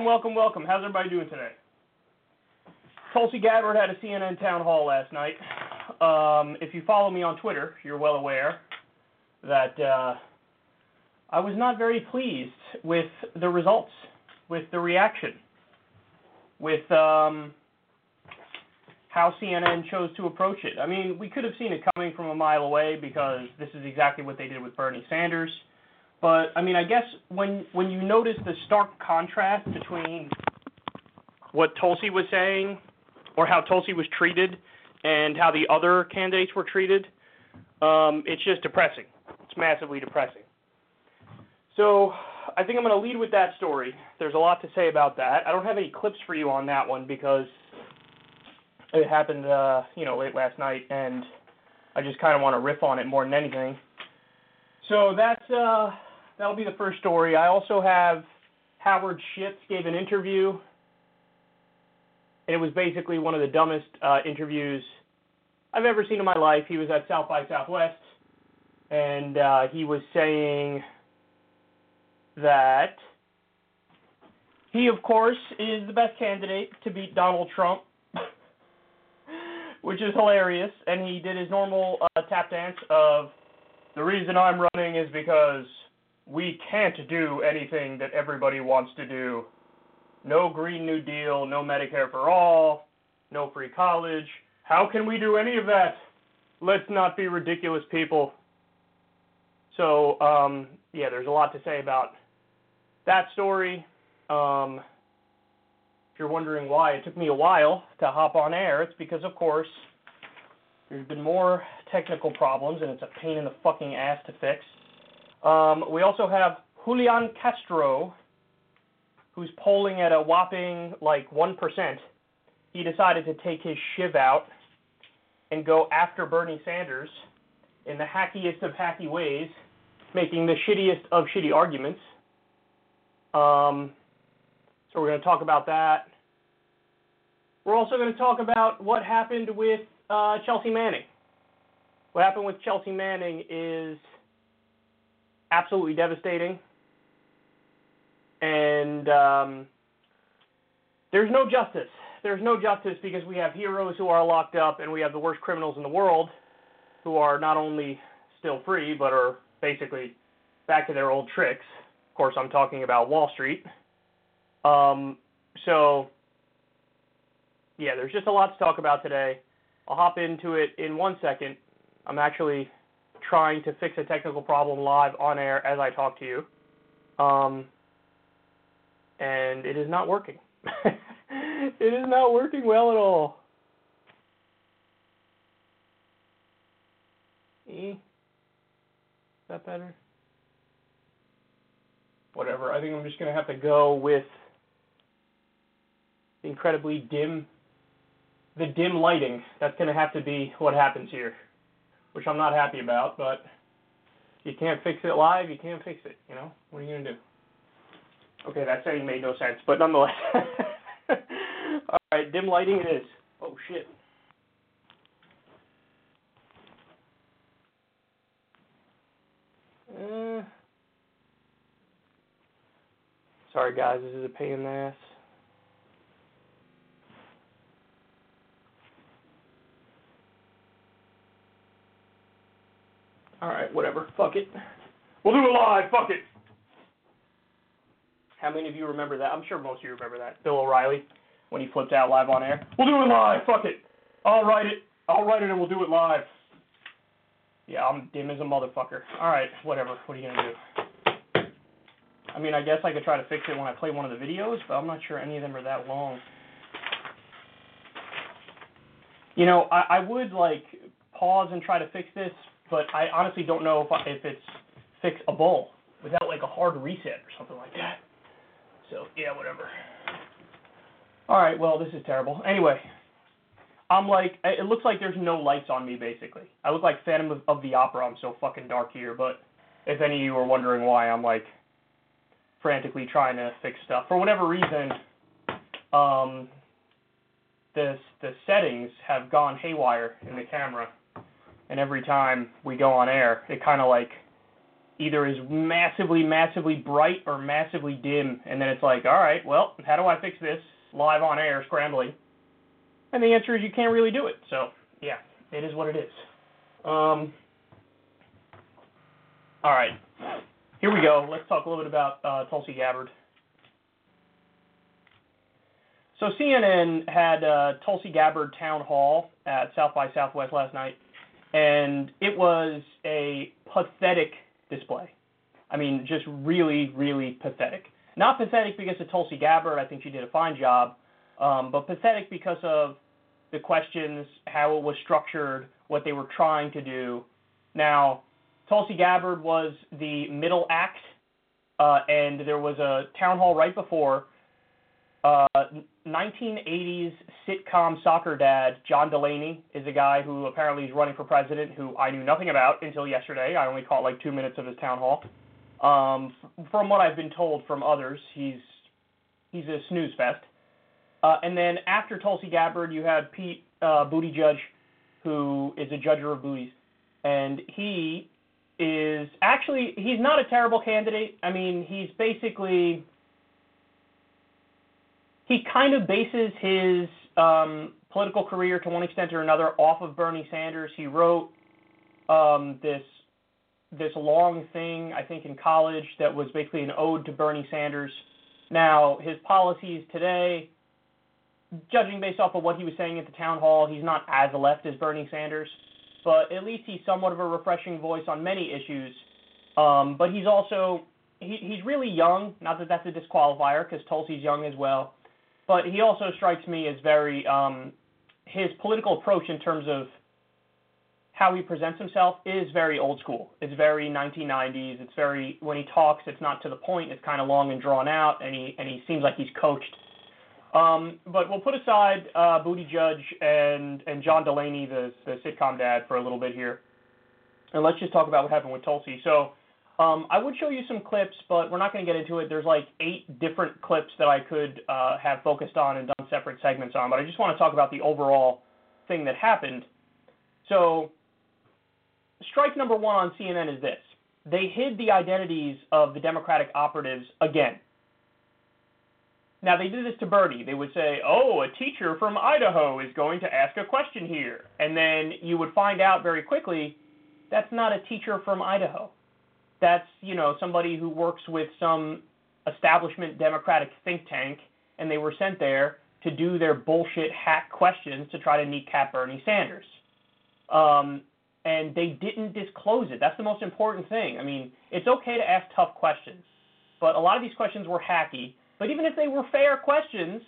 Welcome, welcome, welcome. How's everybody doing today? Tulsi Gabbard had a CNN town hall last night. Um, if you follow me on Twitter, you're well aware that uh, I was not very pleased with the results, with the reaction, with um, how CNN chose to approach it. I mean, we could have seen it coming from a mile away because this is exactly what they did with Bernie Sanders. But I mean, I guess when when you notice the stark contrast between what Tulsi was saying or how Tulsi was treated and how the other candidates were treated, um, it's just depressing. It's massively depressing. So I think I'm going to lead with that story. There's a lot to say about that. I don't have any clips for you on that one because it happened, uh, you know, late last night, and I just kind of want to riff on it more than anything. So that's uh, that'll be the first story. I also have Howard Schitz gave an interview, and it was basically one of the dumbest uh, interviews I've ever seen in my life. He was at South by Southwest, and uh, he was saying that he, of course, is the best candidate to beat Donald Trump which is hilarious. And he did his normal uh, tap dance of the reason I'm running is because we can't do anything that everybody wants to do. No Green New Deal, no Medicare for all, no free college. How can we do any of that? Let's not be ridiculous people. So, um, yeah, there's a lot to say about that story. Um, if you're wondering why it took me a while to hop on air, it's because, of course, there's been more technical problems, and it's a pain in the fucking ass to fix. Um, we also have Julian Castro, who's polling at a whopping like 1%. He decided to take his shiv out and go after Bernie Sanders in the hackiest of hacky ways, making the shittiest of shitty arguments. Um, so we're going to talk about that. We're also going to talk about what happened with uh, Chelsea Manning. What happened with Chelsea Manning is absolutely devastating. And um, there's no justice. There's no justice because we have heroes who are locked up and we have the worst criminals in the world who are not only still free but are basically back to their old tricks. Of course, I'm talking about Wall Street. Um, so, yeah, there's just a lot to talk about today. I'll hop into it in one second. I'm actually trying to fix a technical problem live on air as I talk to you. Um, and it is not working. it is not working well at all. E? Is that better? Whatever. I think I'm just going to have to go with the incredibly dim, the dim lighting. That's going to have to be what happens here, which I'm not happy about, but you can't fix it live, you can't fix it, you know? What are you going to do? Okay, that saying made no sense, but nonetheless. All right, dim lighting it is. Oh, shit. Uh, sorry, guys, this is a pain in the ass. Alright, whatever. Fuck it. We'll do it live. Fuck it. How many of you remember that? I'm sure most of you remember that. Bill O'Reilly, when he flipped out live on air. We'll do it live. Fuck it. I'll write it. I'll write it and we'll do it live. Yeah, I'm dim as a motherfucker. Alright, whatever. What are you going to do? I mean, I guess I could try to fix it when I play one of the videos, but I'm not sure any of them are that long. You know, I, I would, like, pause and try to fix this but I honestly don't know if, I, if it's fixable without like a hard reset or something like that. So yeah, whatever. All right, well this is terrible. Anyway, I'm like, it looks like there's no lights on me basically. I look like Phantom of, of the Opera. I'm so fucking dark here. But if any of you are wondering why I'm like frantically trying to fix stuff for whatever reason, um, the the settings have gone haywire in the camera and every time we go on air, it kind of like either is massively, massively bright or massively dim. And then it's like, all right, well, how do I fix this live on air, scrambling? And the answer is you can't really do it. So, yeah, it is what it is. Um, all right, here we go. Let's talk a little bit about uh, Tulsi Gabbard. So CNN had uh, Tulsi Gabbard town hall at South by Southwest last night, and it was a pathetic display. I mean, just really, really pathetic. Not pathetic because of Tulsi Gabbard. I think she did a fine job, um, but pathetic because of the questions, how it was structured, what they were trying to do. Now, Tulsi Gabbard was the middle act, uh, and there was a town hall right before. Uh, 1980s sitcom soccer dad John Delaney is a guy who apparently is running for president, who I knew nothing about until yesterday. I only caught like two minutes of his town hall. Um, from what I've been told from others, he's he's a snooze fest. Uh, and then after Tulsi Gabbard, you had Pete uh, Judge, who is a judger of booties, and he is actually he's not a terrible candidate. I mean, he's basically he kind of bases his um, political career to one extent or another off of Bernie Sanders. He wrote um, this this long thing I think in college that was basically an ode to Bernie Sanders. Now his policies today, judging based off of what he was saying at the town hall, he's not as left as Bernie Sanders, but at least he's somewhat of a refreshing voice on many issues. Um, but he's also he, he's really young. Not that that's a disqualifier because Tulsi's young as well but he also strikes me as very um, his political approach in terms of how he presents himself is very old school. It's very 1990s. It's very when he talks, it's not to the point. It's kind of long and drawn out, and he and he seems like he's coached. Um, but we'll put aside uh, Buttigieg and and John Delaney, the the sitcom dad, for a little bit here, and let's just talk about what happened with Tulsi. So um, I would show you some clips, but we're not going to get into it. There's like eight different clips that I could uh, have focused on and done separate segments on, but I just want to talk about the overall thing that happened. So, strike number one on CNN is this they hid the identities of the Democratic operatives again. Now, they did this to Bernie. They would say, oh, a teacher from Idaho is going to ask a question here. And then you would find out very quickly that's not a teacher from Idaho that's you know somebody who works with some establishment Democratic think tank, and they were sent there to do their bullshit hack questions to try to kneecap Bernie Sanders. Um, and they didn't disclose it. That's the most important thing. I mean, it's okay to ask tough questions, but a lot of these questions were hacky. But even if they were fair questions,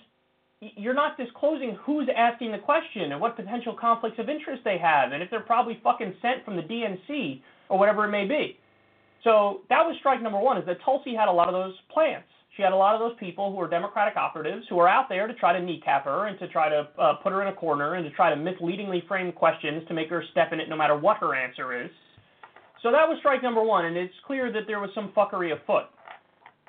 you're not disclosing who's asking the question and what potential conflicts of interest they have, and if they're probably fucking sent from the DNC or whatever it may be. So that was strike number one, is that Tulsi had a lot of those plants. She had a lot of those people who were Democratic operatives who were out there to try to kneecap her and to try to uh, put her in a corner and to try to misleadingly frame questions to make her step in it no matter what her answer is. So that was strike number one, and it's clear that there was some fuckery afoot.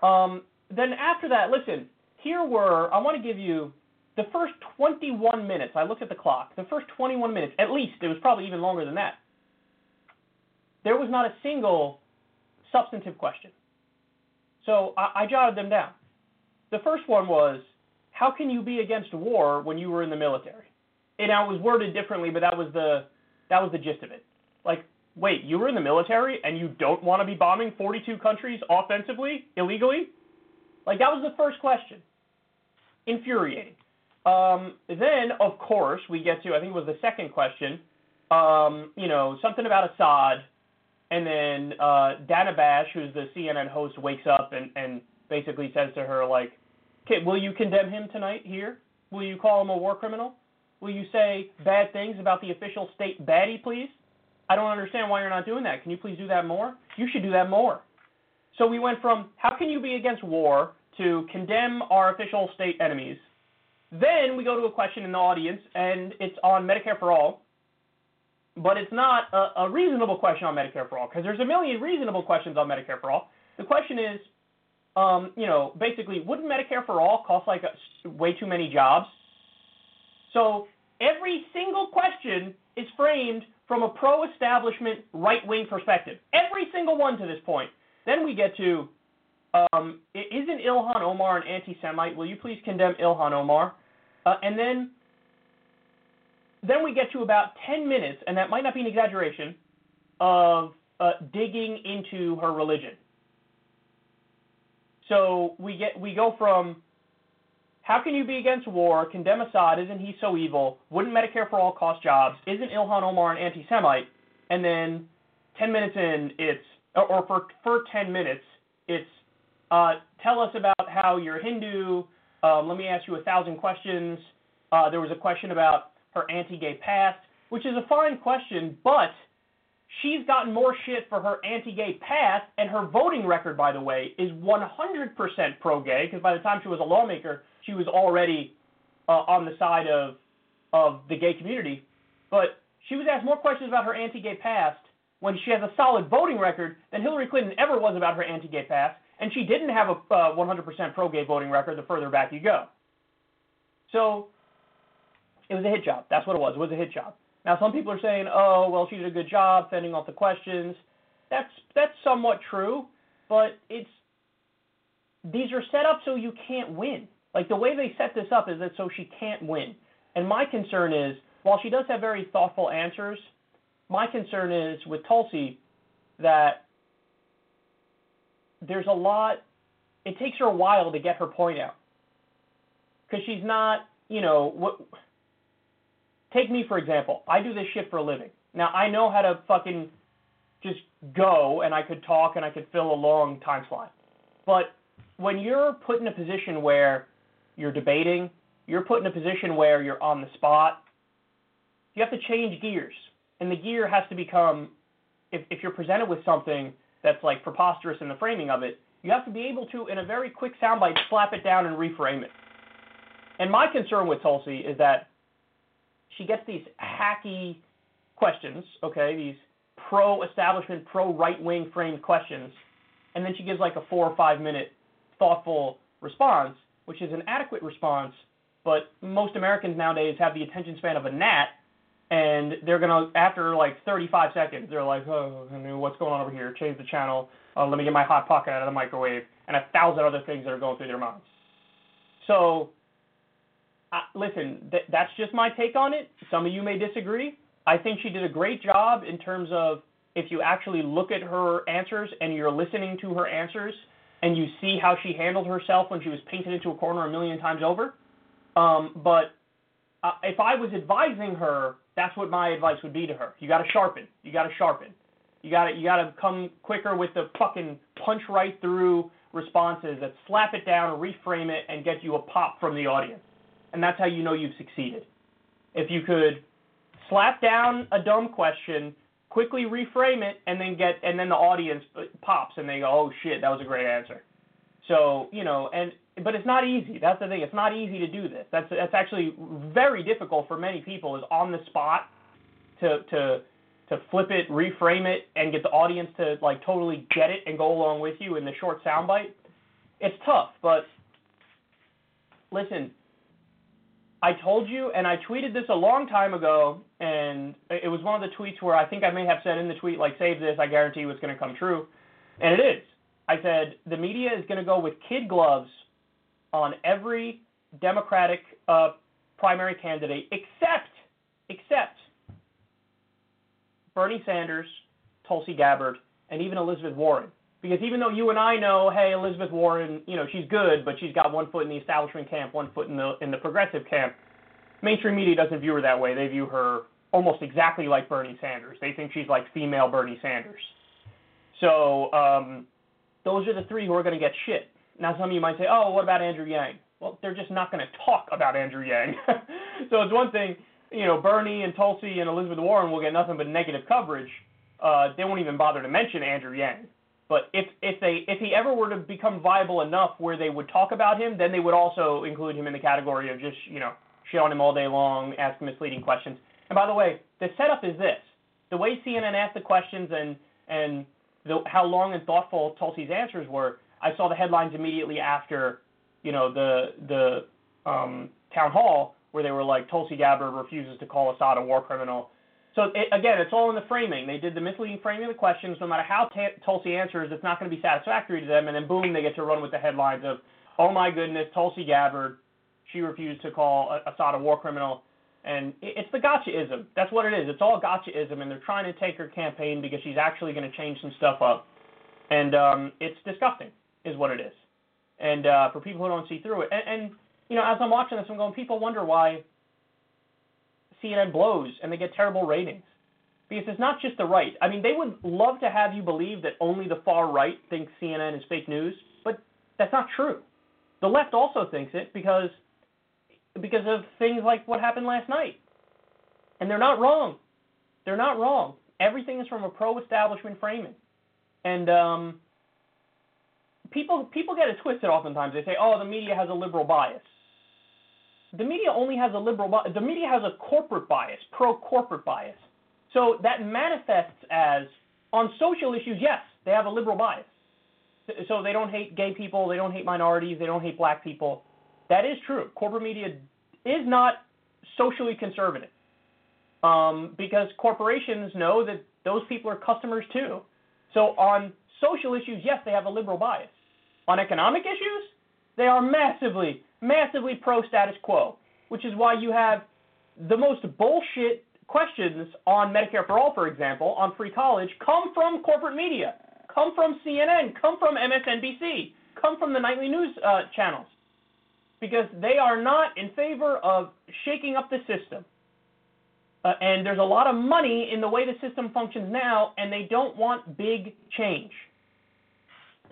Um, then after that, listen, here were, I want to give you the first 21 minutes. I looked at the clock. The first 21 minutes, at least, it was probably even longer than that. There was not a single substantive question. So I, I jotted them down. The first one was, how can you be against war when you were in the military? And it was worded differently, but that was the that was the gist of it. Like, wait, you were in the military and you don't want to be bombing 42 countries offensively, illegally? Like that was the first question. Infuriating. Um, then, of course, we get to I think it was the second question. Um, you know, something about Assad and then uh, Dana Bash, who's the CNN host, wakes up and, and basically says to her, like, okay, will you condemn him tonight here? Will you call him a war criminal? Will you say bad things about the official state baddie, please? I don't understand why you're not doing that. Can you please do that more? You should do that more. So we went from how can you be against war to condemn our official state enemies. Then we go to a question in the audience, and it's on Medicare for All but it's not a, a reasonable question on Medicare for all because there's a million reasonable questions on Medicare for all. The question is, um, you know, basically, wouldn't Medicare for all cost like a, way too many jobs? So every single question is framed from a pro-establishment right-wing perspective. Every single one to this point. Then we get to, um, isn't Ilhan Omar an anti-Semite? Will you please condemn Ilhan Omar? Uh, and then, then we get to about 10 minutes, and that might not be an exaggeration, of uh, digging into her religion. So we get we go from how can you be against war, condemn Assad, isn't he so evil, wouldn't Medicare for all cost jobs, isn't Ilhan Omar an anti-Semite, and then 10 minutes in, it's, or for, for 10 minutes, it's, uh, tell us about how you're Hindu, um, let me ask you a thousand questions. Uh, there was a question about her anti-gay past, which is a fine question, but she's gotten more shit for her anti-gay past, and her voting record, by the way, is 100% pro-gay, because by the time she was a lawmaker, she was already uh, on the side of of the gay community. But she was asked more questions about her anti-gay past when she has a solid voting record than Hillary Clinton ever was about her anti-gay past, and she didn't have a uh, 100% pro-gay voting record the further back you go. So it was a hit job. That's what it was. It was a hit job. Now some people are saying, "Oh, well, she did a good job fending off the questions." That's that's somewhat true, but it's these are set up so you can't win. Like the way they set this up is that so she can't win. And my concern is, while she does have very thoughtful answers, my concern is with Tulsi that there's a lot. It takes her a while to get her point out because she's not, you know, what. Take me for example. I do this shit for a living. Now I know how to fucking just go and I could talk and I could fill a long time slot. But when you're put in a position where you're debating, you're put in a position where you're on the spot. You have to change gears. And the gear has to become, if, if you're presented with something that's like preposterous in the framing of it, you have to be able to, in a very quick soundbite, slap it down and reframe it. And my concern with Tulsi is that she gets these hacky questions, okay, these pro establishment, pro right wing framed questions, and then she gives like a four or five minute thoughtful response which is an adequate response, but most Americans nowadays have the attention span of a gnat, and they're gonna after like 35 seconds, they're like, oh, what's going on over here? Change the channel. Uh, let me get my hot pocket out of the microwave, and a thousand other things that are going through their minds. So, uh, listen, th- that's just my take on it. Some of you may disagree. I think she did a great job in terms of if you actually look at her answers and you're listening to her answers and you see how she handled herself when she was painted into a corner a million times over. Um, but uh, if I was advising her, that's what my advice would be to her. You got to sharpen. You got to sharpen. You got to you got to come quicker with the fucking punch right through responses that slap it down, or reframe it, and get you a pop from the audience. And that's how you know you've succeeded. If you could slap down a dumb question quickly reframe it, and then get and then the audience pops and they go, "Oh shit, that was a great answer." So you know, and but it's not easy. That's the thing. It's not easy to do this. That's that's actually very difficult for many people. Is on the spot to to to flip it, reframe it, and get the audience to like totally get it and go along with you in the short soundbite. It's tough, but listen, I told you, and I tweeted this a long time ago, and it was one of the tweets where I think I may have said in the tweet, like, save this, I guarantee you it's going to come true. And it is. I said, the media is going to go with kid gloves on every Democratic uh, primary candidate except, except Bernie Sanders, Tulsi Gabbard, and even Elizabeth Warren. Because even though you and I know, hey, Elizabeth Warren, you know, she's good, but she's got one foot in the establishment camp, one foot in the in the progressive camp. Mainstream media doesn't view her that way. They view her almost exactly like Bernie Sanders. They think she's like female Bernie Sanders. So um, those are the three who are going to get shit. Now some of you might say, oh, what about Andrew Yang? Well, they're just not going to talk about Andrew Yang. so it's one thing, you know, Bernie and Tulsi and Elizabeth Warren will get nothing but negative coverage. Uh, they won't even bother to mention Andrew Yang. But if if they if he ever were to become viable enough where they would talk about him, then they would also include him in the category of just you know shit on him all day long, ask misleading questions. And by the way, the setup is this: the way CNN asked the questions and and the, how long and thoughtful Tulsi's answers were. I saw the headlines immediately after you know the the um, town hall where they were like Tulsi Gabbard refuses to call Assad a war criminal. So it, again, it's all in the framing. They did the misleading framing of the questions. No matter how t- Tulsi answers, it's not going to be satisfactory to them. And then boom, they get to run with the headlines of, "Oh my goodness, Tulsi Gabbard, she refused to call Assad a war criminal." And it's the gotchaism. That's what it is. It's all gotchaism, and they're trying to take her campaign because she's actually going to change some stuff up. And um, it's disgusting, is what it is. And uh, for people who don't see through it, and, and you know, as I'm watching this, I'm going, people wonder why CNN blows and they get terrible ratings. Because it's not just the right. I mean, they would love to have you believe that only the far right thinks CNN is fake news, but that's not true. The left also thinks it because because of things like what happened last night. And they're not wrong. They're not wrong. Everything is from a pro-establishment framing. And um, people people get it twisted oftentimes. They say, "Oh, the media has a liberal bias." The media only has a liberal. The media has a corporate bias, pro-corporate bias. So that manifests as on social issues, yes, they have a liberal bias. So they don't hate gay people, they don't hate minorities, they don't hate black people. That is true. Corporate media is not socially conservative um, because corporations know that those people are customers too. So on social issues, yes, they have a liberal bias. On economic issues, they are massively massively pro status quo, which is why you have the most bullshit questions on Medicare for All, for example, on free college, come from corporate media, come from CNN, come from MSNBC, come from the nightly news uh, channels, because they are not in favor of shaking up the system. Uh, and there's a lot of money in the way the system functions now, and they don't want big change.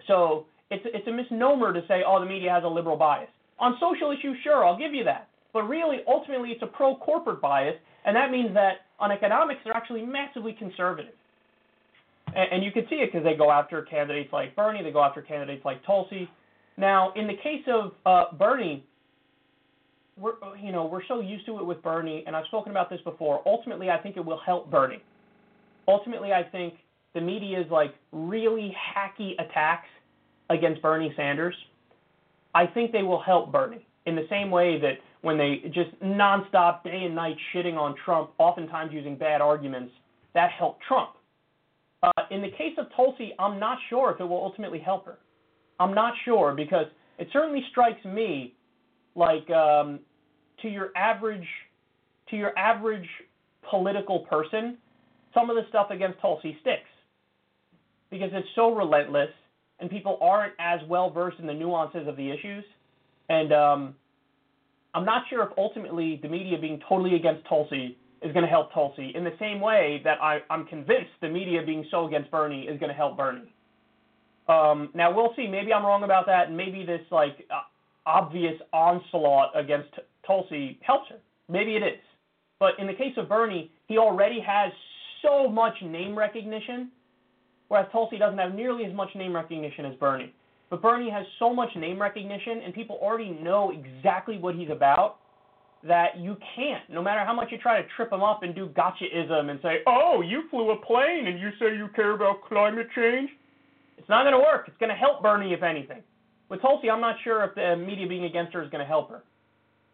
So it's it's a misnomer to say, oh, the media has a liberal bias. On social issues, sure, I'll give you that. But really, ultimately, it's a pro corporate bias, and that means that on economics, they're actually massively conservative. And, and you can see it because they go after candidates like Bernie, they go after candidates like Tulsi. Now, in the case of uh, Bernie, we're you know we're so used to it with Bernie, and I've spoken about this before. Ultimately, I think it will help Bernie. Ultimately, I think the media's like really hacky attacks against Bernie Sanders I think they will help Bernie in the same way that when they just nonstop, day and night shitting on Trump, oftentimes using bad arguments, that helped Trump. Uh, in the case of Tulsi, I'm not sure if it will ultimately help her. I'm not sure because it certainly strikes me like um, to your average to your average political person, some of the stuff against Tulsi sticks because it's so relentless and people aren't as well versed in the nuances of the issues. And um, I'm not sure if ultimately the media being totally against Tulsi is going to help Tulsi in the same way that I, I'm convinced the media being so against Bernie is going to help Bernie. Um, now we'll see. Maybe I'm wrong about that, and maybe this like uh, obvious onslaught against Tulsi helps her. Maybe it is. But in the case of Bernie, he already has so much name recognition whereas Tulsi doesn't have nearly as much name recognition as Bernie. But Bernie has so much name recognition, and people already know exactly what he's about that you can't, no matter how much you try to trip him up and do gotchaism and say, oh, you flew a plane and you say you care about climate change. It's not going to work. It's going to help Bernie, if anything. With Tulsi, I'm not sure if the media being against her is going to help her.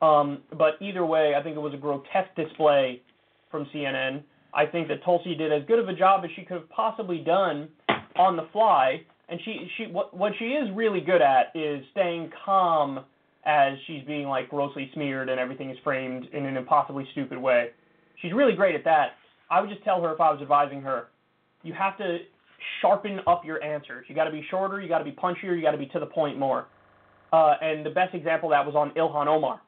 Um, but either way, I think it was a grotesque display from CNN. I think that Tulsi did as good of a job as she could have possibly done on the fly. And she, she what, what she is really good at is staying calm as she's being like grossly smeared and everything is framed in an impossibly stupid way. She's really great at that. I would just tell her if I was advising her, you have to sharpen up your answers. You got to be shorter, you got to be punchier, you got to be to the point more. Uh, and the best example of that was on Ilhan Omar.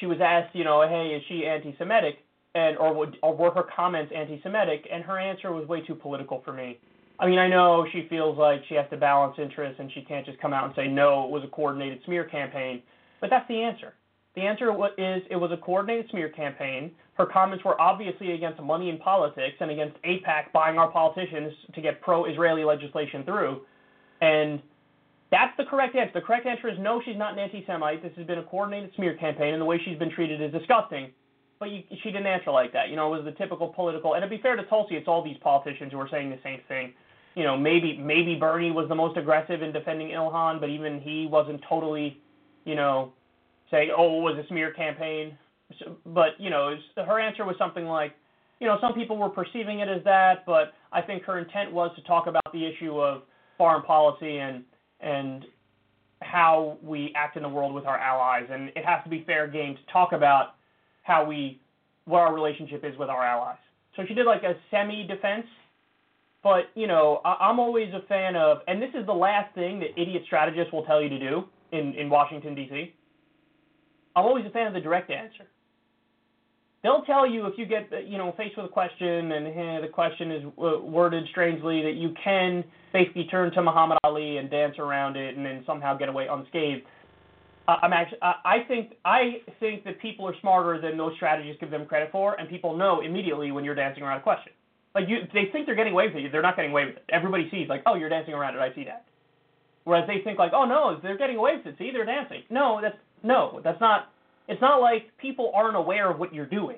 She was asked, you know, hey, is she anti-Semitic? And or or were her comments anti-Semitic? And her answer was way too political for me. I mean, I know she feels like she has to balance interests and she can't just come out and say no, it was a coordinated smear campaign. But that's the answer. The answer is it was a coordinated smear campaign. Her comments were obviously against money in politics and against AIPAC buying our politicians to get pro-Israeli legislation through. And that's the correct answer. The correct answer is no, she's not an anti-Semite. This has been a coordinated smear campaign, and the way she's been treated is disgusting but you, she didn't answer like that. You know, it was the typical political. And to be fair to Tulsi, it's all these politicians who are saying the same thing. You know, maybe maybe Bernie was the most aggressive in defending Ilhan, but even he wasn't totally, you know, saying, "Oh, it was a smear campaign." So, but you know, her answer was something like, you know, some people were perceiving it as that, but I think her intent was to talk about the issue of foreign policy and and how we act in the world with our allies, and it has to be fair game to talk about how we what our relationship is with our allies. So she did like a semi defense, but you know I, I'm always a fan of, and this is the last thing that idiot strategists will tell you to do in in Washington D.C. I'm always a fan of the direct answer they'll tell you if you get you know faced with a question and eh, the question is worded strangely that you can basically turn to Muhammad Ali and dance around it and then somehow get away unscathed. Uh, I'm actually I think I think that people are smarter than those strategists give them credit for, and people know immediately when you're dancing around a question. Like you, they think they're getting away with it. They're not getting away with it. Everybody sees like, oh, you're dancing around it. I see that. Whereas they think like, oh no, they're getting away with it. See, they're dancing. No, that's no, that's not it's not like people aren't aware of what you're doing.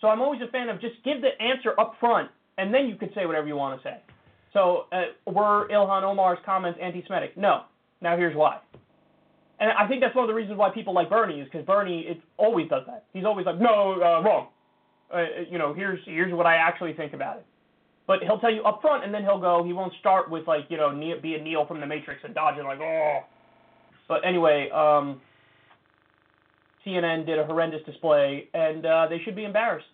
So I'm always a fan of just give the answer up front, and then you can say whatever you want to say. So uh, were Ilhan Omar's comments anti-Semitic? No. Now here's why. And I think that's one of the reasons why people like Bernie is because Bernie it always does that. He's always like, no, uh, wrong. Uh, you know, here's here's what I actually think about it. But he'll tell you up front, and then he'll go. He won't start with like you know, be a Neo from the Matrix and dodging like, oh. But anyway, um, CNN did a horrendous display, and uh, they should be embarrassed.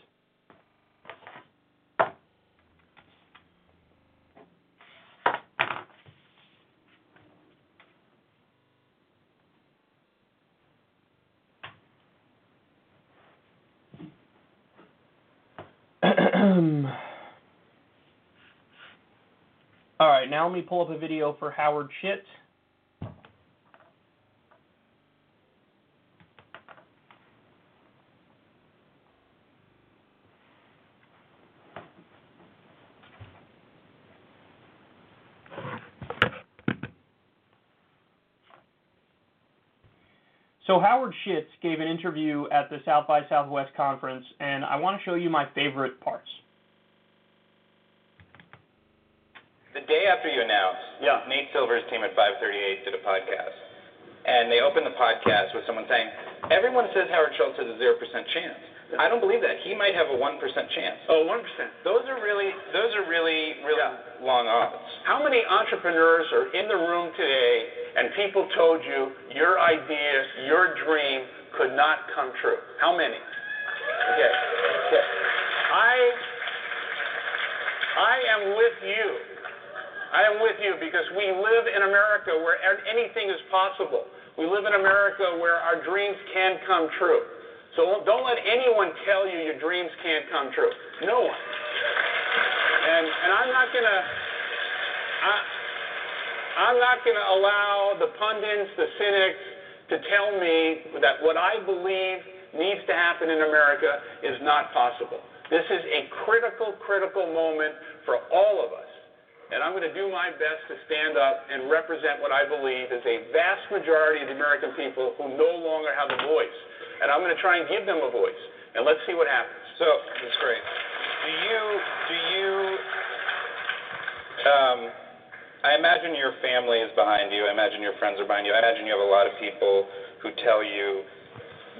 All right, now let me pull up a video for Howard Schitt. So Howard Schitt gave an interview at the South by Southwest conference, and I want to show you my favorite parts. The day after you announced, yeah. Nate Silver's team at 538 did a podcast, and they opened the podcast with someone saying, "Everyone says Howard Schultz has a zero percent chance." I don't believe that. He might have a one percent chance. Oh, one percent. Those are really, those are really, really yeah. long odds. How many entrepreneurs are in the room today and people told you your idea, your dream could not come true? How many? Okay. okay. I I am with you. I am with you because we live in America where anything is possible. We live in America where our dreams can come true. So don't let anyone tell you your dreams can't come true. No one. And and I'm not gonna. I, I'm not going to allow the pundits, the cynics, to tell me that what I believe needs to happen in America is not possible. This is a critical, critical moment for all of us. And I'm going to do my best to stand up and represent what I believe is a vast majority of the American people who no longer have a voice. And I'm going to try and give them a voice. And let's see what happens. So, that's great. Do you, do you, um, I imagine your family is behind you. I imagine your friends are behind you. I imagine you have a lot of people who tell you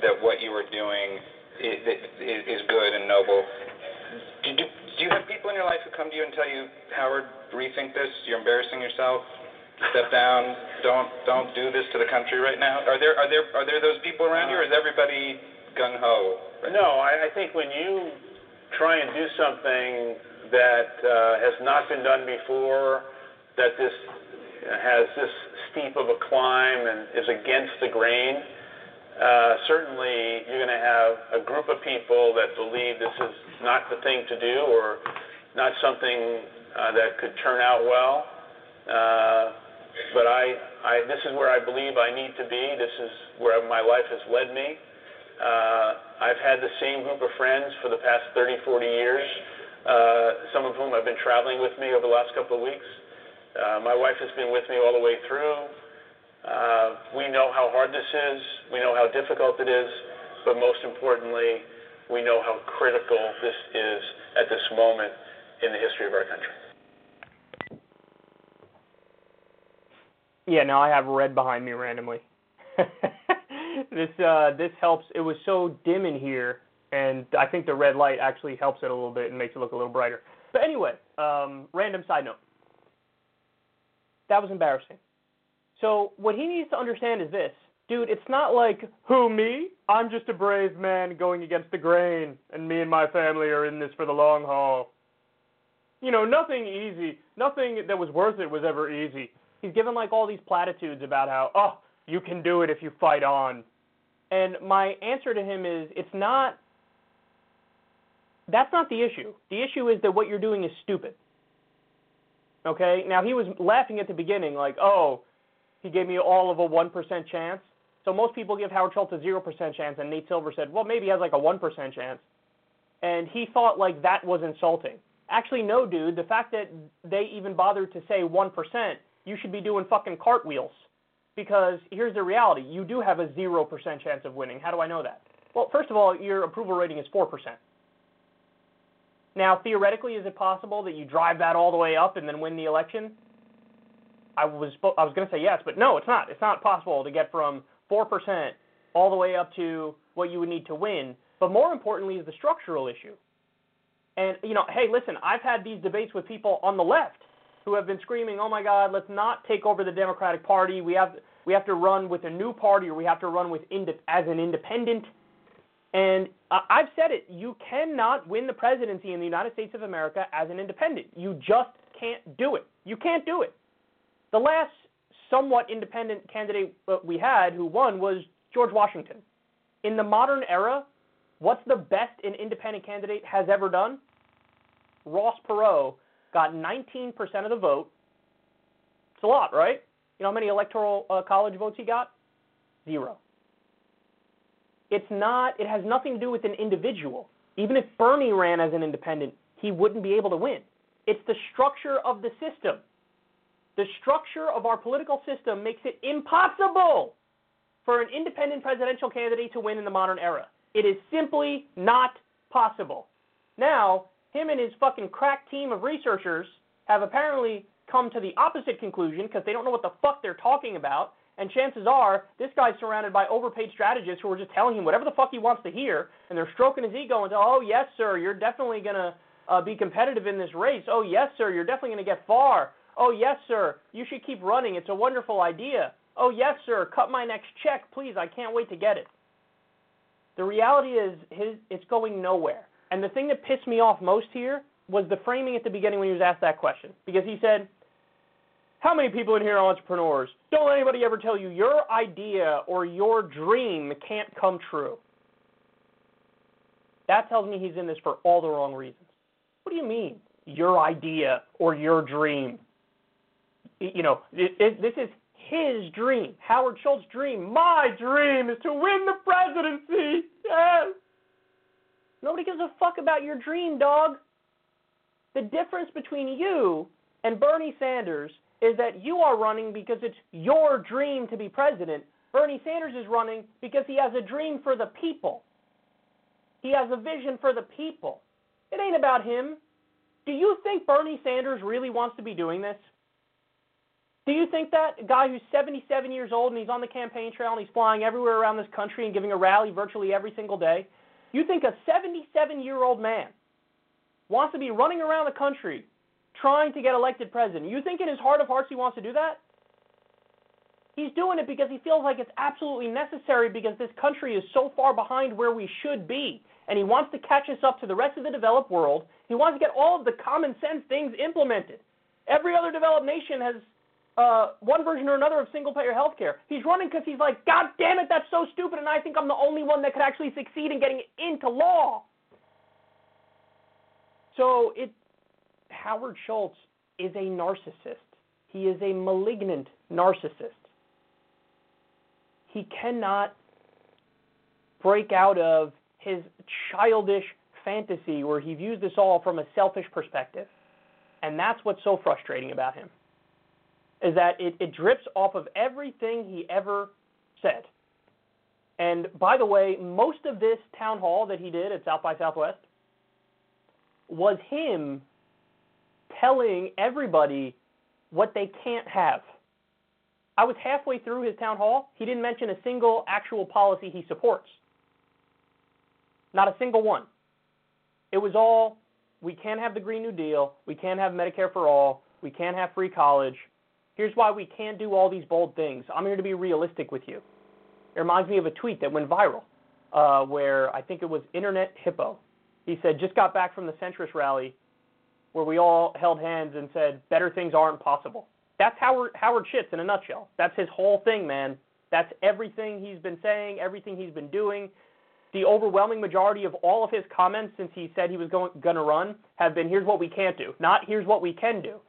that what you are doing is, is good and noble. Do, do, do you have people in your life who come to you and tell you, Howard, rethink this? You're embarrassing yourself. Step down. Don't don't do this to the country right now. Are there are there are there those people around you, or is everybody gung ho? Right no, I, I think when you try and do something that uh, has not been done before that this has this steep of a climb and is against the grain, uh, certainly you're going to have a group of people that believe this is not the thing to do or not something uh, that could turn out well. Uh, but I, I, this is where I believe I need to be. This is where my life has led me. Uh, I've had the same group of friends for the past 30, 40 years, uh, some of whom have been traveling with me over the last couple of weeks. Uh, my wife has been with me all the way through. Uh, we know how hard this is. We know how difficult it is. But most importantly, we know how critical this is at this moment in the history of our country. Yeah, now I have red behind me randomly. this uh, this helps. It was so dim in here and I think the red light actually helps it a little bit and makes it look a little brighter. But anyway, um, random side note. That was embarrassing. So what he needs to understand is this, dude. It's not like who me? I'm just a brave man going against the grain, and me and my family are in this for the long haul. You know, nothing easy, nothing that was worth it was ever easy. He's given like all these platitudes about how, oh, you can do it if you fight on. And my answer to him is, it's not. That's not the issue. The issue is that what you're doing is stupid. Okay? Now, he was laughing at the beginning, like, oh, he gave me all of a 1% chance. So most people give Howard Schultz a 0% chance, and Nate Silver said, well, maybe he has like a 1% chance. And he thought like that was insulting. Actually, no, dude. The fact that they even bothered to say 1%, you should be doing fucking cartwheels. Because here's the reality you do have a 0% chance of winning. How do I know that? Well, first of all, your approval rating is 4%. Now, theoretically, is it possible that you drive that all the way up and then win the election? I was I was going to say yes, but no, it's not. It's not possible to get from 4% all the way up to what you would need to win. But more importantly is the structural issue. And you know, hey, listen, I've had these debates with people on the left who have been screaming, "Oh my God, let's not take over the Democratic Party. We have we have to run with a new party, or we have to run with ind- as an independent." And I've said it: you cannot win the presidency in the United States of America as an independent. You just can't do it. You can't do it. The last somewhat independent candidate we had who won was George Washington. In the modern era, what's the best an independent candidate has ever done? Ross Perot got 19% of the vote. It's a lot, right? You know how many electoral uh, college votes he got? Zero. It's not, it has nothing to do with an individual. Even if Bernie ran as an independent, he wouldn't be able to win. It's the structure of the system. The structure of our political system makes it impossible for an independent presidential candidate to win in the modern era. It is simply not possible. Now, him and his fucking crack team of researchers have apparently come to the opposite conclusion because they don't know what the fuck they're talking about. And chances are, this guy's surrounded by overpaid strategists who are just telling him whatever the fuck he wants to hear, and they're stroking his ego and "Oh yes, sir, you're definitely gonna uh, be competitive in this race. Oh yes, sir, you're definitely gonna get far. Oh yes, sir, you should keep running. It's a wonderful idea. Oh yes, sir, cut my next check, please. I can't wait to get it." The reality is, his it's going nowhere. And the thing that pissed me off most here was the framing at the beginning when he was asked that question. Because he said, How many people in here are entrepreneurs? Don't let anybody ever tell you your idea or your dream can't come true. That tells me he's in this for all the wrong reasons. What do you mean, your idea or your dream? You know, it, it, this is his dream, Howard Schultz's dream. My dream is to win the presidency. Yes. Nobody gives a fuck about your dream, dog. The difference between you and Bernie Sanders is that you are running because it's your dream to be president. Bernie Sanders is running because he has a dream for the people. He has a vision for the people. It ain't about him. Do you think Bernie Sanders really wants to be doing this? Do you think that a guy who's 77 years old and he's on the campaign trail and he's flying everywhere around this country and giving a rally virtually every single day? You think a 77 year old man wants to be running around the country trying to get elected president? You think in his heart of hearts he wants to do that? He's doing it because he feels like it's absolutely necessary because this country is so far behind where we should be. And he wants to catch us up to the rest of the developed world. He wants to get all of the common sense things implemented. Every other developed nation has uh, one version or another of single payer health care. He's running because he's like, God damn it, that's so stupid, and I think I'm the only one that could actually succeed in getting it into law. So it Howard Schultz is a narcissist. He is a malignant narcissist. He cannot break out of his childish fantasy where he views this all from a selfish perspective. And that's what's so frustrating about him is that it, it drips off of everything he ever said. And by the way, most of this town hall that he did at South by Southwest was him telling everybody what they can't have. I was halfway through his town hall. He didn't mention a single actual policy he supports. Not a single one. It was all we can't have the Green New Deal, we can't have Medicare for all, we can't have free college. Here's why we can't do all these bold things. I'm here to be realistic with you. It reminds me of a tweet that went viral, uh, where I think it was Internet Hippo. He said, just got back from the centrist rally where we all held hands and said, better things aren't possible. That's Howard, Howard Schitz in a nutshell. That's his whole thing, man. That's everything he's been saying, everything he's been doing. The overwhelming majority of all of his comments since he said he was going, going to run have been, here's what we can't do, not here's what we can do.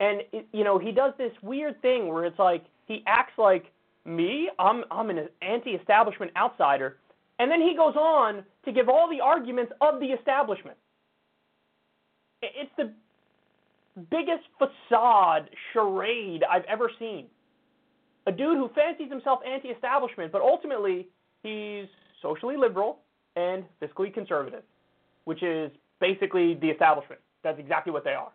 And, it, you know, he does this weird thing where it's like, he acts like, me, I'm, I'm an anti-establishment outsider. And then he goes on to give all the arguments of the establishment. It's the biggest facade charade I've ever seen. A dude who fancies himself anti establishment, but ultimately he's socially liberal and fiscally conservative, which is basically the establishment. That's exactly what they are.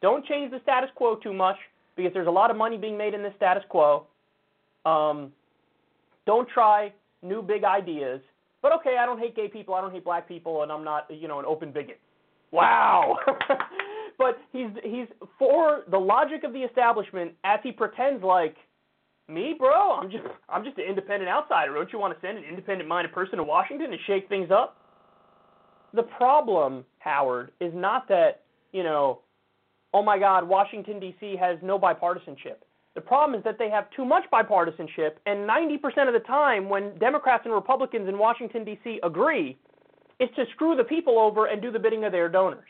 Don't change the status quo too much because there's a lot of money being made in the status quo. Um, don't try new big ideas. But okay, I don't hate gay people, I don't hate black people, and I'm not, you know, an open bigot. Wow. but he's he's for the logic of the establishment as he pretends like me, bro. I'm just I'm just an independent outsider. Don't you want to send an independent-minded person to Washington to shake things up? The problem, Howard, is not that you know, oh my God, Washington D.C. has no bipartisanship. The problem is that they have too much bipartisanship, and 90% of the time, when Democrats and Republicans in Washington, D.C. agree, it's to screw the people over and do the bidding of their donors.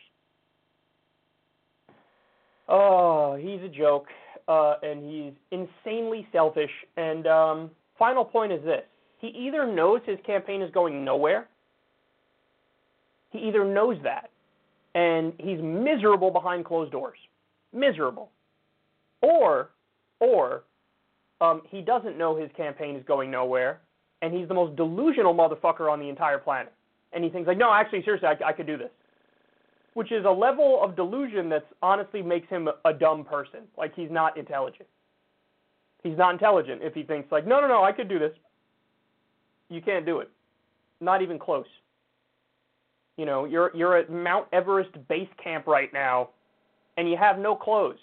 Oh, he's a joke, uh, and he's insanely selfish. And um, final point is this he either knows his campaign is going nowhere, he either knows that, and he's miserable behind closed doors. Miserable. Or, or, um, he doesn't know his campaign is going nowhere, and he's the most delusional motherfucker on the entire planet. And he thinks like, no, actually, seriously, I, I could do this which is a level of delusion that honestly makes him a dumb person. Like he's not intelligent. He's not intelligent if he thinks like, no, no, no, I could do this. You can't do it. Not even close. You know, you're you're at Mount Everest base camp right now, and you have no clothes.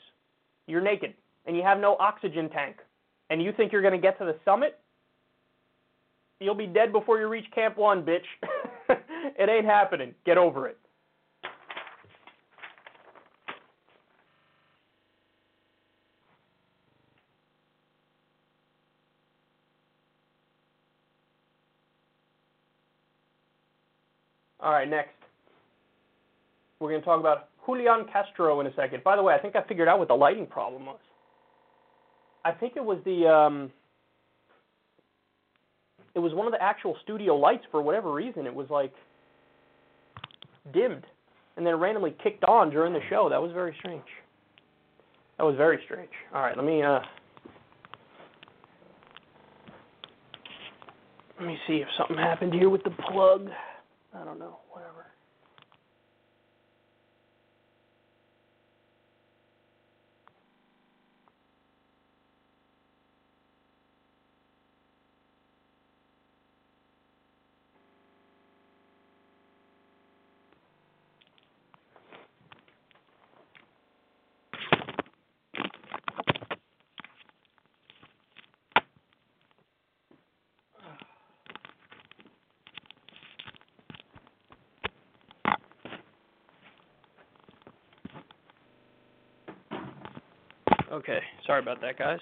You're naked, and you have no oxygen tank, and you think you're going to get to the summit? You'll be dead before you reach Camp One, bitch. it ain't happening. Get over it. All right, next. We're going to talk about Julian Castro in a second. By the way, I think I figured out what the lighting problem was. I think it was the um, it was one of the actual studio lights for whatever reason. It was like dimmed and then randomly kicked on during the show. That was very strange. That was very strange. All right, let me uh, let me see if something happened here with the plug. I don't know, whatever. Okay, sorry about that, guys.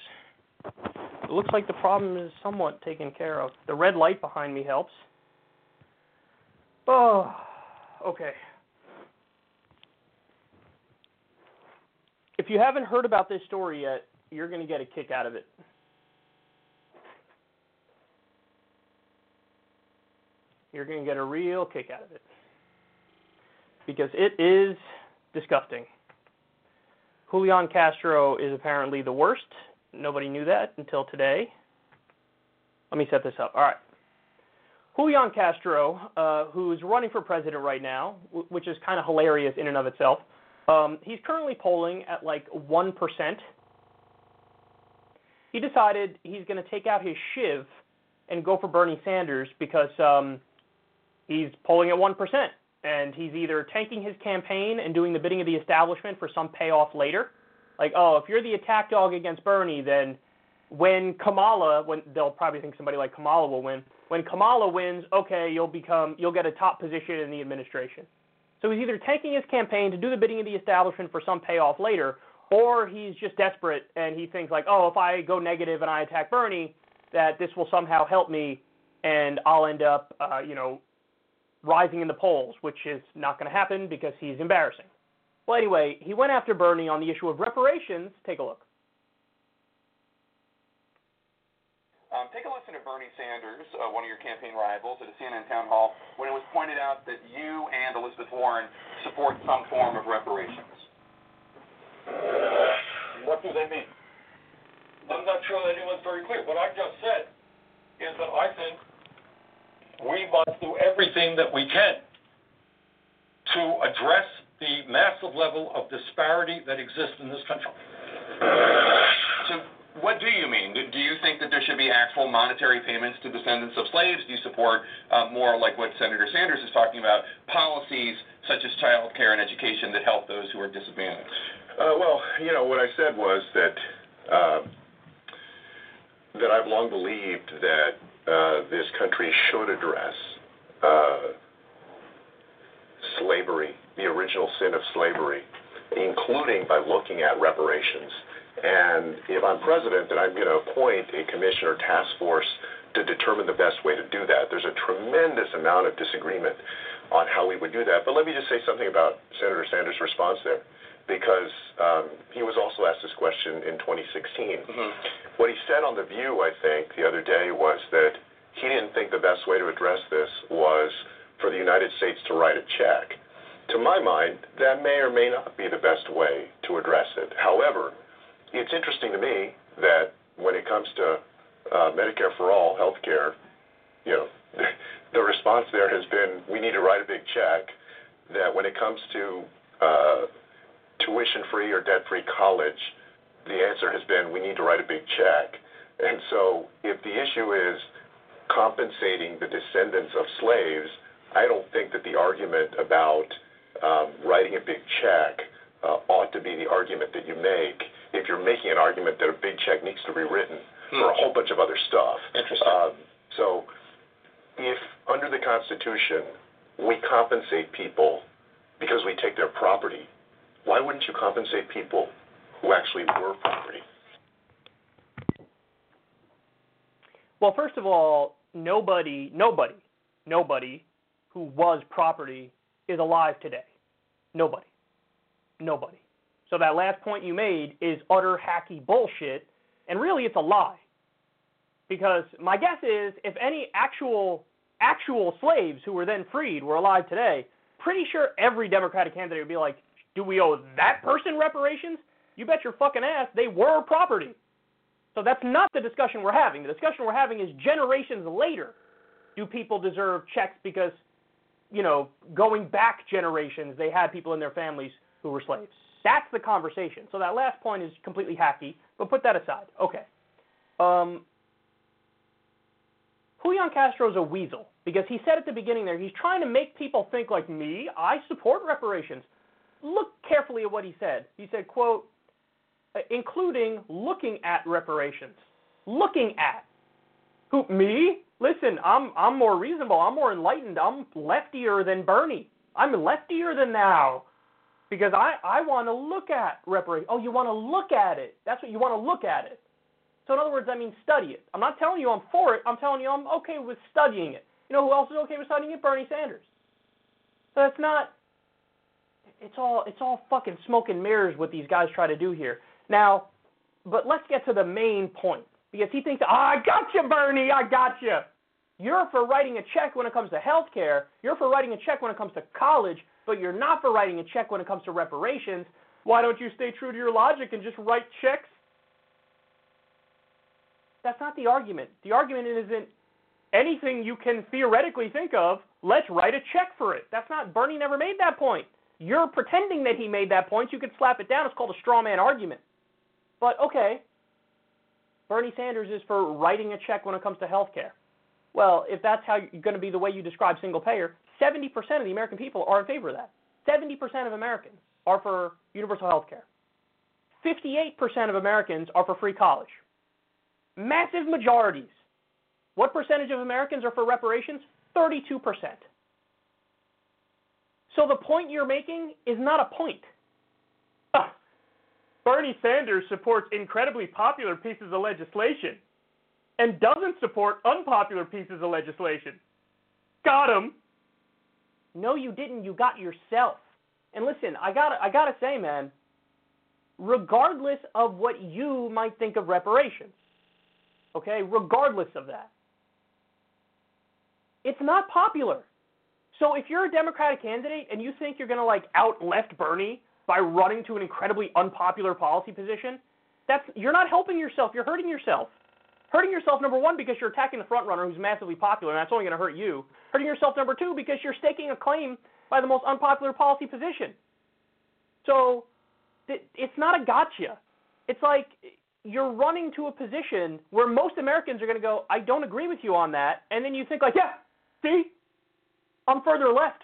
It looks like the problem is somewhat taken care of. The red light behind me helps. Oh, okay. If you haven't heard about this story yet, you're going to get a kick out of it. You're going to get a real kick out of it. Because it is disgusting. Julian Castro is apparently the worst. Nobody knew that until today. Let me set this up. All right. Julian Castro, uh, who's running for president right now, w- which is kind of hilarious in and of itself, um, he's currently polling at like 1%. He decided he's going to take out his shiv and go for Bernie Sanders because um, He's polling at 1%, and he's either tanking his campaign and doing the bidding of the establishment for some payoff later. Like, oh, if you're the attack dog against Bernie, then when Kamala, when they'll probably think somebody like Kamala will win. When Kamala wins, okay, you'll become, you'll get a top position in the administration. So he's either tanking his campaign to do the bidding of the establishment for some payoff later, or he's just desperate and he thinks like, oh, if I go negative and I attack Bernie, that this will somehow help me and I'll end up, uh, you know, rising in the polls, which is not going to happen because he's embarrassing. Well, anyway, he went after Bernie on the issue of reparations. Take a look. Um, take a listen to Bernie Sanders, uh, one of your campaign rivals, at a CNN town hall when it was pointed out that you and Elizabeth Warren support some form of reparations. What do they mean? I'm not sure that anyone's very clear. What I just said is that I think we must do everything that we can to address the massive level of disparity that exists in this country. So, what do you mean? Do you think that there should be actual monetary payments to descendants of slaves? Do you support uh, more like what Senator Sanders is talking about, policies such as child care and education that help those who are disadvantaged? Uh, well, you know, what I said was that uh, that I've long believed that uh, this country should address uh, slavery, the original sin of slavery, including by looking at reparations. And if I'm president, then I'm going to appoint a commission or task force to determine the best way to do that. There's a tremendous amount of disagreement on how we would do that. But let me just say something about Senator Sanders' response there because um, he was also asked this question in 2016. Mm-hmm. What he said on The View, I think, the other day was that he didn't think the best way to address this was for the United States to write a check. To my mind, that may or may not be the best way to address it. However, it's interesting to me that when it comes to uh, Medicare for all, health care, you know, the response there has been we need to write a big check. That when it comes to uh, tuition-free or debt-free college, the answer has been we need to write a big check. And so if the issue is compensating the descendants of slaves, I don't think that the argument about um, writing a big check uh, ought to be the argument that you make if you're making an argument that a big check needs to be written hmm. for a whole bunch of other stuff. Interesting. Um, so if under the Constitution we compensate people because we take their property, why wouldn't you compensate people who actually were property? Well, first of all, nobody, nobody, nobody who was property is alive today. Nobody. Nobody. So that last point you made is utter hacky bullshit, and really it's a lie. Because my guess is if any actual actual slaves who were then freed were alive today, pretty sure every Democratic candidate would be like, do we owe that person reparations? You bet your fucking ass they were property. So that's not the discussion we're having. The discussion we're having is generations later, do people deserve checks because, you know, going back generations, they had people in their families who were slaves. That's the conversation. So that last point is completely hacky, but put that aside. Okay. Um, Julian Castro's a weasel because he said at the beginning there he's trying to make people think like me. I support reparations look carefully at what he said. He said, quote, uh, including looking at reparations. Looking at. Who, me? Listen, I'm, I'm more reasonable. I'm more enlightened. I'm leftier than Bernie. I'm leftier than now. Because I, I want to look at reparations. Oh, you want to look at it. That's what you want to look at it. So in other words, I mean study it. I'm not telling you I'm for it. I'm telling you I'm okay with studying it. You know who else is okay with studying it? Bernie Sanders. So that's not it's all it's all fucking smoke and mirrors what these guys try to do here. Now, but let's get to the main point because he thinks, oh, I got you, Bernie, I got you. You're for writing a check when it comes to health care. You're for writing a check when it comes to college, but you're not for writing a check when it comes to reparations. Why don't you stay true to your logic and just write checks? That's not the argument. The argument isn't anything you can theoretically think of. Let's write a check for it. That's not Bernie never made that point. You're pretending that he made that point. You could slap it down. It's called a straw man argument. But okay, Bernie Sanders is for writing a check when it comes to health care. Well, if that's how you're going to be the way you describe single payer, 70% of the American people are in favor of that. 70% of Americans are for universal health care. 58% of Americans are for free college. Massive majorities. What percentage of Americans are for reparations? 32%. So the point you're making is not a point. Ah. Bernie Sanders supports incredibly popular pieces of legislation and doesn't support unpopular pieces of legislation. Got him. No, you didn't. You got yourself. And listen, I got I got to say, man, regardless of what you might think of reparations, okay? Regardless of that. It's not popular. So if you're a Democratic candidate and you think you're going to like out left Bernie by running to an incredibly unpopular policy position, that's you're not helping yourself. You're hurting yourself. Hurting yourself number one because you're attacking the front runner who's massively popular, and that's only going to hurt you. Hurting yourself number two because you're staking a claim by the most unpopular policy position. So it's not a gotcha. It's like you're running to a position where most Americans are going to go, I don't agree with you on that, and then you think like, yeah, see, I'm further left.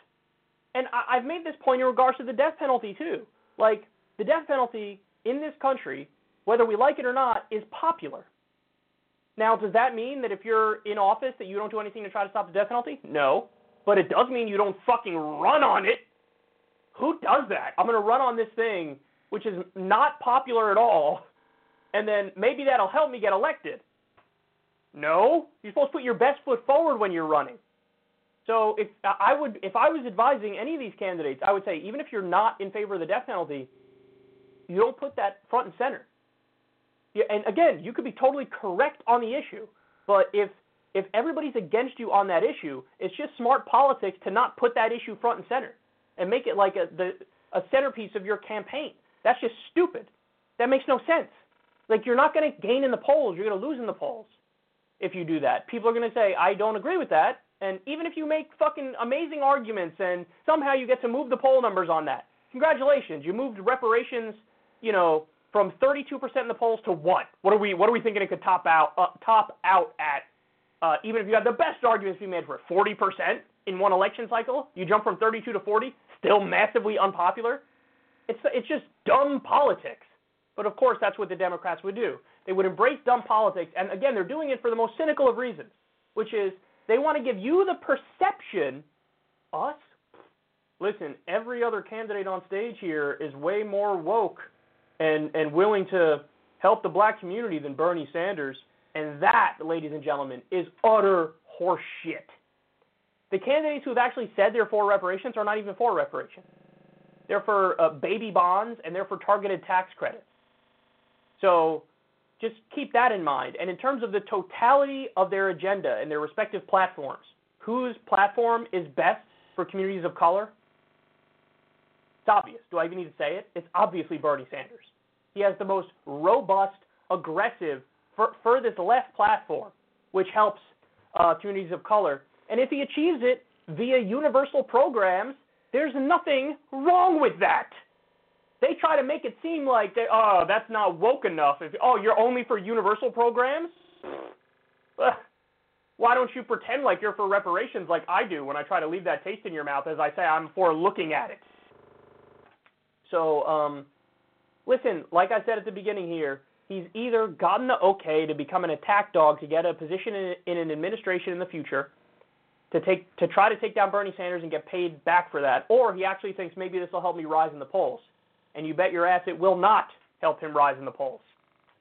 And I, I've made this point in regards to the death penalty too. Like the death penalty in this country, whether we like it or not, is popular. Now, does that mean that if you're in office that you don't do anything to try to stop the death penalty? No. But it does mean you don't fucking run on it. Who does that? I'm going to run on this thing which is not popular at all, and then maybe that'll help me get elected. No, you're supposed to put your best foot forward when you're running. So if uh, I would, if I was advising any of these candidates, I would say even if you're not in favor of the death penalty, you don't put that front and center. Yeah, and again, you could be totally correct on the issue, but if if everybody's against you on that issue, it's just smart politics to not put that issue front and center and make it like a the a centerpiece of your campaign. That's just stupid. That makes no sense. Like you're not going to gain in the polls, you're going to lose in the polls if you do that. People are going to say, "I don't agree with that." And even if you make fucking amazing arguments and somehow you get to move the poll numbers on that, congratulations, you moved reparations, you know, from 32% in the polls to what? What are we what are we thinking it could top out uh, top out at? Uh, even if you had the best arguments be made for it, 40% in one election cycle, you jump from 32 to 40, still massively unpopular. It's it's just dumb politics. But of course, that's what the Democrats would do. They would embrace dumb politics, and again, they're doing it for the most cynical of reasons, which is they want to give you the perception, us. Listen, every other candidate on stage here is way more woke and and willing to help the black community than Bernie Sanders, and that, ladies and gentlemen, is utter horseshit. The candidates who have actually said they're for reparations are not even for reparations. They're for uh, baby bonds, and they're for targeted tax credits. So just keep that in mind. And in terms of the totality of their agenda and their respective platforms, whose platform is best for communities of color? It's obvious. Do I even need to say it? It's obviously Bernie Sanders. He has the most robust, aggressive, furthest left platform, which helps uh, communities of color. And if he achieves it via universal programs there's nothing wrong with that. They try to make it seem like, they, oh, that's not woke enough. If oh, you're only for universal programs. Why don't you pretend like you're for reparations like I do when I try to leave that taste in your mouth as I say I'm for looking at it? So, um, listen, like I said at the beginning here, he's either gotten the okay to become an attack dog to get a position in, in an administration in the future, to take to try to take down Bernie Sanders and get paid back for that, or he actually thinks maybe this will help me rise in the polls. And you bet your ass it will not help him rise in the polls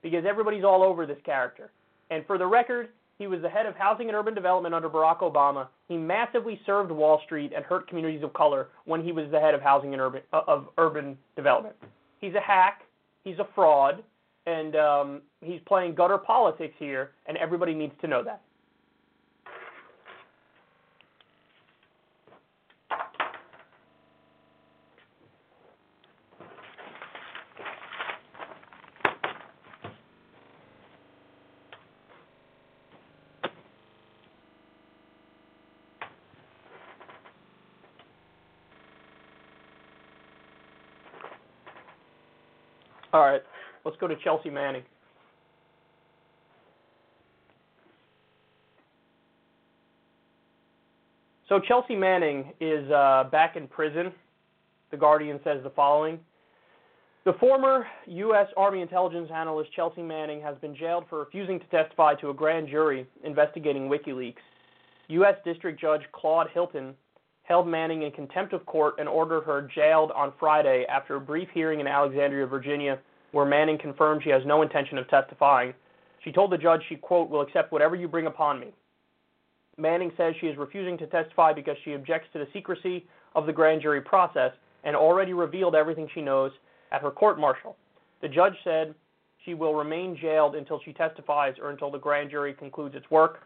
because everybody's all over this character. And for the record, he was the head of housing and urban development under Barack Obama. He massively served Wall Street and hurt communities of color when he was the head of housing and urban uh, of urban development. He's a hack. He's a fraud, and um, he's playing gutter politics here, and everybody needs to know that. All right, let's go to Chelsea Manning. So Chelsea Manning is uh, back in prison. The Guardian says the following. The former U.S. Army intelligence analyst Chelsea Manning has been jailed for refusing to testify to a grand jury investigating WikiLeaks. U.S. District Judge Claude Hilton held Manning in contempt of court and ordered her jailed on Friday after a brief hearing in Alexandria, Virginia, where Manning confirmed she has no intention of testifying. She told the judge she, quote, will accept whatever you bring upon me. Manning says she is refusing to testify because she objects to the secrecy of the grand jury process and already revealed everything she knows at her court martial. The judge said she will remain jailed until she testifies or until the grand jury concludes its work.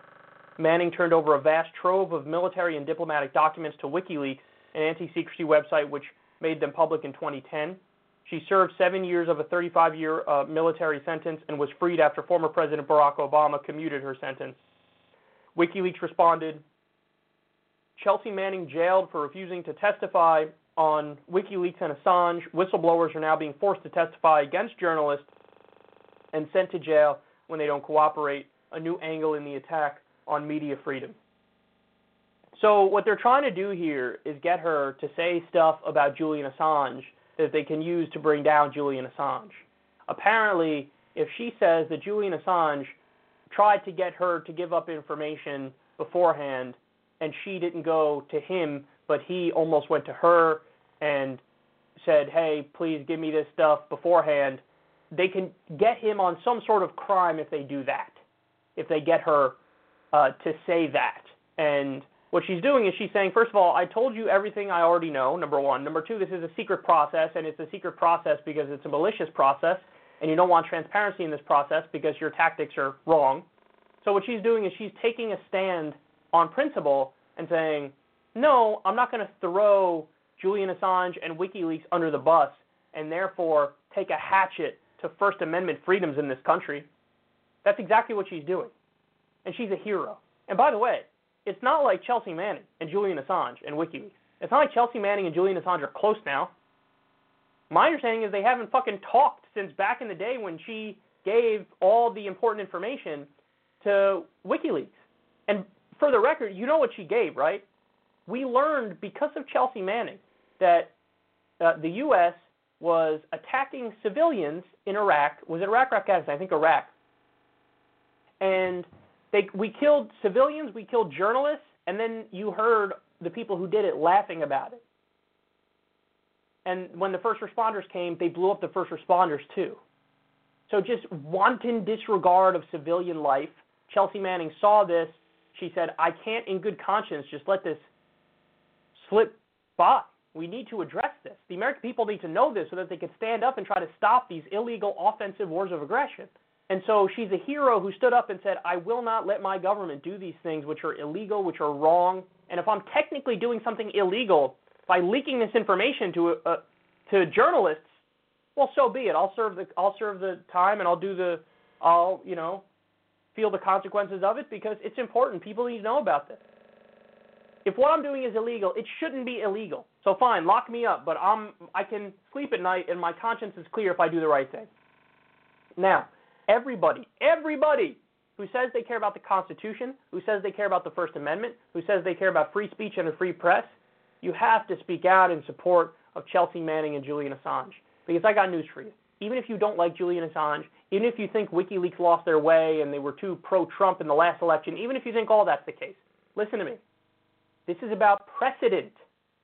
Manning turned over a vast trove of military and diplomatic documents to WikiLeaks, an anti secrecy website which made them public in 2010. She served seven years of a 35 year uh, military sentence and was freed after former President Barack Obama commuted her sentence. WikiLeaks responded Chelsea Manning jailed for refusing to testify on WikiLeaks and Assange. Whistleblowers are now being forced to testify against journalists and sent to jail when they don't cooperate. A new angle in the attack on media freedom. So, what they're trying to do here is get her to say stuff about Julian Assange that they can use to bring down Julian Assange. Apparently, if she says that Julian Assange tried to get her to give up information beforehand and she didn't go to him, but he almost went to her and said, hey, please give me this stuff beforehand, they can get him on some sort of crime if they do that, if they get her uh, to say that. And what she's doing is she's saying, first of all, I told you everything I already know, number one. Number two, this is a secret process, and it's a secret process because it's a malicious process, and you don't want transparency in this process because your tactics are wrong. So what she's doing is she's taking a stand on principle and saying, no, I'm not going to throw Julian Assange and WikiLeaks under the bus and therefore take a hatchet to First Amendment freedoms in this country. That's exactly what she's doing. And she's a hero. And by the way, it's not like Chelsea Manning and Julian Assange and WikiLeaks. It's not like Chelsea Manning and Julian Assange are close now. My understanding is they haven't fucking talked since back in the day when she gave all the important information to WikiLeaks. And for the record, you know what she gave, right? We learned because of Chelsea Manning that uh, the U.S. was attacking civilians in Iraq. Was it Iraq or Afghanistan? I think Iraq. And they, we killed civilians, we killed journalists, and then you heard the people who did it laughing about it. And when the first responders came, they blew up the first responders too. So just wanton disregard of civilian life. Chelsea Manning saw this. She said, I can't, in good conscience, just let this slip by. We need to address this. The American people need to know this so that they can stand up and try to stop these illegal offensive wars of aggression. And so she's a hero who stood up and said, I will not let my government do these things which are illegal, which are wrong. And if I'm technically doing something illegal by leaking this information to uh, to journalists, well, so be it. I'll serve the I'll serve the time and I'll do the I'll you know feel the consequences of it because it's important. People need to know about this. If what I'm doing is illegal, it shouldn't be illegal. So fine, lock me up, but I'm I can sleep at night and my conscience is clear if I do the right thing. Now, everybody, everybody who says they care about the Constitution, who says they care about the First Amendment, who says they care about free speech and a free press, you have to speak out in support of Chelsea Manning and Julian Assange. Because I got news for you. Even if you don't like Julian Assange, even if you think WikiLeaks lost their way and they were too pro Trump in the last election, even if you think all that's the case, listen to me. This is about precedent.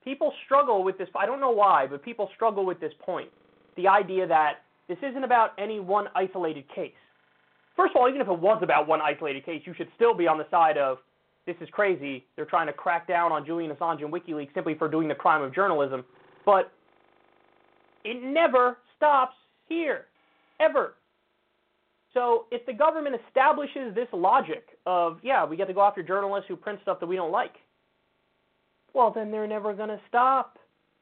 People struggle with this. I don't know why, but people struggle with this point. The idea that this isn't about any one isolated case. First of all, even if it was about one isolated case, you should still be on the side of this is crazy. They're trying to crack down on Julian Assange and WikiLeaks simply for doing the crime of journalism. But it never stops here, ever. So if the government establishes this logic of, yeah, we get to go after journalists who print stuff that we don't like, well, then they're never going to stop.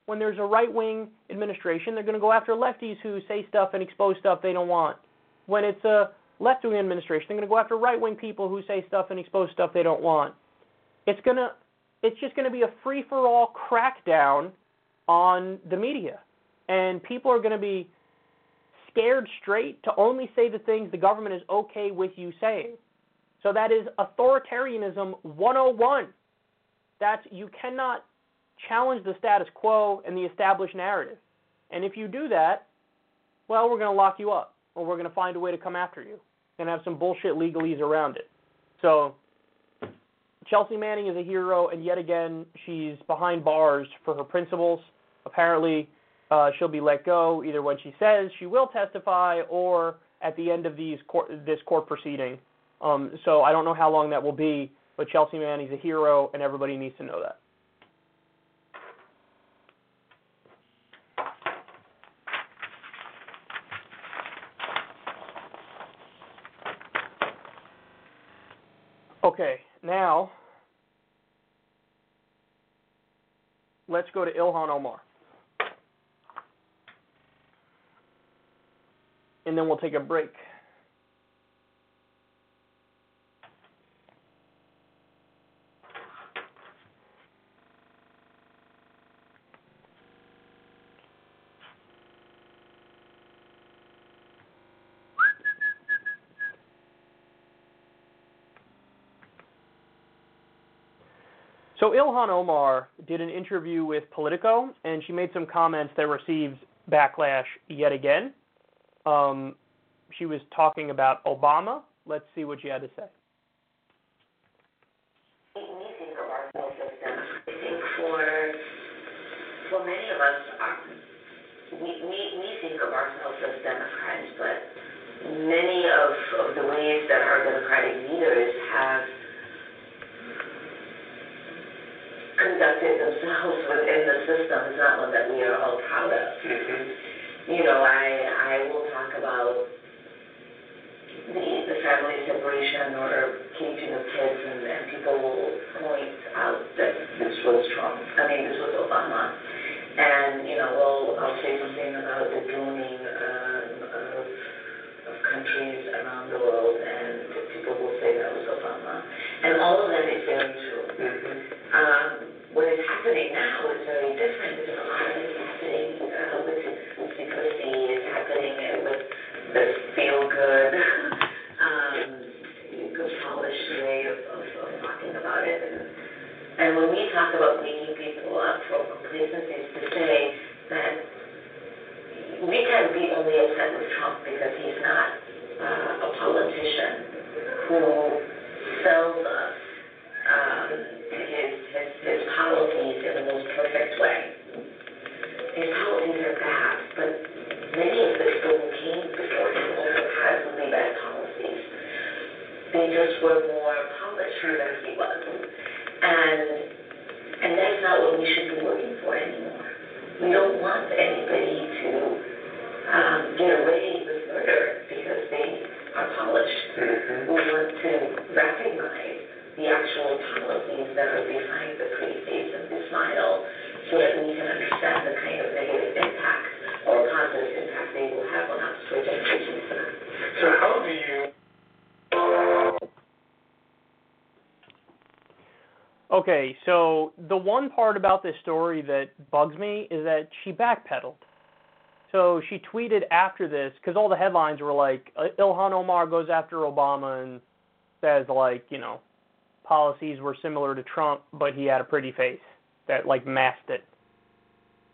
When there's a right wing administration, they're going to go after lefties who say stuff and expose stuff they don't want. When it's a left wing administration, they're going to go after right wing people who say stuff and expose stuff they don't want. It's going to it's just going to be a free for all crackdown on the media. And people are going to be scared straight to only say the things the government is okay with you saying. So that is authoritarianism 101. That's you cannot challenge the status quo and the established narrative. And if you do that, well, we're going to lock you up, or we're going to find a way to come after you and have some bullshit legalese around it. So Chelsea Manning is a hero, and yet again, she's behind bars for her principles. Apparently, uh, she'll be let go either when she says she will testify or at the end of these court, this court proceeding. Um, so I don't know how long that will be, but Chelsea Manning's a hero, and everybody needs to know that. Okay, now let's go to Ilhan Omar. And then we'll take a break. So Ilhan Omar did an interview with Politico, and she made some comments that received backlash yet again. Um, she was talking about Obama. Let's see what she had to say. We think of for many of us, um, we, we we think of ourselves as Democrats, but many of, of the ways that our Democratic leaders have conducted themselves within the system is not one that we are all proud of. You know, I I will talk about the the family separation or caging of kids, and, and people will point out that this was Trump. I mean, this was Obama. And you know, we'll I'll say something about the droning um, of, of countries around the world, and people will say that was Obama. And all of that is very true. Um, what is happening now is very different. There's a lot of happening uh, with. It's happening with the feel good, um, good polished way of, of, of talking about it. And, and when we talk about waking people up from complacency, is to say that we can be only upset with Trump because he's not uh, a politician who sells us his, policies in the most perfect way. His policies are bad, but many of the people who came before him also had really bad policies. They just were more polished than he was. And, and that's not what we should be looking for anymore. We don't want anybody to um, get away with murder because they are polished. We want to recognize the actual policies that are behind the pretty face and the smile so that we can understand the kind of negative impact or positive impact they will have on us for generations to come. So how do you, Okay, so the one part about this story that bugs me is that she backpedaled. So she tweeted after this because all the headlines were like uh, Ilhan Omar goes after Obama and says like you know policies were similar to Trump, but he had a pretty face that like masked it.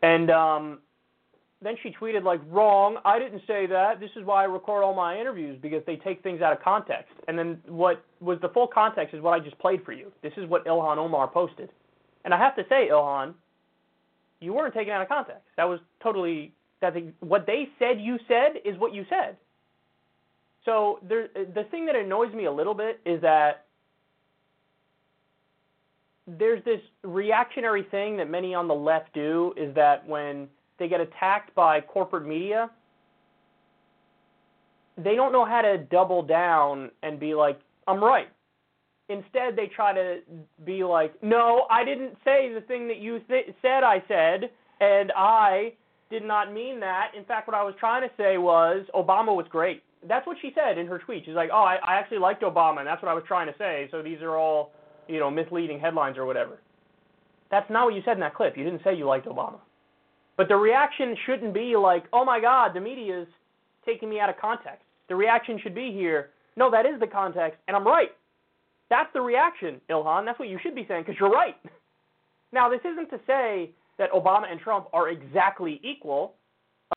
And um, then she tweeted like wrong. I didn't say that. This is why I record all my interviews because they take things out of context. And then what was the full context is what I just played for you. This is what Ilhan Omar posted. And I have to say, Ilhan, you weren't taken out of context. That was totally that what they said you said is what you said. So there, the thing that annoys me a little bit is that there's this reactionary thing that many on the left do is that when they get attacked by corporate media, they don't know how to double down and be like, I'm right. Instead, they try to be like, no, I didn't say the thing that you th- said I said, and I did not mean that. In fact, what I was trying to say was Obama was great. That's what she said in her tweet. She's like, oh, I, I actually liked Obama, and that's what I was trying to say. So these are all, you know, misleading headlines or whatever. That's not what you said in that clip. You didn't say you liked Obama. But the reaction shouldn't be like, oh my God, the media is taking me out of context. The reaction should be here, no, that is the context, and I'm right. That's the reaction, Ilhan. That's what you should be saying because you're right. Now, this isn't to say that Obama and Trump are exactly equal,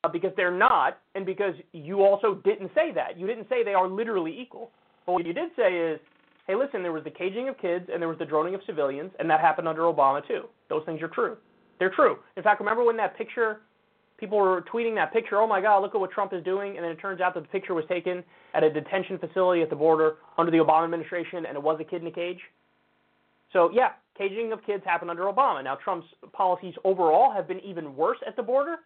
uh, because they're not, and because you also didn't say that. You didn't say they are literally equal. But what you did say is, hey, listen, there was the caging of kids and there was the droning of civilians, and that happened under Obama too. Those things are true. They're true. In fact, remember when that picture, people were tweeting that picture, oh my God, look at what Trump is doing, and then it turns out that the picture was taken at a detention facility at the border under the Obama administration, and it was a kid in a cage. So yeah, caging of kids happened under Obama. Now Trump's policies overall have been even worse at the border,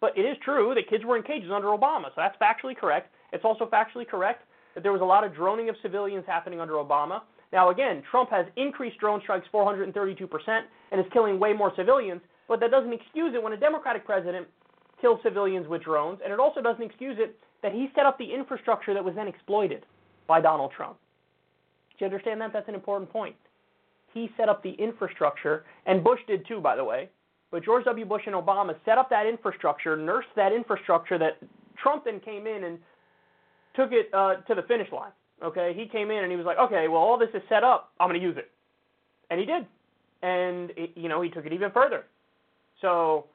but it is true that kids were in cages under Obama, so that's factually correct. It's also factually correct that there was a lot of droning of civilians happening under Obama. Now, again, Trump has increased drone strikes 432% and is killing way more civilians, but that doesn't excuse it when a Democratic president kills civilians with drones, and it also doesn't excuse it that he set up the infrastructure that was then exploited by Donald Trump. Do you understand that? That's an important point. He set up the infrastructure, and Bush did too, by the way, but George W. Bush and Obama set up that infrastructure, nursed that infrastructure that Trump then came in and took it uh, to the finish line. Okay, he came in and he was like, okay, well, all this is set up. I'm going to use it, and he did, and it, you know he took it even further. So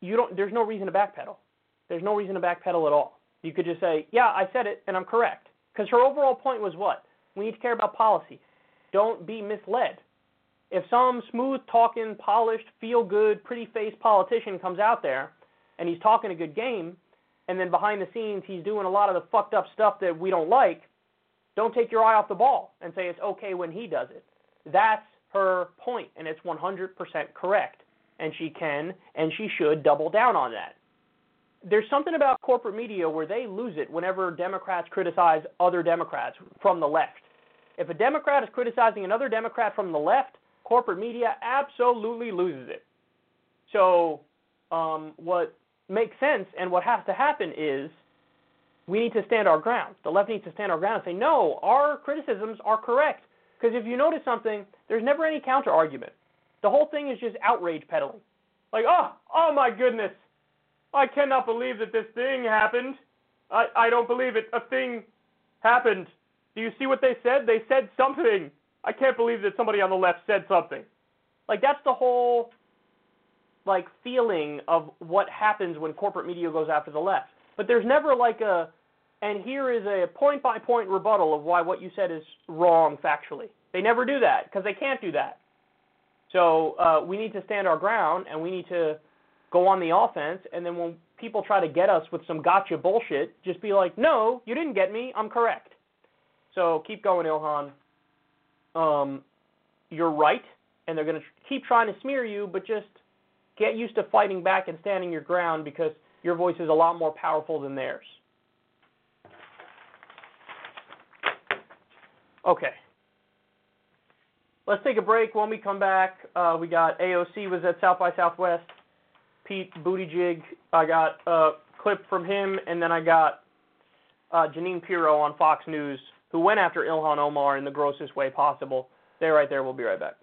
you don't. There's no reason to backpedal. There's no reason to backpedal at all. You could just say, yeah, I said it and I'm correct. Because her overall point was what? We need to care about policy. Don't be misled. If some smooth talking, polished, feel good, pretty faced politician comes out there and he's talking a good game, and then behind the scenes he's doing a lot of the fucked up stuff that we don't like, don't take your eye off the ball and say it's okay when he does it. That's her point, and it's 100% correct. And she can and she should double down on that. There's something about corporate media where they lose it whenever Democrats criticize other Democrats from the left. If a Democrat is criticizing another Democrat from the left, corporate media absolutely loses it. So, um, what makes sense and what has to happen is we need to stand our ground. The left needs to stand our ground and say, no, our criticisms are correct. Because if you notice something, there's never any counter argument. The whole thing is just outrage peddling. Like, oh, oh my goodness, I cannot believe that this thing happened. I, I don't believe it. A thing happened. Do you see what they said? They said something. I can't believe that somebody on the left said something. Like that's the whole like feeling of what happens when corporate media goes after the left. But there's never like a and here is a point by point rebuttal of why what you said is wrong factually. They never do that because they can't do that. So uh, we need to stand our ground and we need to go on the offense. And then when people try to get us with some gotcha bullshit, just be like, no, you didn't get me. I'm correct. So keep going, Ilhan. Um, you're right, and they're going to keep trying to smear you, but just get used to fighting back and standing your ground because your voice is a lot more powerful than theirs. Okay. Let's take a break. When we come back, uh, we got AOC was at South by Southwest. Pete Buttigieg, I got a clip from him, and then I got uh, Jeanine Pirro on Fox News, who went after Ilhan Omar in the grossest way possible. Stay right there. We'll be right back.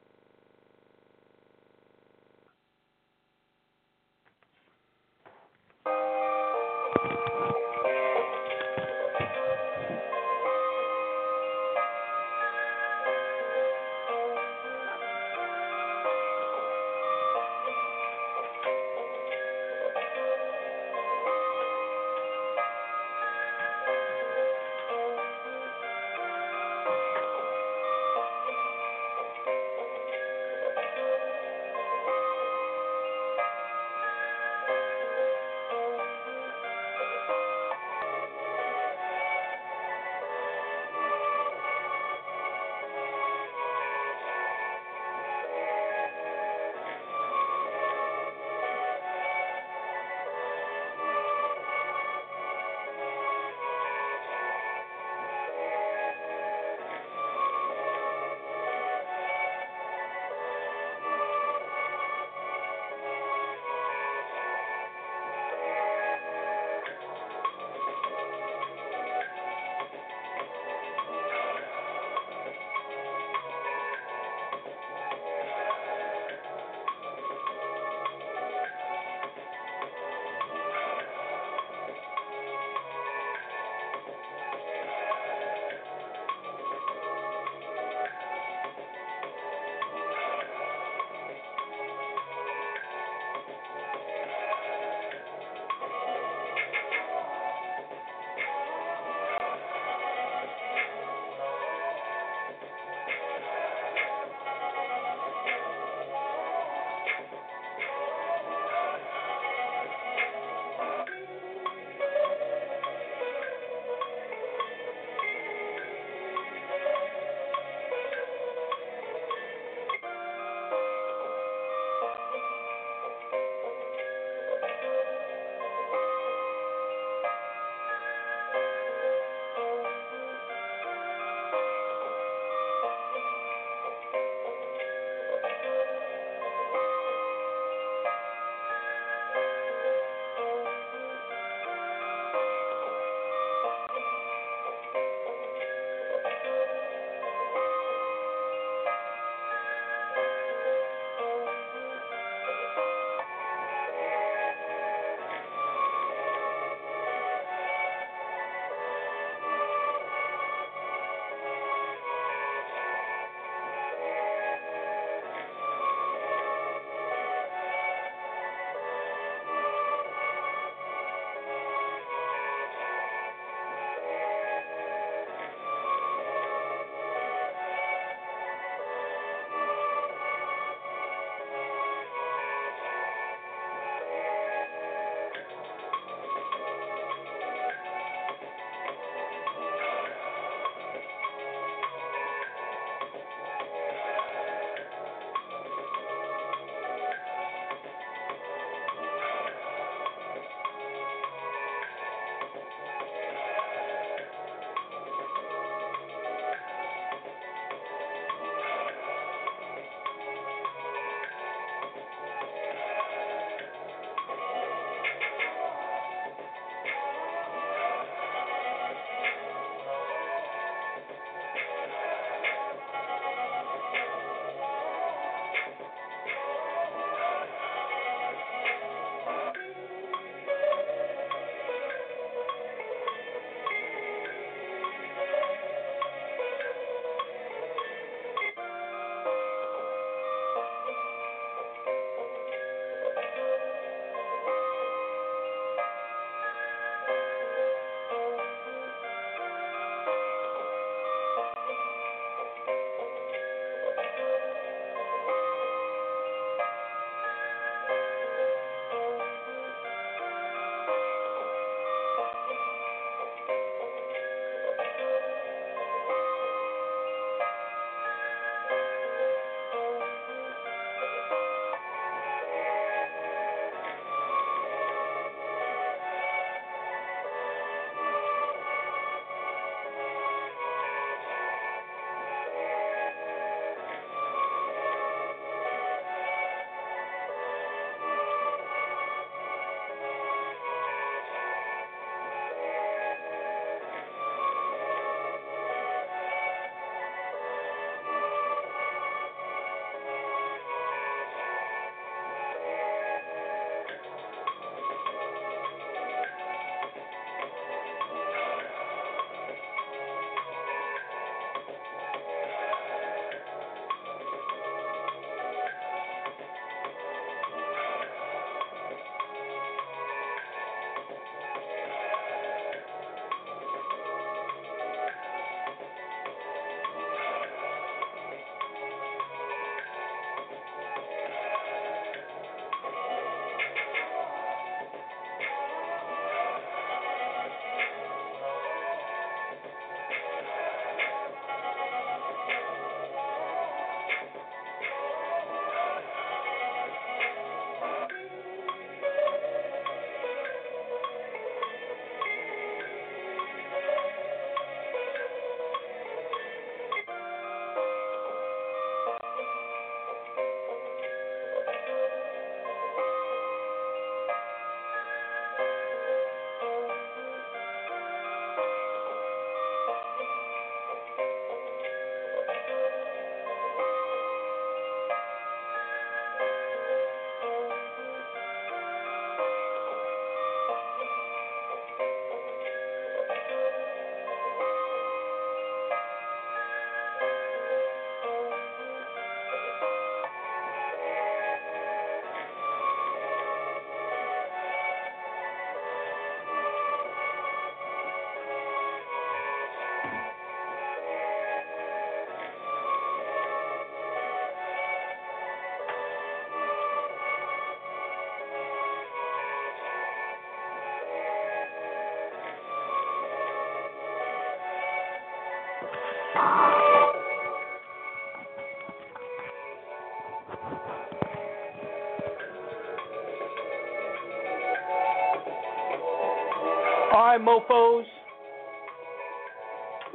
Right, mofos.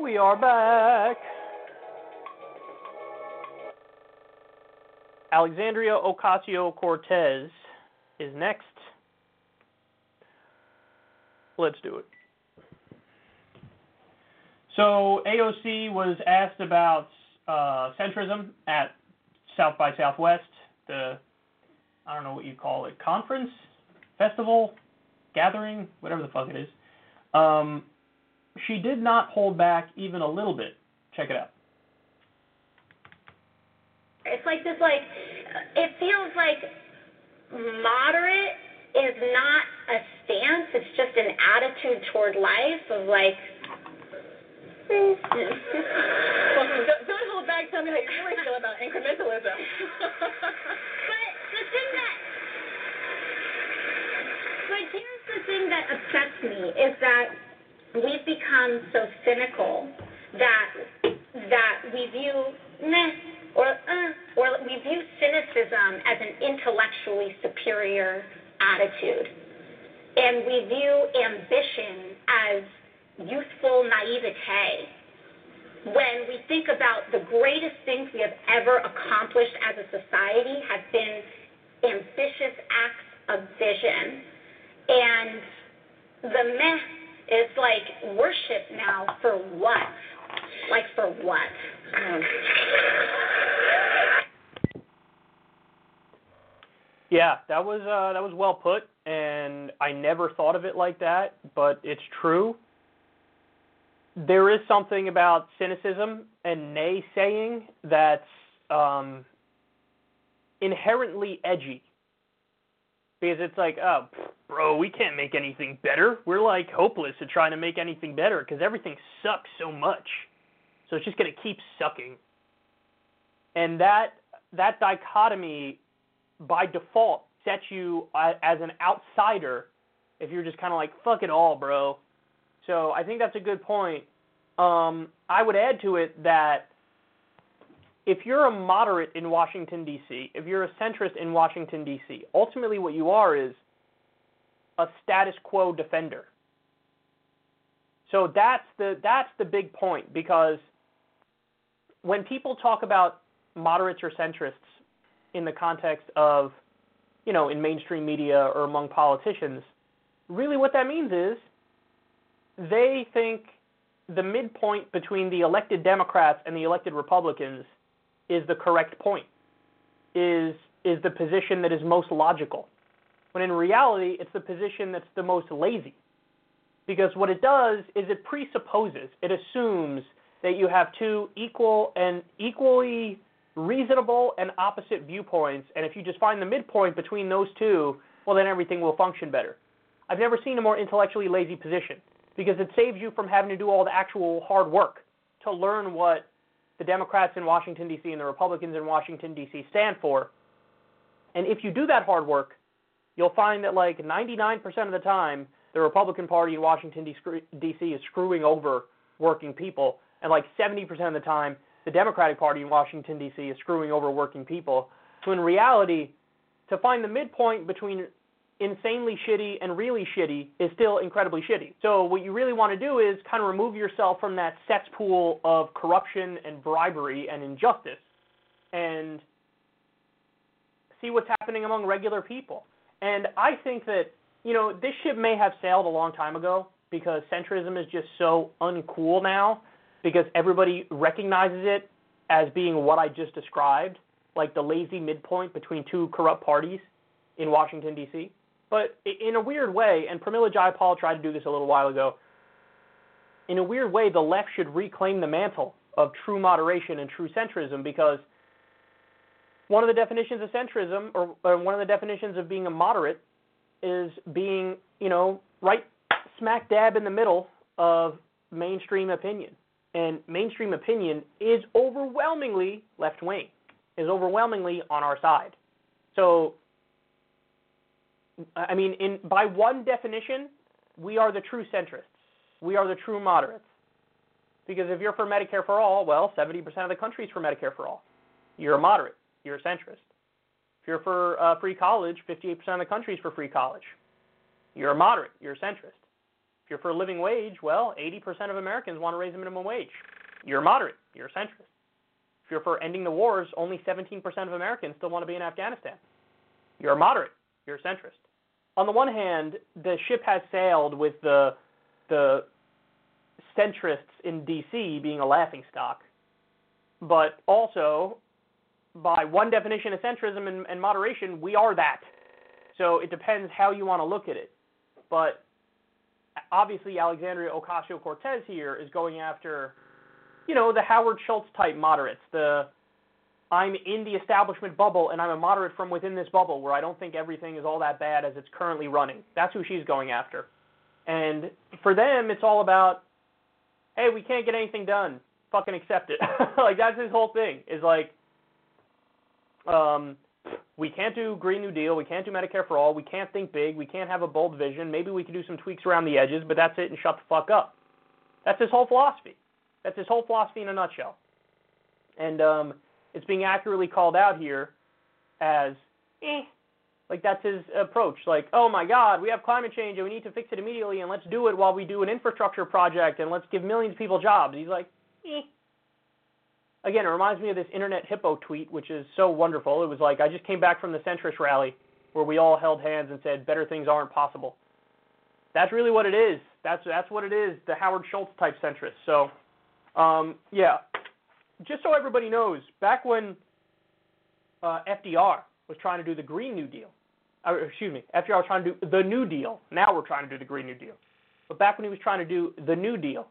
We are back. Alexandria Ocasio Cortez is next. Let's do it. So, AOC was asked about uh, centrism at South by Southwest, the, I don't know what you call it, conference, festival, gathering, whatever the fuck it is. Um, she did not hold back even a little bit. Check it out. It's like this, like, it feels like moderate is not a stance, it's just an attitude toward life of like, well, don't, don't hold back, tell me how you really feel about incrementalism. but the thing that, but here's the thing that upsets me is that we've become so cynical that that we view meh or uh, or we view cynicism as an intellectually superior attitude, and we view ambition as youthful naivete. When we think about the greatest things we have ever accomplished as a society have been ambitious acts of vision, and the meh is like worship now for what? Like for what? Um, Yeah, that was uh, that was well put, and I never thought of it like that, but it's true. There is something about cynicism and naysaying that's um, inherently edgy, because it's like, oh, bro, we can't make anything better. We're like hopeless at trying to make anything better because everything sucks so much. So it's just gonna keep sucking, and that that dichotomy by default sets you uh, as an outsider if you're just kind of like fuck it all, bro. So I think that's a good point. Um, I would add to it that if you're a moderate in Washington D.C., if you're a centrist in Washington D.C., ultimately what you are is a status quo defender. So that's the that's the big point because when people talk about moderates or centrists in the context of, you know, in mainstream media or among politicians, really what that means is they think the midpoint between the elected Democrats and the elected Republicans is the correct point, is is the position that is most logical. When in reality, it's the position that's the most lazy. Because what it does is it presupposes, it assumes that you have two equal and equally reasonable and opposite viewpoints, and if you just find the midpoint between those two, well, then everything will function better. I've never seen a more intellectually lazy position because it saves you from having to do all the actual hard work to learn what the Democrats in Washington, D.C. and the Republicans in Washington, D.C. stand for. And if you do that hard work, you'll find that like 99% of the time, the Republican Party in Washington, D.C. is screwing over working people, and like 70% of the time, the Democratic Party in Washington, D.C. is screwing over working people. So in reality, to find the midpoint between insanely shitty and really shitty is still incredibly shitty. So what you really want to do is kind of remove yourself from that cesspool of corruption and bribery and injustice and see what's happening among regular people. And I think that, you know, this ship may have sailed a long time ago because centrism is just so uncool now because everybody recognizes it as being what I just described, like the lazy midpoint between two corrupt parties in Washington, D.C. But in a weird way, and Pramila Jayapal tried to do this a little while ago, in a weird way, the left should reclaim the mantle of true moderation and true centrism because one of the definitions of centrism, or, or one of the definitions of being a moderate, is being, you know, right smack dab in the middle of mainstream opinion and mainstream opinion is overwhelmingly left wing, is overwhelmingly on our side. So, I mean, in by one definition, we are the true centrists. We are the true moderates. because if you're for Medicare for all, well, 70% of the country is for Medicare for all. You're a moderate. You're a centrist. If you're for uh, free college, 58% of the country is for free college. You're a moderate. You're a centrist. You're for a living wage, well, 80% of Americans want to raise the minimum wage. You're moderate. You're a centrist. If you're for ending the wars, only 17% of Americans still want to be in Afghanistan. You're a moderate. You're a centrist. On the one hand, the ship has sailed with the the centrists in D.C. being a laughing stock, but also by one definition of centrism and, and moderation, we are that. So it depends how you want to look at it. But obviously, Alexandria Ocasio Cortez here is going after, you know, the Howard Schultz type moderates, the I'm in the establishment bubble and I'm a moderate from within this bubble where I don't think everything is all that bad as it's currently running. That's who she's going after. And for them, it's all about, hey, we can't get anything done. Fucking accept it. like that's his whole thing. Is like, um, we can't do Green New Deal. We can't do Medicare for all. We can't think big. We can't have a bold vision. Maybe we can do some tweaks around the edges, but that's it and shut the fuck up. That's his whole philosophy. That's his whole philosophy in a nutshell. And um, it's being accurately called out here as, eh, like that's his approach. Like, oh my God, we have climate change and we need to fix it immediately, and let's do it while we do an infrastructure project and let's give millions of people jobs. He's like, eh. Again, it reminds me of this Internet Hippo tweet, which is so wonderful. It was like I just came back from the centrist rally where we all held hands and said better things aren't possible. That's really what it is. That's that's what it is. The Howard Schultz type centrist. So, um, yeah, just so everybody knows, back when uh, FDR was trying to do the Green New Deal, uh, excuse me, FDR was trying to do the New Deal. Now we're trying to do the Green New Deal. But back when he was trying to do the New Deal,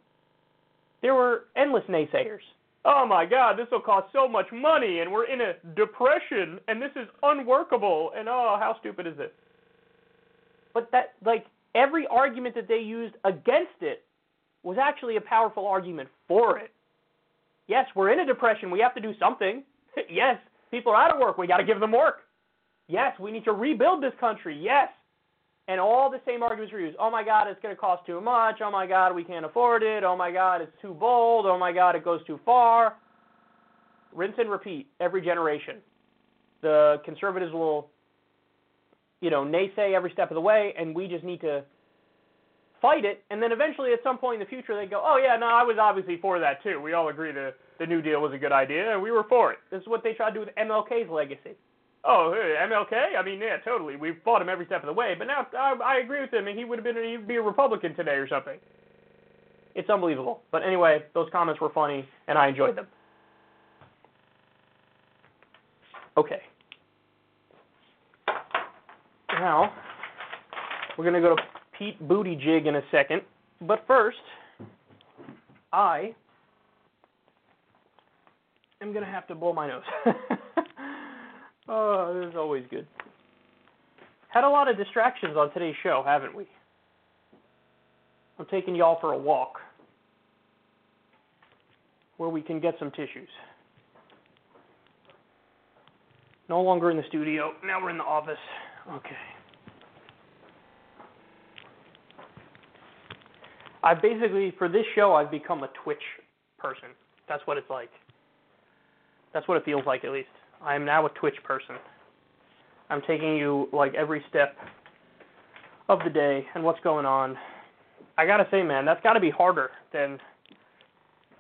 there were endless naysayers. Oh my God, this will cost so much money, and we're in a depression, and this is unworkable, and oh, how stupid is this? But that, like, every argument that they used against it was actually a powerful argument for it. Yes, we're in a depression. We have to do something. yes, people are out of work. We got to give them work. Yes, we need to rebuild this country. Yes. And all the same arguments were used. Oh my God, it's going to cost too much. Oh my God, we can't afford it. Oh my God, it's too bold. Oh my God, it goes too far. Rinse and repeat every generation. The conservatives will, you know, naysay every step of the way, and we just need to fight it, and then eventually at some point in the future they go, oh yeah, no, I was obviously for that too. We all agree the the New Deal was a good idea, and we were for it. This is what they tried to do with MLK's legacy. Oh, MLK? I mean, yeah, totally. We've fought him every step of the way, but now I, I agree with him, and he would have been he'd be a Republican today or something. It's unbelievable. But anyway, those comments were funny, and I enjoyed them. Okay. Now, we're going to go to Pete Buttigieg in a second. But first, I am going to have to blow my nose. oh, this is always good. Had a lot of distractions on today's show, haven't we? I'm taking y'all for a walk where we can get some tissues. No longer in the studio. Now we're in the office. Okay. I basically for this show I've become a Twitch person. That's what it's like. That's what it feels like at least. I am now a Twitch person. I'm taking you like every step of the day and what's going on. I gotta say, man, that's gotta be harder than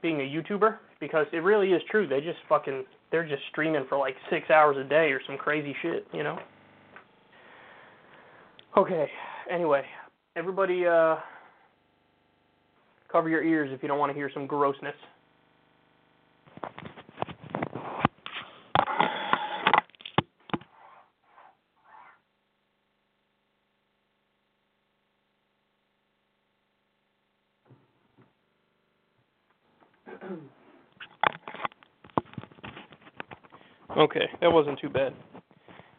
being a YouTuber because it really is true. They just fucking they're just streaming for like six hours a day or some crazy shit, you know. Okay. Anyway, everybody uh Cover your ears if you don't want to hear some grossness. Okay, that wasn't too bad.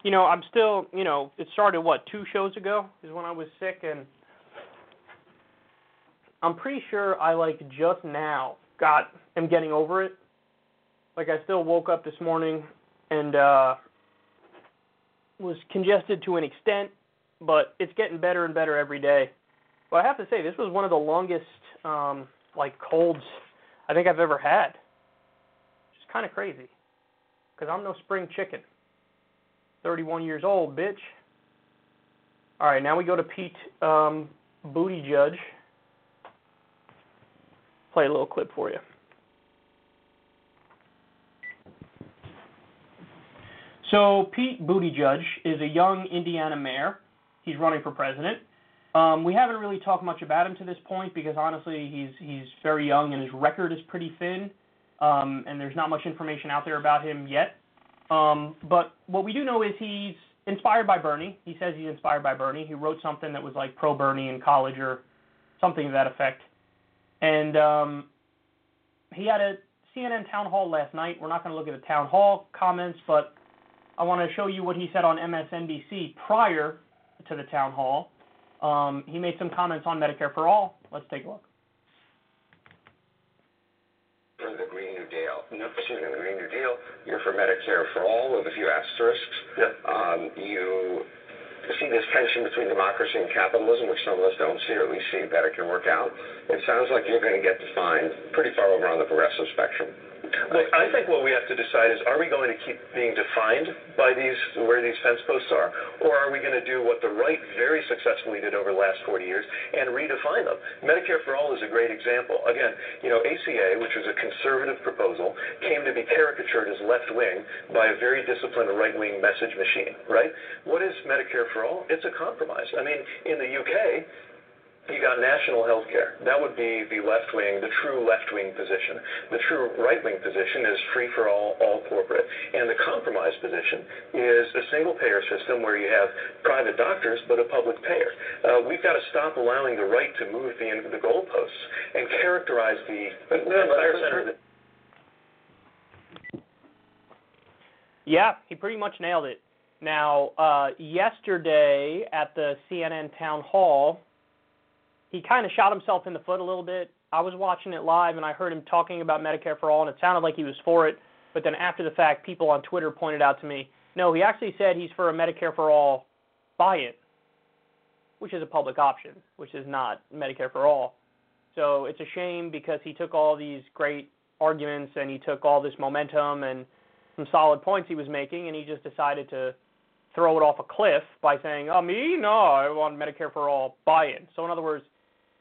You know, I'm still, you know, it started what, two shows ago is when I was sick and I'm pretty sure I like just now got am getting over it. Like I still woke up this morning and uh was congested to an extent, but it's getting better and better every day. But I have to say this was one of the longest um like colds I think I've ever had. Is kind of crazy. Because I'm no spring chicken. 31 years old, bitch. All right, now we go to Pete um, Judge. Play a little clip for you. So Pete Buttigieg is a young Indiana mayor. He's running for president. Um, we haven't really talked much about him to this point because honestly, he's he's very young and his record is pretty thin, um, and there's not much information out there about him yet. Um, but what we do know is he's inspired by Bernie. He says he's inspired by Bernie. He wrote something that was like pro Bernie in college or something to that effect. And um, he had a CNN town hall last night. We're not going to look at the town hall comments, but I want to show you what he said on MSNBC prior to the town hall. Um, he made some comments on Medicare for all. Let's take a look. For the Green New Deal, no, excuse me, the Green New Deal, you're for Medicare for all with a few asterisks. Yeah. Um, you see this tension between democracy and capitalism, which some of us don't see, or at least see better can work out. It sounds like you're going to get defined pretty far over on the progressive spectrum. Look, I think what we have to decide is, are we going to keep being defined by these, where these fence posts are, or are we going to do what the right very successfully did over the last 40 years and redefine them? Medicare for All is a great example. Again, you know, ACA, which was a conservative proposal, came to be caricatured as left-wing by a very disciplined right-wing message machine, right? What is Medicare for All? It's a compromise. I mean, in the UK, you got national health care. That would be the left wing, the true left wing position. The true right wing position is free for all, all corporate. And the compromise position is a single payer system where you have private doctors but a public payer. Uh, we've got to stop allowing the right to move the, the goalposts and characterize the entire center of the Yeah, he pretty much nailed it. Now, uh, yesterday at the CNN town hall, he kind of shot himself in the foot a little bit. I was watching it live and I heard him talking about Medicare for all, and it sounded like he was for it. But then after the fact, people on Twitter pointed out to me, no, he actually said he's for a Medicare for all buy-in, which is a public option, which is not Medicare for all. So it's a shame because he took all these great arguments and he took all this momentum and some solid points he was making, and he just decided to throw it off a cliff by saying, "Oh, me? No, I want Medicare for all buy-in." So in other words,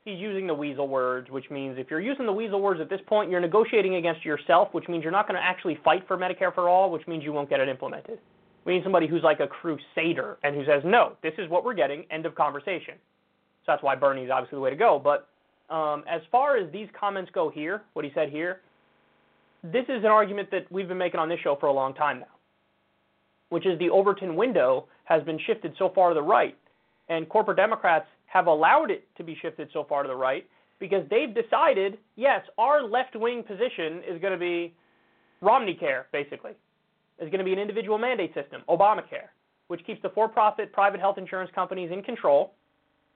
he's using the weasel words, which means if you're using the weasel words at this point, you're negotiating against yourself, which means you're not going to actually fight for Medicare for all, which means you won't get it implemented. We need somebody who's like a crusader and who says, "No, this is what we're getting." End of conversation. So that's why Bernie's obviously the way to go. But um, as far as these comments go here, what he said here, this is an argument that we've been making on this show for a long time now, which is the Overton window has been shifted so far to the right, and corporate Democrats have allowed it to be shifted so far to the right because they've decided, yes, our left-wing position is going to be Romney care, basically. Is going to be an individual mandate system, Obamacare, which keeps the for-profit private health insurance companies in control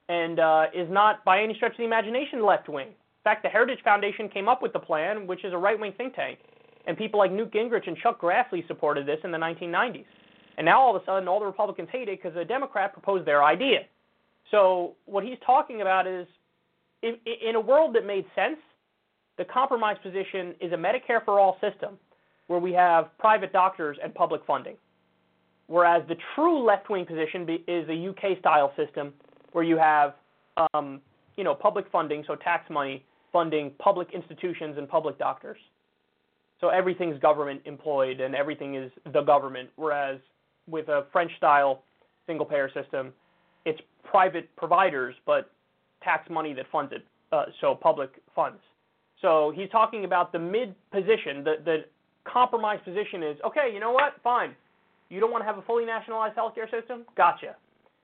and uh, is not by any stretch of the imagination left-wing. In fact, the Heritage Foundation came up with the plan, which is a right-wing think tank, and people like Newt Gingrich and Chuck Grassley supported this in the 1990s. And now all of a sudden, all the Republicans hate it because a Democrat proposed their idea. So what he's talking about is, in, in a world that made sense, the compromise position is a Medicare for all system where we have private doctors and public funding. Whereas the true left-wing position be, is a UK-style system where you have, um, you know, public funding, so tax money funding public institutions and public doctors. So everything's government employed and everything is the government. Whereas with a French-style single-payer system, it's private providers, but tax money that funds it, uh, so public funds. So he's talking about the mid position, the, the compromise position is okay, you know what? Fine. You don't want to have a fully nationalized healthcare system? Gotcha.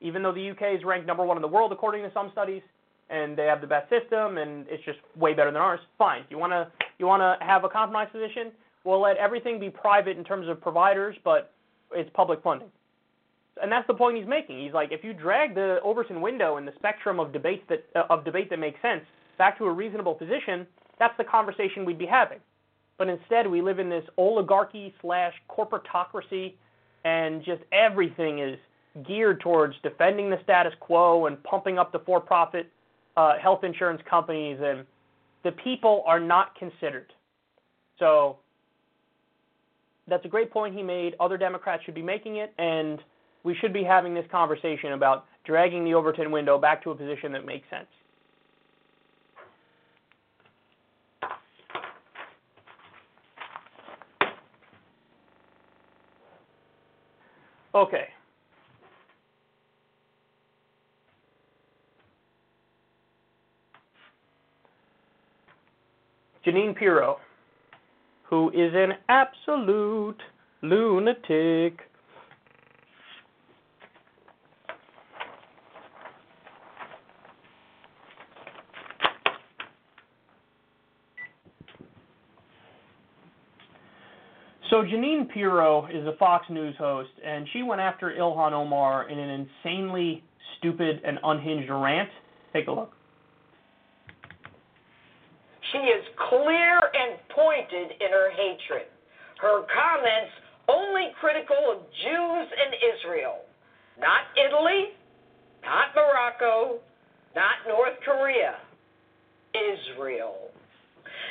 Even though the UK is ranked number one in the world according to some studies, and they have the best system, and it's just way better than ours. Fine. You want to you want to have a compromise position? We'll let everything be private in terms of providers, but it's public funding. And that's the point he's making. He's like, if you drag the Overton window and the spectrum of debates that uh, of debate that makes sense back to a reasonable position, that's the conversation we'd be having. But instead, we live in this oligarchy slash corporatocracy, and just everything is geared towards defending the status quo and pumping up the for-profit uh, health insurance companies, and the people are not considered. So that's a great point he made. Other Democrats should be making it, and we should be having this conversation about dragging the Overton window back to a position that makes sense. Okay. Jeanine Pirro, who is an absolute lunatic. So Jeanine Pirro is a Fox News host, and she went after Ilhan Omar in an insanely stupid and unhinged rant. Take a look. She is clear and pointed in her hatred. Her comments only critical of Jews and Israel, not Italy, not Morocco, not North Korea, Israel.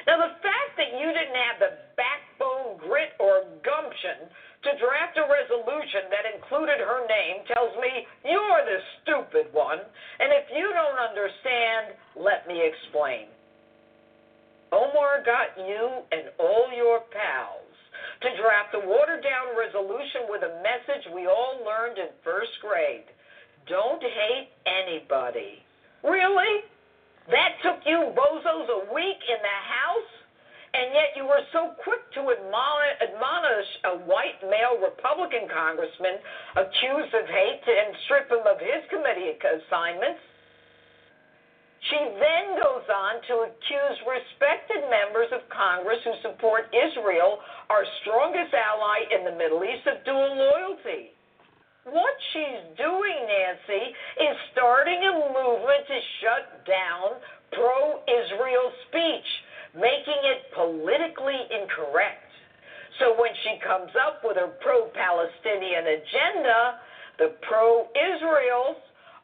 Now, the fact that you didn't have the backbone, grit, or gumption to draft a resolution that included her name tells me you're the stupid one, and if you don't understand, let me explain. Omar got you and all your pals to draft a watered down resolution with a message we all learned in first grade don't hate anybody. Really? That took you bozos a week in the House? And yet you were so quick to admonish a white male Republican congressman accused of hate and strip him of his committee assignments. She then goes on to accuse respected members of Congress who support Israel, our strongest ally in the Middle East, of dual loyalty. What she's doing, Nancy, is starting a movement to shut down pro Israel speech, making it politically incorrect. So when she comes up with her pro Palestinian agenda, the pro Israels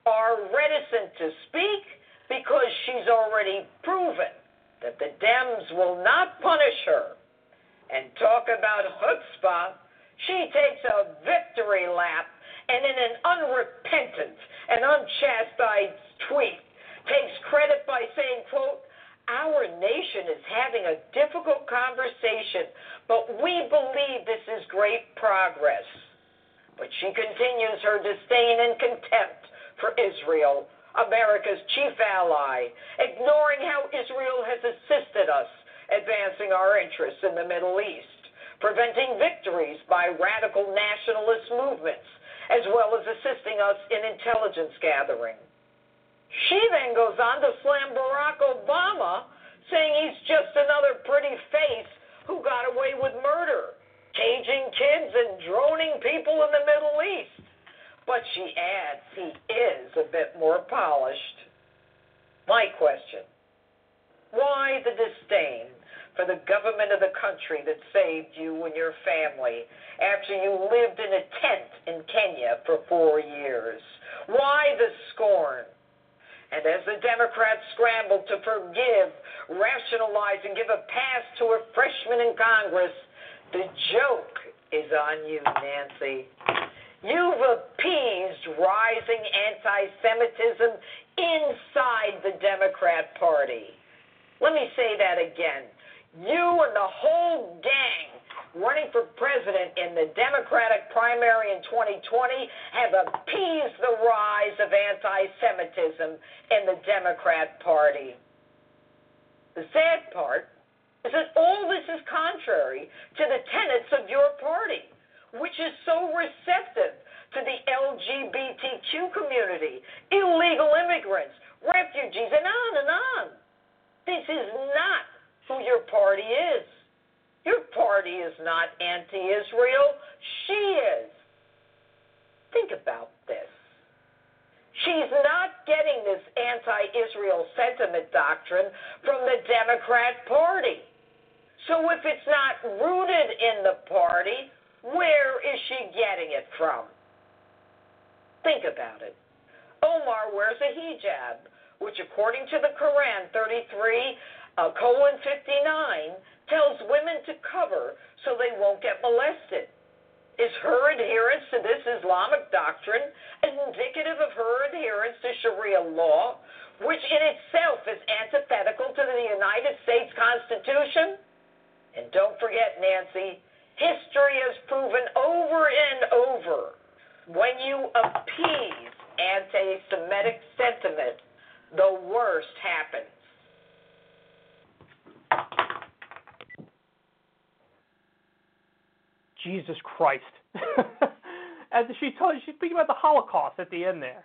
are reticent to speak because she's already proven that the Dems will not punish her. And talk about chutzpah, she takes a victory lap and in an unrepentant and unchastised tweet takes credit by saying, quote, our nation is having a difficult conversation, but we believe this is great progress. But she continues her disdain and contempt for Israel America's chief ally, ignoring how Israel has assisted us advancing our interests in the Middle East, preventing victories by radical nationalist movements, as well as assisting us in intelligence gathering. She then goes on to slam Barack Obama, saying he's just another pretty face who got away with murder, caging kids and droning people in the Middle East. But she adds he is a bit more polished. My question why the disdain for the government of the country that saved you and your family after you lived in a tent in Kenya for four years? Why the scorn? And as the Democrats scramble to forgive, rationalize, and give a pass to a freshman in Congress, the joke is on you, Nancy. You've appeased rising anti Semitism inside the Democrat Party. Let me say that again. You and the whole gang running for president in the Democratic primary in 2020 have appeased the rise of anti Semitism in the Democrat Party. The sad part is that all this is contrary to the tenets of your party which is so receptive to the LGBTQ community, illegal immigrants, refugees, and on and on. This is not who your party is. Your party is not anti Israel. She is. Think about this. She's not getting this anti Israel sentiment doctrine from the Democrat Party. So if it's not rooted in the party, where is she getting it from? Think about it. Omar wears a hijab, which according to the Quran 33 uh, colon 59 tells women to cover so they won't get molested. Is her adherence to this Islamic doctrine indicative of her adherence to Sharia law, which in itself is antithetical to the United States Constitution? And don't forget, Nancy, history has proven over and over when you appease anti Semitic sentiment, the worst happens. Jesus Christ. As she told, she's speaking about the Holocaust at the end there.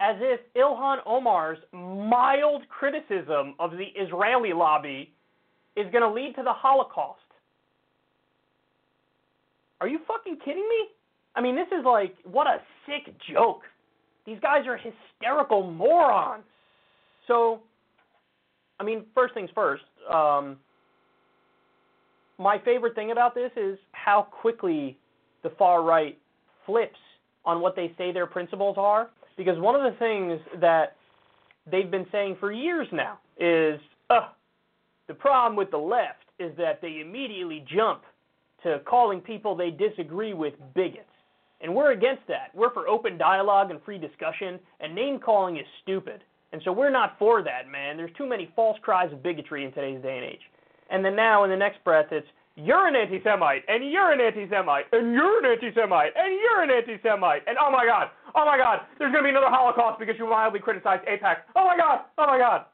As if Ilhan Omar's mild criticism of the Israeli lobby is going to lead to the Holocaust. Are you fucking kidding me? I mean, this is like, what a sick joke. These guys are hysterical morons. So, I mean, first things first, um, my favorite thing about this is how quickly the far right flips on what they say their principles are. Because one of the things that they've been saying for years now is, uh, the problem with the left is that they immediately jump to calling people they disagree with bigots. And we're against that. We're for open dialogue and free discussion, and name calling is stupid. And so we're not for that, man. There's too many false cries of bigotry in today's day and age. And then now in the next breath, it's you're an anti-Semite, and you're an anti-Semite, and you're an anti-Semite, and you're an anti-Semite, and oh my God, oh my God, there's going to be another Holocaust because you mildly criticized AIPAC. Oh my God, oh my God.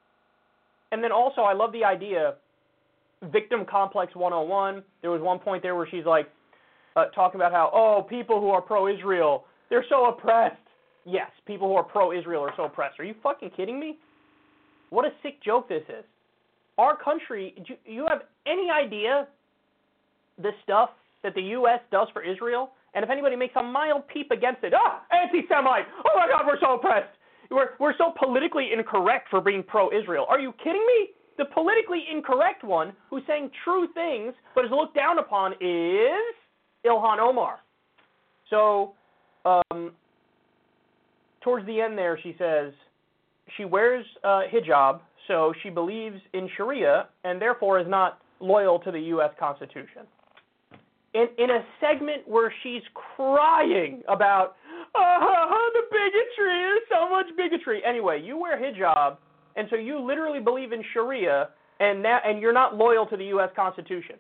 And then also, I love the idea, victim complex 101. There was one point there where she's like uh, talking about how, oh, people who are pro-Israel, they're so oppressed. Yes, people who are pro-Israel are so oppressed. Are you fucking kidding me? What a sick joke this is. Our country, do you have any idea the stuff that the U.S. does for Israel? And if anybody makes a mild peep against it, ah, anti-Semite. Oh my God, we're so oppressed. We're we're so politically incorrect for being pro-Israel. Are you kidding me? The politically incorrect one, who's saying true things but is looked down upon, is Ilhan Omar. So, um, towards the end there, she says she wears uh, hijab, so she believes in Sharia and therefore is not loyal to the U.S. Constitution. In, in a segment where she's crying about oh, the bigotry, there's so much bigotry. Anyway, you wear hijab, and so you literally believe in Sharia, and now, and you're not loyal to the U.S. Constitution.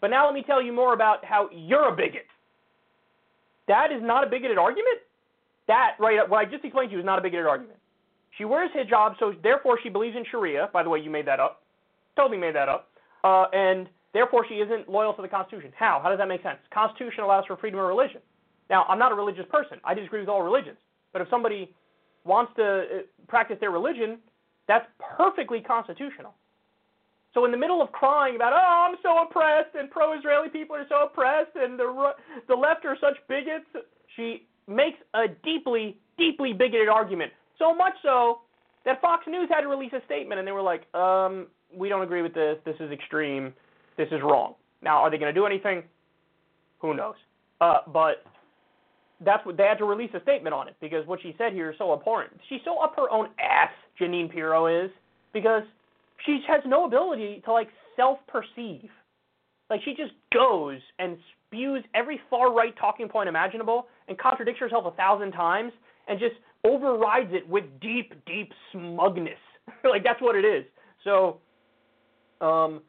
But now let me tell you more about how you're a bigot. That is not a bigoted argument. That, right, what I just explained to you is not a bigoted argument. She wears hijab, so therefore she believes in Sharia. By the way, you made that up. Totally made that up. Uh, and therefore she isn't loyal to the Constitution. How? How does that make sense? Constitution allows for freedom of religion. Now, I'm not a religious person. I disagree with all religions. But if somebody wants to uh, practice their religion, that's perfectly constitutional. So in the middle of crying about, oh, I'm so oppressed, and pro-Israeli people are so oppressed, and the the left are such bigots, she makes a deeply, deeply bigoted argument. So much so that Fox News had to release a statement, and they were like, um, we don't agree with this. This is extreme. This is wrong. Now, are they going to do anything? Who knows? Uh, but that's what they had to release a statement on it because what she said here is so important. She's so up her own ass, Jeanine Pirro is, because she has no ability to like self-perceive. Like she just goes and spews every far right talking point imaginable and contradicts herself a thousand times and just overrides it with deep, deep smugness. like that's what it is. So, um,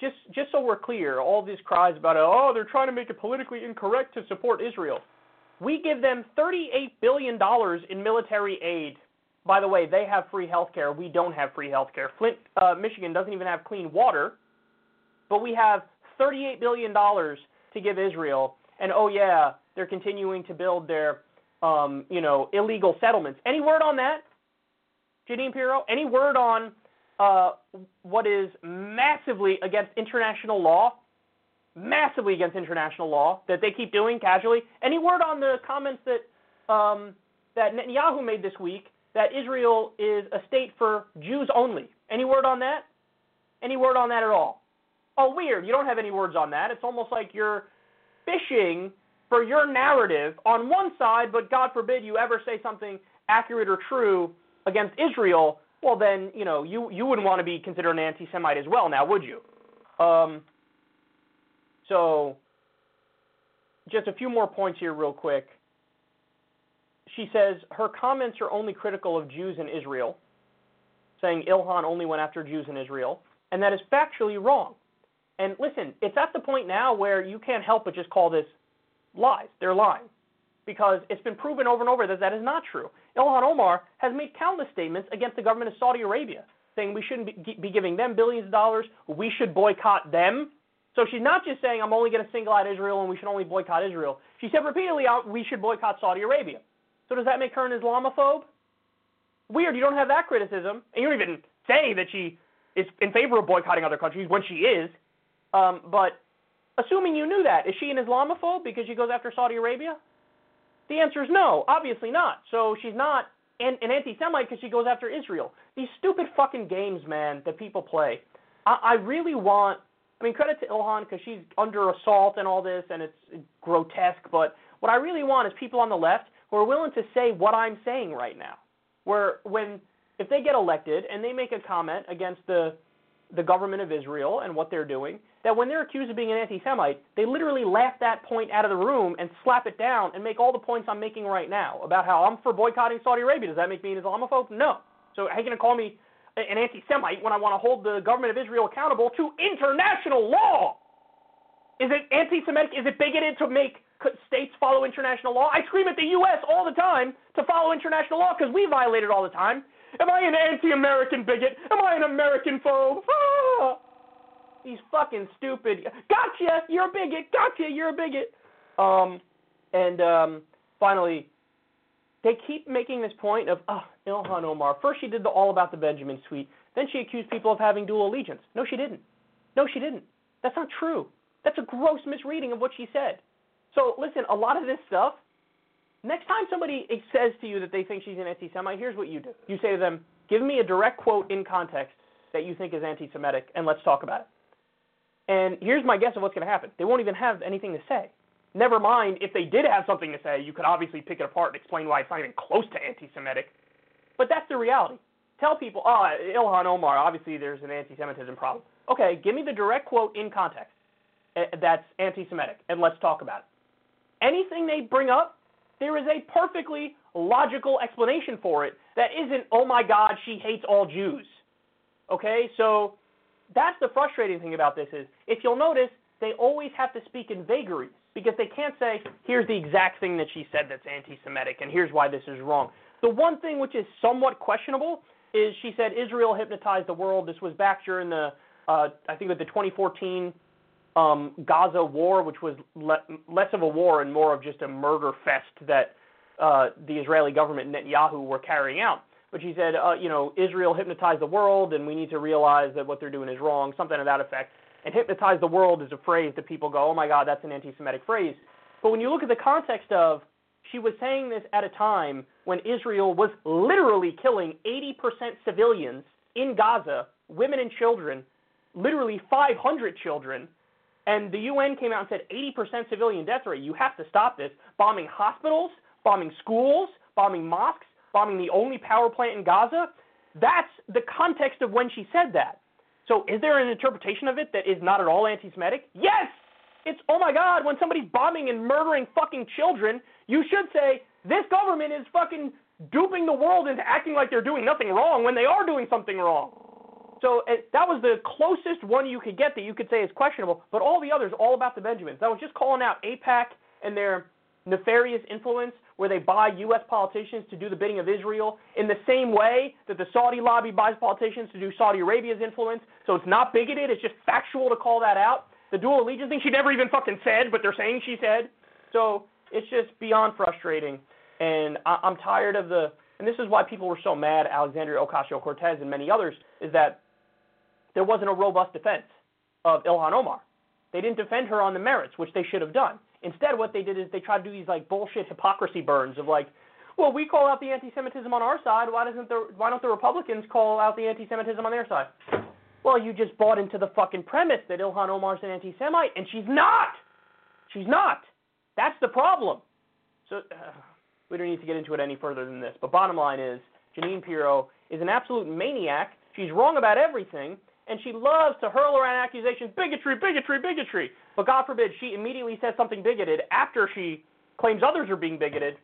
just just so we're clear, all these cries about oh they're trying to make it politically incorrect to support Israel. We give them 38 billion dollars in military aid by the way, they have free health care. We don't have free health care. Flint, uh, Michigan doesn't even have clean water, but we have $38 billion to give Israel. And oh, yeah, they're continuing to build their, um, you know, illegal settlements. Any word on that, Jeanine Pirro? Any word on uh, what is massively against international law? Massively against international law that they keep doing casually. Any word on the comments that um, that Netanyahu made this week that Israel is a state for Jews only. Any word on that? Any word on that at all? Oh, weird. You don't have any words on that. It's almost like you're fishing for your narrative on one side, but God forbid you ever say something accurate or true against Israel. Well, then, you know, you, you wouldn't want to be considered an anti Semite as well now, would you? Um, so, just a few more points here, real quick. She says her comments are only critical of Jews in Israel, saying Ilhan only went after Jews in Israel, and that is factually wrong. And listen, it's at the point now where you can't help but just call this lies. They're lying. Because it's been proven over and over that that is not true. Ilhan Omar has made countless statements against the government of Saudi Arabia, saying we shouldn't be, be giving them billions of dollars, we should boycott them. So she's not just saying I'm only going to single out Israel and we should only boycott Israel. She said repeatedly uh, we should boycott Saudi Arabia. So does that make her an Islamophobe? Weird, you don't have that criticism, and you don't even say that she is in favor of boycotting other countries when she is. Um, but assuming you knew that, is she an Islamophobe because she goes after Saudi Arabia? The answer is no, obviously not. So she's not an, an anti-Semite because she goes after Israel. These stupid fucking games, man, that people play. I, I really want. I mean, credit to Ilhan because she's under assault and all this, and it's grotesque. But what I really want is people on the left who are willing to say what I'm saying right now. Where when if they get elected and they make a comment against the the government of Israel and what they're doing, that when they're accused of being an anti Semite, they literally laugh that point out of the room and slap it down and make all the points I'm making right now about how I'm for boycotting Saudi Arabia. Does that make me an Islamophobe? No. So how are you going to call me an anti Semite when I want to hold the government of Israel accountable to international law? Is it anti Semitic? Is it bigoted to make states follow international law? I scream at the U.S. all the time to follow international law because we violate it all the time. Am I an anti American bigot? Am I an American phobe? Ah! Fucking stupid. Gotcha, you're a bigot. Gotcha, you're a bigot. Um, and um, finally, they keep making this point of, oh, Ilhan Omar. First, she did the All About the Benjamin tweet. Then she accused people of having dual allegiance. No, she didn't. No, she didn't. That's not true. That's a gross misreading of what she said. So, listen, a lot of this stuff, next time somebody says to you that they think she's an anti Semite, here's what you do. You say to them, give me a direct quote in context that you think is anti Semitic, and let's talk about it. And here's my guess of what's going to happen. They won't even have anything to say. Never mind, if they did have something to say, you could obviously pick it apart and explain why it's not even close to anti Semitic. But that's the reality. Tell people, oh, Ilhan Omar, obviously there's an anti Semitism problem. Okay, give me the direct quote in context eh, that's anti Semitic, and let's talk about it. Anything they bring up, there is a perfectly logical explanation for it that isn't, oh my God, she hates all Jews. Okay, so that's the frustrating thing about this is if you'll notice they always have to speak in vagaries because they can't say here's the exact thing that she said that's anti-Semitic and here's why this is wrong. The one thing which is somewhat questionable is she said Israel hypnotized the world. This was back during the uh, I think with the 2014 um, Gaza war, which was le- less of a war and more of just a murder fest that uh, the Israeli government and Netanyahu were carrying out. But she said, uh, you know, Israel hypnotized the world, and we need to realize that what they're doing is wrong, something to that effect. And hypnotize the world is a phrase that people go, oh my God, that's an anti Semitic phrase. But when you look at the context of, she was saying this at a time when Israel was literally killing 80% civilians in Gaza, women and children, literally 500 children, and the UN came out and said 80% civilian death rate. You have to stop this. Bombing hospitals, bombing schools, bombing mosques bombing the only power plant in Gaza, that's the context of when she said that. So is there an interpretation of it that is not at all anti Semitic? Yes! It's, oh my God, when somebody's bombing and murdering fucking children, you should say, this government is fucking duping the world into acting like they're doing nothing wrong when they are doing something wrong. So uh, that was the closest one you could get that you could say is questionable, but all the others, all about the Benjamins. That was just calling out AIPAC and their nefarious influence where they buy U.S. politicians to do the bidding of Israel in the same way that the Saudi lobby buys politicians to do Saudi Arabia's influence. So it's not bigoted, it's just factual to call that out. The dual allegiance thing she never even fucking said, but they're saying she said. So it's just beyond frustrating. And I- I'm tired of the, and this is why people were so mad, Alexandria Ocasio Cortez and many others, is that there wasn't a robust defense of Ilhan Omar. They didn't defend her on the merits, which they should have done. Instead, what they did is they tried to do these like bullshit hypocrisy burns of like, well, we call out the anti-Semitism on our side. Why doesn't the why don't the Republicans call out the anti-Semitism on their side? Well, you just bought into the fucking premise that Ilhan Omar's an anti-Semite, and she's not. She's not. That's the problem. So uh, we don't need to get into it any further than this. But bottom line is, Jeanine Pirro is an absolute maniac. She's wrong about everything, and she loves to hurl around accusations, bigotry, bigotry, bigotry. But God forbid she immediately says something bigoted after she claims others are being bigoted,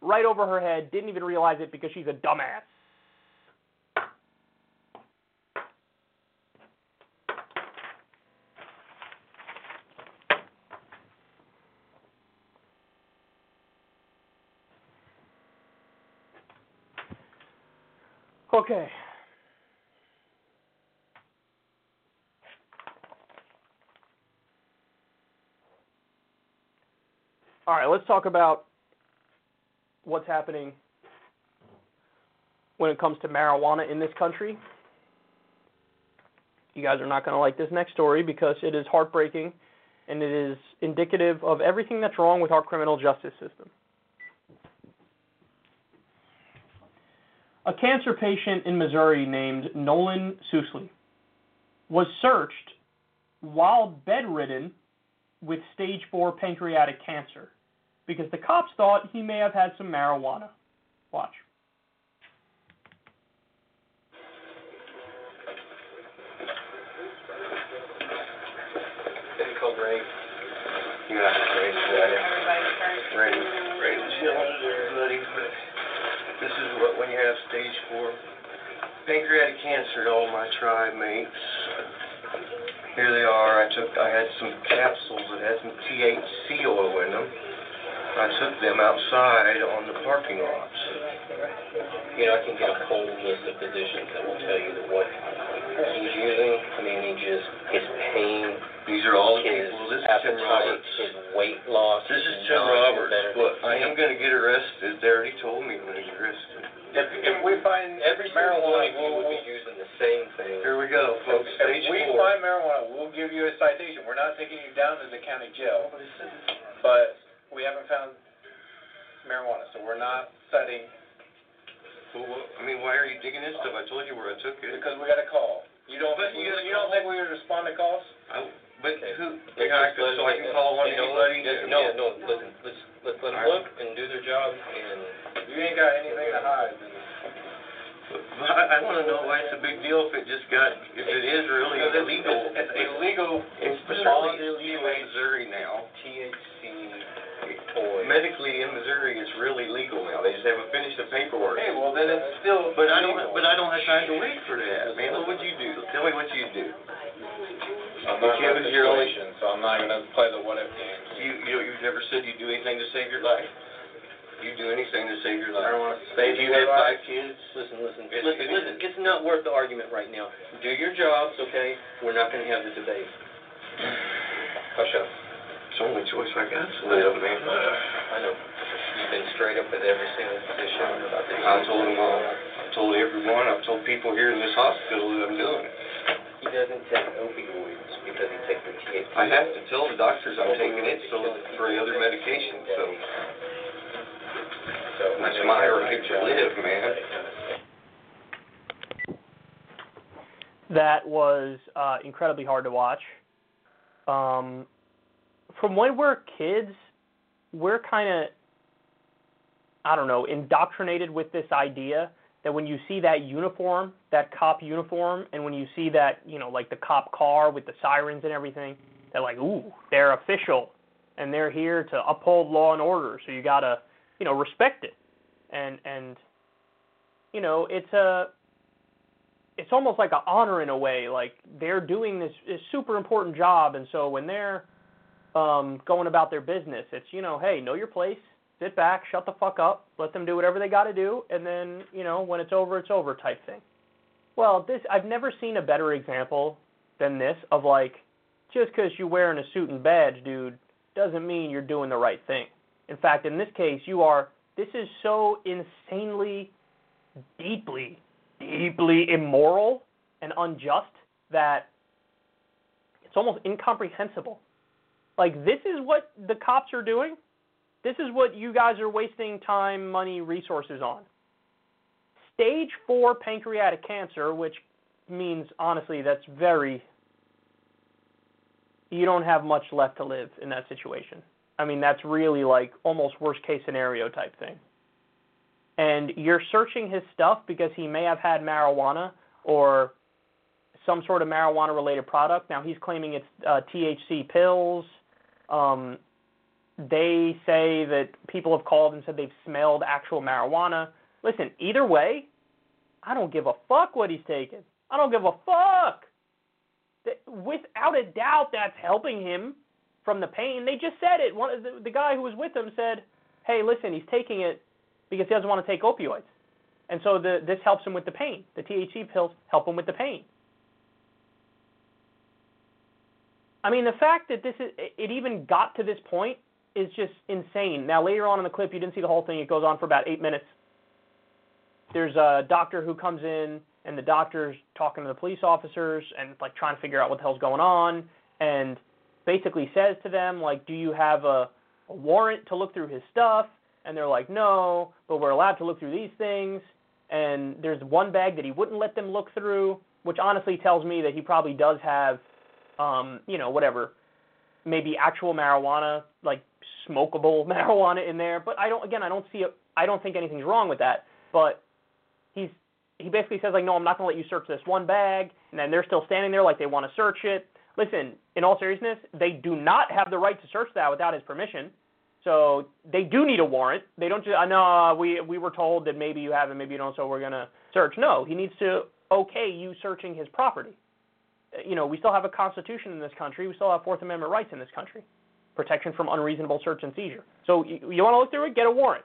right over her head, didn't even realize it because she's a dumbass. Okay. All right, let's talk about what's happening when it comes to marijuana in this country. You guys are not going to like this next story because it is heartbreaking and it is indicative of everything that's wrong with our criminal justice system. A cancer patient in Missouri named Nolan Susley was searched while bedridden with stage 4 pancreatic cancer because the cops thought he may have had some marijuana. Watch. They called Ray. You got it, Ray. Ray. Ray was yelling at everybody, but this is what when you have stage four pancreatic cancer. to All my tribe mates. Here they are. I took. I had some capsules that had some THC oil in them. I took them outside on the parking lots. You know, I can get a whole list of physicians that will tell you what he's using, I mean, he just, his pain, These are all the his people. This is Tim Roberts. his weight loss. This is Tim Roberts. better Look, I am going to get arrested. They already told me I'm going to get arrested. If, if we find Every single one of marijuana, you would we'll, be using the same thing. Here we go, folks. if Stage we four. find marijuana, we'll give you a citation. We're not taking you down to the county jail, but we haven't found marijuana, so we're not citing, Well, what- I mean, why are you digging this stuff? I told you where I took it. because we got a call. You don't, But you you, you don't think we would respond to calls? I, but Okay. who? Let's I just could, let- so I can call on you know, No, no, listen, let's, let's them look and do their job and You ain't got anything to hide. Then. But I, I want to know why it's a big deal if it just got, if it is really Because it's- illegal. It's, it's illegal. It's all really illegal in Missouri now. THC oil. Medically in Missouri, it's really legal now. They just haven't finished the paperwork. Hey, well, then it's still. But I don't, legal. but I don't have time to wait for that, man. What would you do? Tell me what you do. I'm not in Kevin's that your only- situation, so I'm not gonna play the what if games. You, you, you've never said you'd do anything to save your life? You do anything to save your I life? don't wanna If save you your have life. five kids, Listen, listen, It's- listen, it listen, it's not worth the argument right now. Do your jobs, okay? We're not gonna have the debate. Hush up. it's the only choice I got to live, man. I know. You've been straight up with every single physician about this. I told them all. I told everyone. I've told people here in this hospital that I'm doing it. He doesn't take opioids because he takes the THC. I have to tell the doctors I'm taking it so for the other medication. So So, that's my right to live, man. That was uh, incredibly hard to watch. Um, from when we're kids, we're kind of, I don't know, indoctrinated with this idea that when you see that uniform, that cop uniform, and when you see that, you know, like the cop car with the sirens and everything, they're like, ooh, they're official, and they're here to uphold law and order. So you gotta, you know, respect it, and and, you know, it's a it's almost like an honor in a way. Like they're doing this, this super important job, and so when they're um, going about their business, it's you know, hey, know your place, sit back, shut the fuck up, let them do whatever they got to do, and then you know, when it's over, it's over type thing. Well, this I've never seen a better example than this of like, just because you're wearing a suit and badge, dude, doesn't mean you're doing the right thing. In fact, in this case, you are. This is so insanely, deeply deeply immoral and unjust that it's almost incomprehensible. Like this is what the cops are doing. This is what you guys are wasting time, money, resources on. Stage 4 pancreatic cancer, which means honestly that's very you don't have much left to live in that situation. I mean, that's really like almost worst case scenario type thing and you're searching his stuff because he may have had marijuana or some sort of marijuana related product. Now he's claiming it's uh, THC pills. Um, they say that people have called and said they've smelled actual marijuana. Listen, either way, I don't give a fuck what he's taking. I don't give a fuck. Without a doubt, that's helping him from the pain. They just said it. One the, the guy who was with him said, "Hey, listen, he's taking it because he doesn't want to take opioids." And so the, this helps him with the pain. The THC pills help him with the pain. I mean, the fact that this is, it even got to this point is just insane. Now, later on in the clip, you didn't see the whole thing. It goes on for about eight minutes. There's a doctor who comes in, and the doctor's talking to the police officers and like trying to figure out what the hell's going on, and basically says to them like, "Do you have a, a warrant to look through his stuff?" And they're like, "No, but we're allowed to look through these things." And there's one bag that he wouldn't let them look through, which honestly tells me that he probably does have, um, you know, whatever, maybe actual marijuana, like smokable marijuana in there. But I don't. Again, I don't see it. I don't think anything's wrong with that. But he's he basically says like, no, I'm not going to let you search this one bag, and then they're still standing there like they want to search it. Listen, in all seriousness, they do not have the right to search that without his permission. So they do need a warrant. They don't just, uh, no, we we were told that maybe you have it, maybe you don't, so we're gonna search. No, he needs to okay you searching his property. Uh, you know, we still have a constitution in this country. We still have Fourth Amendment rights in this country, protection from unreasonable search and seizure. So you, you want to look through it, get a warrant.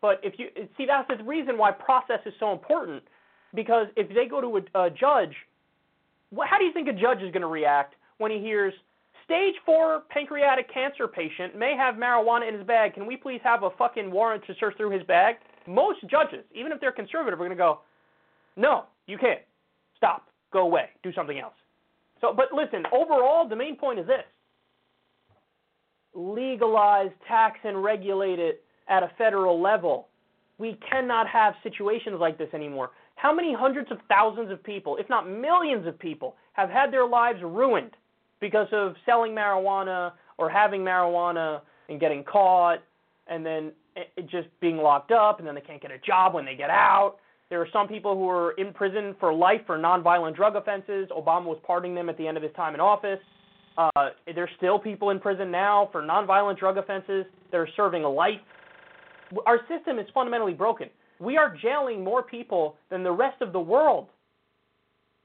But if you see, that's the reason why process is so important. Because if they go to a, a judge, how do you think a judge is going to react when he hears stage four pancreatic cancer patient may have marijuana in his bag. Can we please have a fucking warrant to search through his bag? Most judges, even if they're conservative, are going to go, no, you can't. Stop. Go away. Do something else. So, but listen, overall, the main point is this legalize, tax, and regulate it at a federal level. We cannot have situations like this anymore. How many hundreds of thousands of people, if not millions of people, have had their lives ruined because of selling marijuana or having marijuana and getting caught and then it just being locked up and then they can't get a job when they get out. There are some people who are in prison for life for nonviolent drug offenses. Obama was pardoning them at the end of his time in office. Uh, there's still people in prison now for nonviolent drug offenses that are serving life. Our system is fundamentally broken. We are jailing more people than the rest of the world.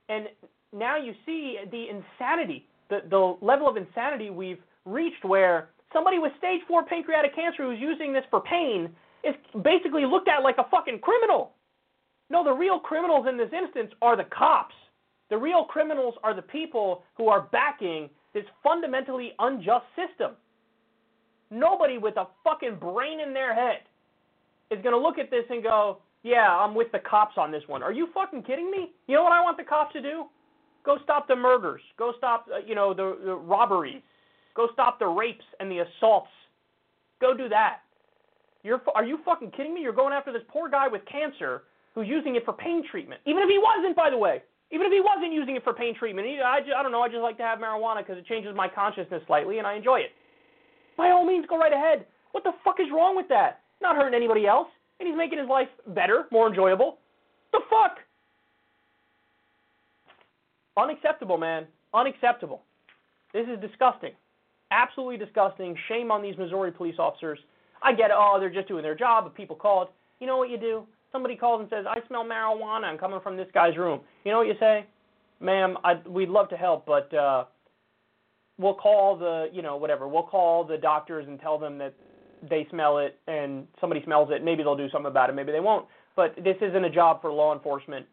And now you see the insanity the, the level of insanity we've reached where somebody with stage four pancreatic cancer who's using this for pain is basically looked at like a fucking criminal. No, the real criminals in this instance are the cops. The real criminals are the people who are backing this fundamentally unjust system. Nobody with a fucking brain in their head is going to look at this and go, yeah, I'm with the cops on this one. Are you fucking kidding me? You know what I want the cops to do? Go stop the murders. Go stop, uh, you know, the, the robberies. Go stop the rapes and the assaults. Go do that. You're, are you fucking kidding me? You're going after this poor guy with cancer who's using it for pain treatment. Even if he wasn't, by the way. Even if he wasn't using it for pain treatment. He, I, just, I don't know. I just like to have marijuana because it changes my consciousness slightly and I enjoy it. By all means, go right ahead. What the fuck is wrong with that? Not hurting anybody else. And he's making his life better, more enjoyable. The fuck? Unacceptable, man. Unacceptable. This is disgusting. Absolutely disgusting. Shame on these Missouri police officers. I get it. Oh, they're just doing their job, but people called. You know what you do? Somebody calls and says, I smell marijuana. I'm coming from this guy's room. You know what you say? Ma'am, I'd, we'd love to help, but uh, we'll call the, you know, whatever. We'll call the doctors and tell them that they smell it and somebody smells it. Maybe they'll do something about it. Maybe they won't. But this isn't a job for law enforcement.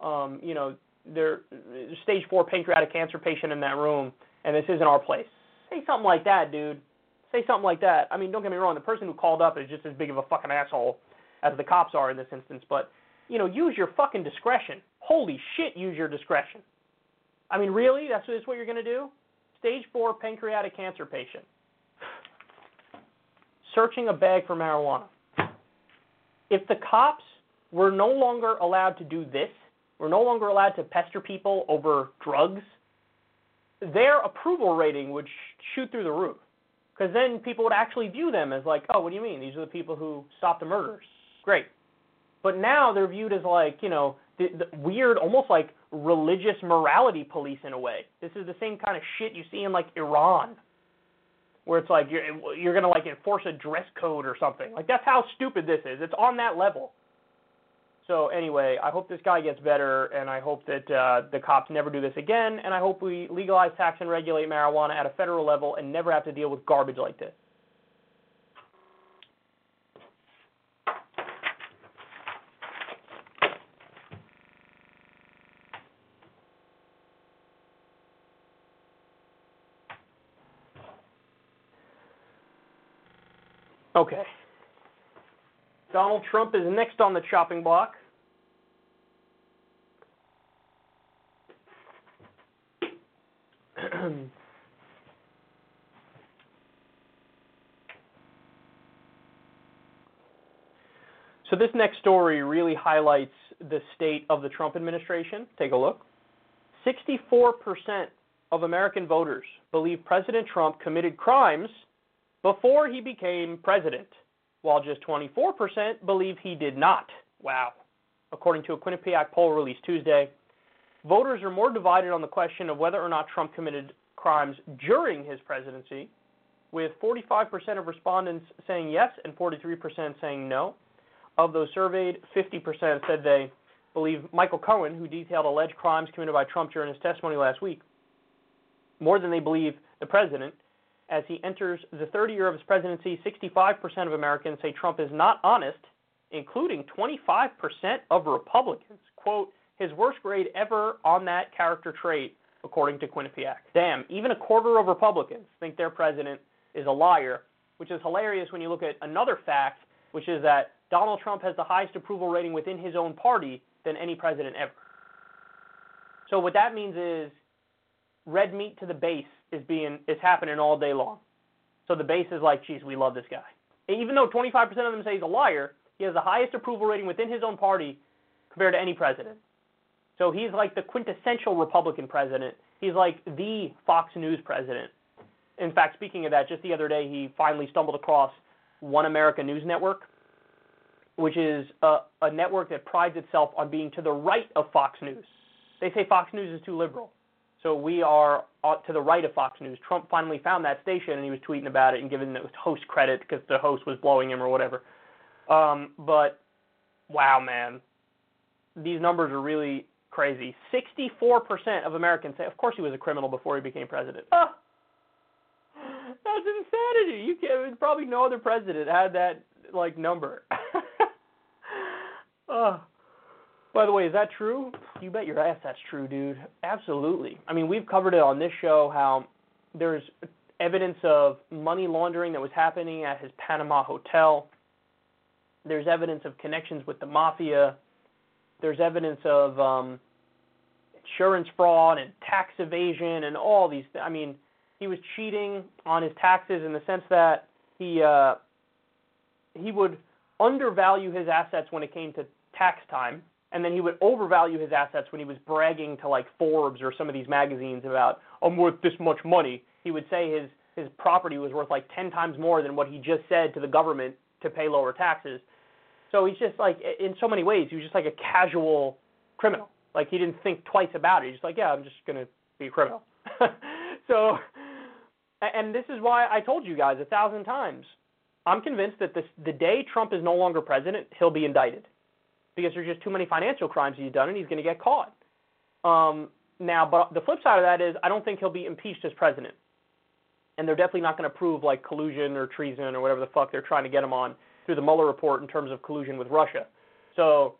Um, you know, there stage four pancreatic cancer patient in that room, and this isn't our place. Say something like that, dude. Say something like that. I mean, don't get me wrong. The person who called up is just as big of a fucking asshole as the cops are in this instance. But you know, use your fucking discretion. Holy shit, use your discretion. I mean, really? That's, that's what you're gonna do? Stage four pancreatic cancer patient. Searching a bag for marijuana. If the cops were no longer allowed to do this, we're no longer allowed to pester people over drugs, their approval rating would sh- shoot through the roof. Because then people would actually view them as like, oh, what do you mean? These are the people who stopped the murders. Great. But now they're viewed as like, you know, the, the weird, almost like religious morality police in a way. This is the same kind of shit you see in like Iran, where it's like you're you're gonna like enforce a dress code or something. Like that's how stupid this is. It's on that level. So anyway, I hope this guy gets better, and I hope that uh, the cops never do this again, and I hope we legalize, tax, and regulate marijuana at a federal level and never have to deal with garbage like this. Okay. Donald Trump is next on the chopping block. so this next story really highlights the state of the Trump administration. Take a look. 64% of American voters believe President Trump committed crimes before he became president, while just 24% believe he did not. Wow. According to a Quinnipiac poll released Tuesday, voters are more divided on the question of whether or not Trump committed crimes during his presidency, with 45% of respondents saying yes and 43% saying no. Of those surveyed, 50% said they believe Michael Cohen, who detailed alleged crimes committed by Trump during his testimony last week, more than they believe the president. As he enters the third year of his presidency, 65% of Americans say Trump is not honest, including 25% of Republicans. Quote, his worst grade ever on that character trait, according to Quinnipiac. Damn, even a quarter of Republicans think their president is a liar, which is hilarious when you look at another fact, which is that Donald Trump has the highest approval rating within his own party than any president ever. So what that means is red meat to the base is being is happening all day long. So the base is like, geez, we love this guy. Even though 25% of them say he's a liar, he has the highest approval rating within his own party compared to any president. So he's like the quintessential Republican president. He's like the Fox News president. In fact, speaking of that, just the other day he finally stumbled across One America News Network, which is a, a network that prides itself on being to the right of Fox News. They say Fox News is too liberal. So we are to the right of Fox News. Trump finally found that station and he was tweeting about it and giving the host credit because the host was blowing him or whatever. Um, but wow, man, these numbers are really crazy. 64% of Americans say, of course, he was a criminal before he became president. Ah, that's insanity. You can't. Probably no other president had that like number. oh. By the way, is that true? You bet your ass that's true, dude. Absolutely. I mean, we've covered it on this show how there's evidence of money laundering that was happening at his Panama hotel. There's evidence of connections with the mafia. There's evidence of um, insurance fraud and tax evasion and all these. Th- I mean, he was cheating on his taxes in the sense that he uh, he would undervalue his assets when it came to tax time and then he would overvalue his assets when he was bragging to like Forbes or some of these magazines about I'm worth this much money. He would say his his property was worth like 10 times more than what he just said to the government to pay lower taxes. So he's just like in so many ways he was just like a casual criminal. Like he didn't think twice about it. He's just like, yeah, I'm just going to be a criminal. so and this is why I told you guys a thousand times. I'm convinced that this, the day Trump is no longer president, he'll be indicted because there's just too many financial crimes he's done and he's going to get caught. Um, now, but the flip side of that is I don't think he'll be impeached as president. And they're definitely not going to prove like collusion or treason or whatever the fuck they're trying to get him on through the Mueller report in terms of collusion with Russia. So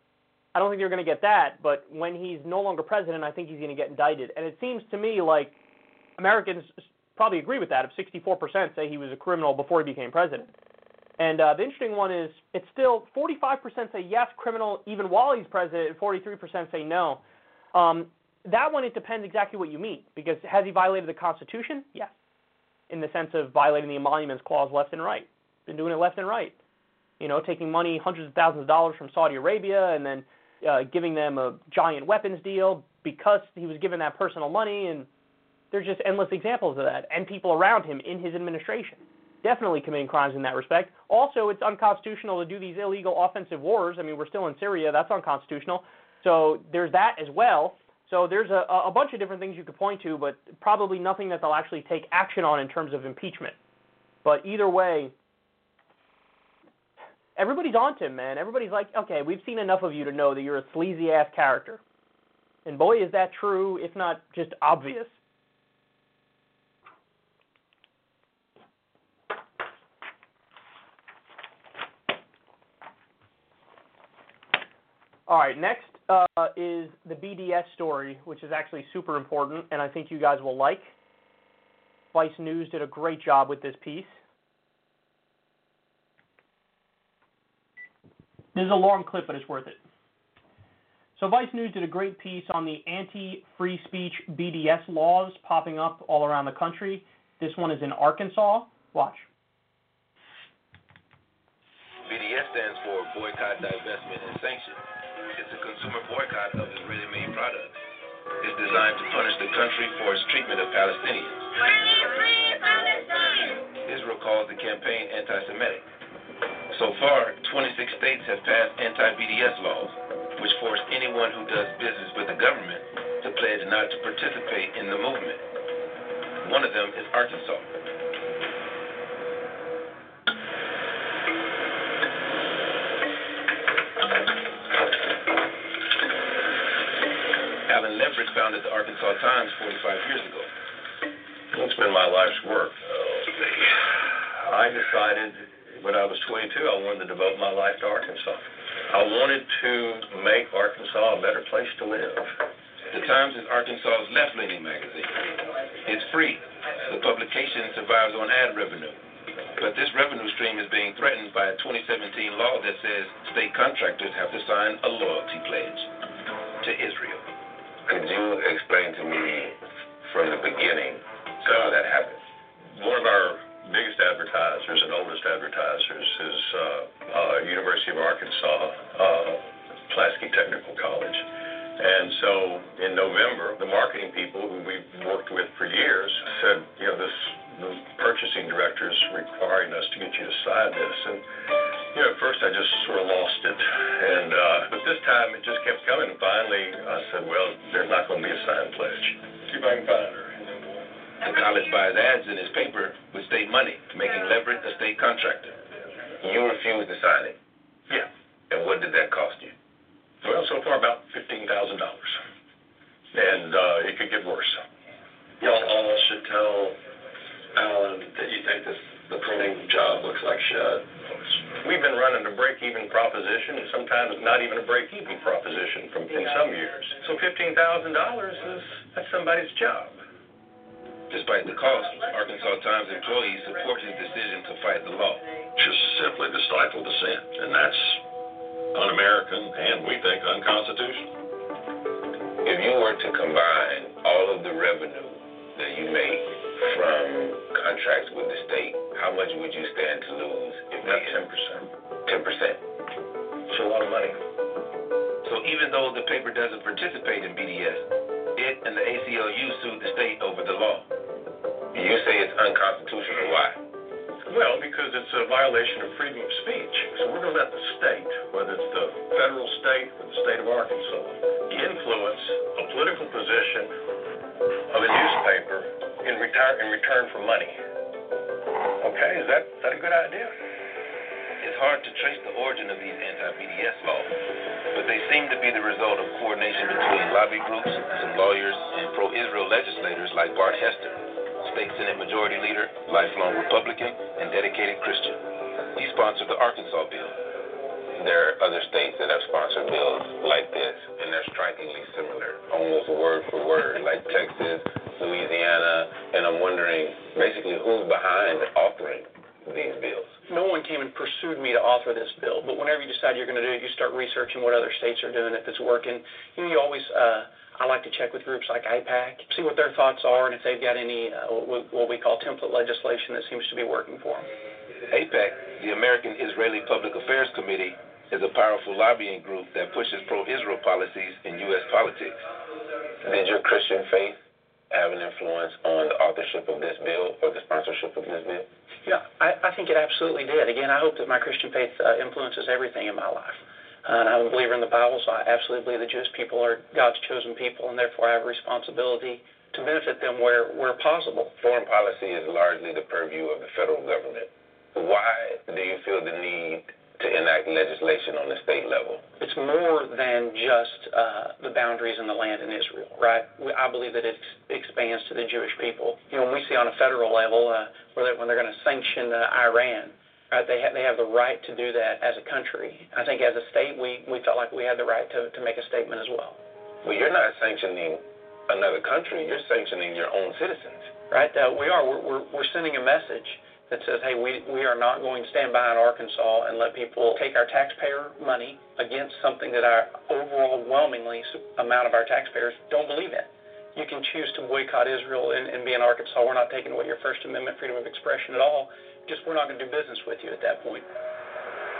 I don't think they're going to get that. But when he's no longer president, I think he's going to get indicted. And it seems to me like Americans probably agree with that. If 64% say he was a criminal before he became president. And uh, the interesting one is it's still 45% say yes, criminal, even while he's president, and 43% say no. Um, that one, it depends exactly what you mean. Because has he violated the Constitution? Yes. In the sense of violating the emoluments clause left and right. Been doing it left and right. You know, taking money, hundreds of thousands of dollars from Saudi Arabia, and then uh, giving them a giant weapons deal because he was given that personal money. And there's just endless examples of that. And people around him in his administration definitely committing crimes in that respect. Also, it's unconstitutional to do these illegal offensive wars. I mean, we're still in Syria. That's unconstitutional. So there's that as well. So there's a, a bunch of different things you could point to, but probably nothing that they'll actually take action on in terms of impeachment. But either way, everybody's on to him, man. Everybody's like, okay, we've seen enough of you to know that you're a sleazy ass character. And boy, is that true, if not just obvious. All right, next uh, is the BDS story, which is actually super important, and I think you guys will like. Vice News did a great job with this piece. This is a long clip, but it's worth it. So, Vice News did a great piece on the anti free speech BDS laws popping up all around the country. This one is in Arkansas. Watch. BDS stands for Boycott, Divestment, and Sanction. It's a consumer boycott of Israeli made products. It's designed to punish the country for its treatment of Palestinians. Israel calls the campaign anti Semitic. So far, 26 states have passed anti BDS laws, which force anyone who does business with the government to pledge not to participate in the movement. One of them is Arkansas. Alan Leveritt founded the Arkansas Times 45 years ago. It's been my life's work. Uh, I decided when I was 22 I wanted to devote my life to Arkansas. I wanted to make Arkansas a better place to live. The Times is Arkansas's left-leaning magazine. It's free. The publication survives on ad revenue. But this revenue stream is being threatened by a 2017 law that says state contractors have to sign a loyalty pledge to Israel. Could you explain to me from the beginning how that happened? One of our biggest advertisers and oldest advertisers is uh, uh, University of Arkansas, uh, Pulaski Technical College. And so in November, the marketing people who we've worked with for years said, you know, this the purchasing director's requiring us to get you to sign this. And, you know, at first I just sort of lost it. And, uh, but this time it just kept coming. And finally I said, well, there's not going to be a signed pledge. See if I can find her. The college buys ads in his paper with state money, to making Leveritt a state contractor. You refused to sign it? Yeah. And what did that cost you? Well, so far about $15,000. And uh, it could get worse. Y'all all should tell Alan that you think this the printing job looks like shit. We've been running a break-even proposition, and sometimes not even a break-even proposition from in some years. So fifteen thousand dollars is that's somebody's job. Despite the cost, Arkansas Times employees support his decision to fight the law. Just simply to stifle dissent, and that's un-American and we think unconstitutional. If you were to combine all of the revenue that you make from contracts with the state, how much would you stand to lose if About ten percent. Ten percent. It's a lot of money. So even though the paper doesn't participate in BDS, it and the ACLU sued the state over the law. You say it's unconstitutional. Why? Well, because it's a violation of freedom of speech. So we're going to let the state, whether it's the federal state or the state of Arkansas, influence a political position of a newspaper in return in return for money. Okay, is that is that a good idea? It's hard to trace the origin of these anti-BDS laws, but they seem to be the result of coordination between lobby groups, some lawyers, and pro-Israel legislators like Bart Hester, state Senate Majority Leader, lifelong Republican, and dedicated Christian. He sponsored the Arkansas bill. There are other states that have sponsored bills like this, and they're strikingly similar, almost word for word, like Texas, Louisiana, and I'm wondering basically who's behind authoring these bills. No one came and pursued me to author this bill, but whenever you decide you're going to do it, you start researching what other states are doing, if it's working. You know, you always, uh, I like to check with groups like AIPAC, see what their thoughts are, and if they've got any uh, what, we, what we call template legislation that seems to be working for them. AIPAC, the American Israeli Public Affairs Committee, is a powerful lobbying group that pushes pro-Israel policies in U.S. politics. Did your Christian faith have an influence on the authorship of this bill or the sponsorship of this bill? Yeah, I, I think it absolutely did. Again, I hope that my Christian faith uh, influences everything in my life. And I'm a believer in the Bible, so I absolutely believe the Jewish people are God's chosen people, and therefore I have a responsibility to benefit them where, where possible. Foreign policy is largely the purview of the federal government. Why do you feel the need to enact legislation on the state level? It's more than just uh, the boundaries and the land in Israel, right? We, I believe that it ex- expands to the Jewish people. You know, when we see on a federal level uh, where they, when they're going to sanction uh, Iran, right? They have they have the right to do that as a country. I think as a state, we we felt like we had the right to to make a statement as well. Well, you're not sanctioning another country. You're sanctioning your own citizens. Right? Uh, we are. We're, we're we're sending a message that says, hey, we, we are not going to stand by in Arkansas and let people take our taxpayer money against something that our overwhelmingly amount of our taxpayers don't believe in. You can choose to boycott Israel and, and be in Arkansas. We're not taking away your First Amendment freedom of expression at all. Just we're not going to do business with you at that point.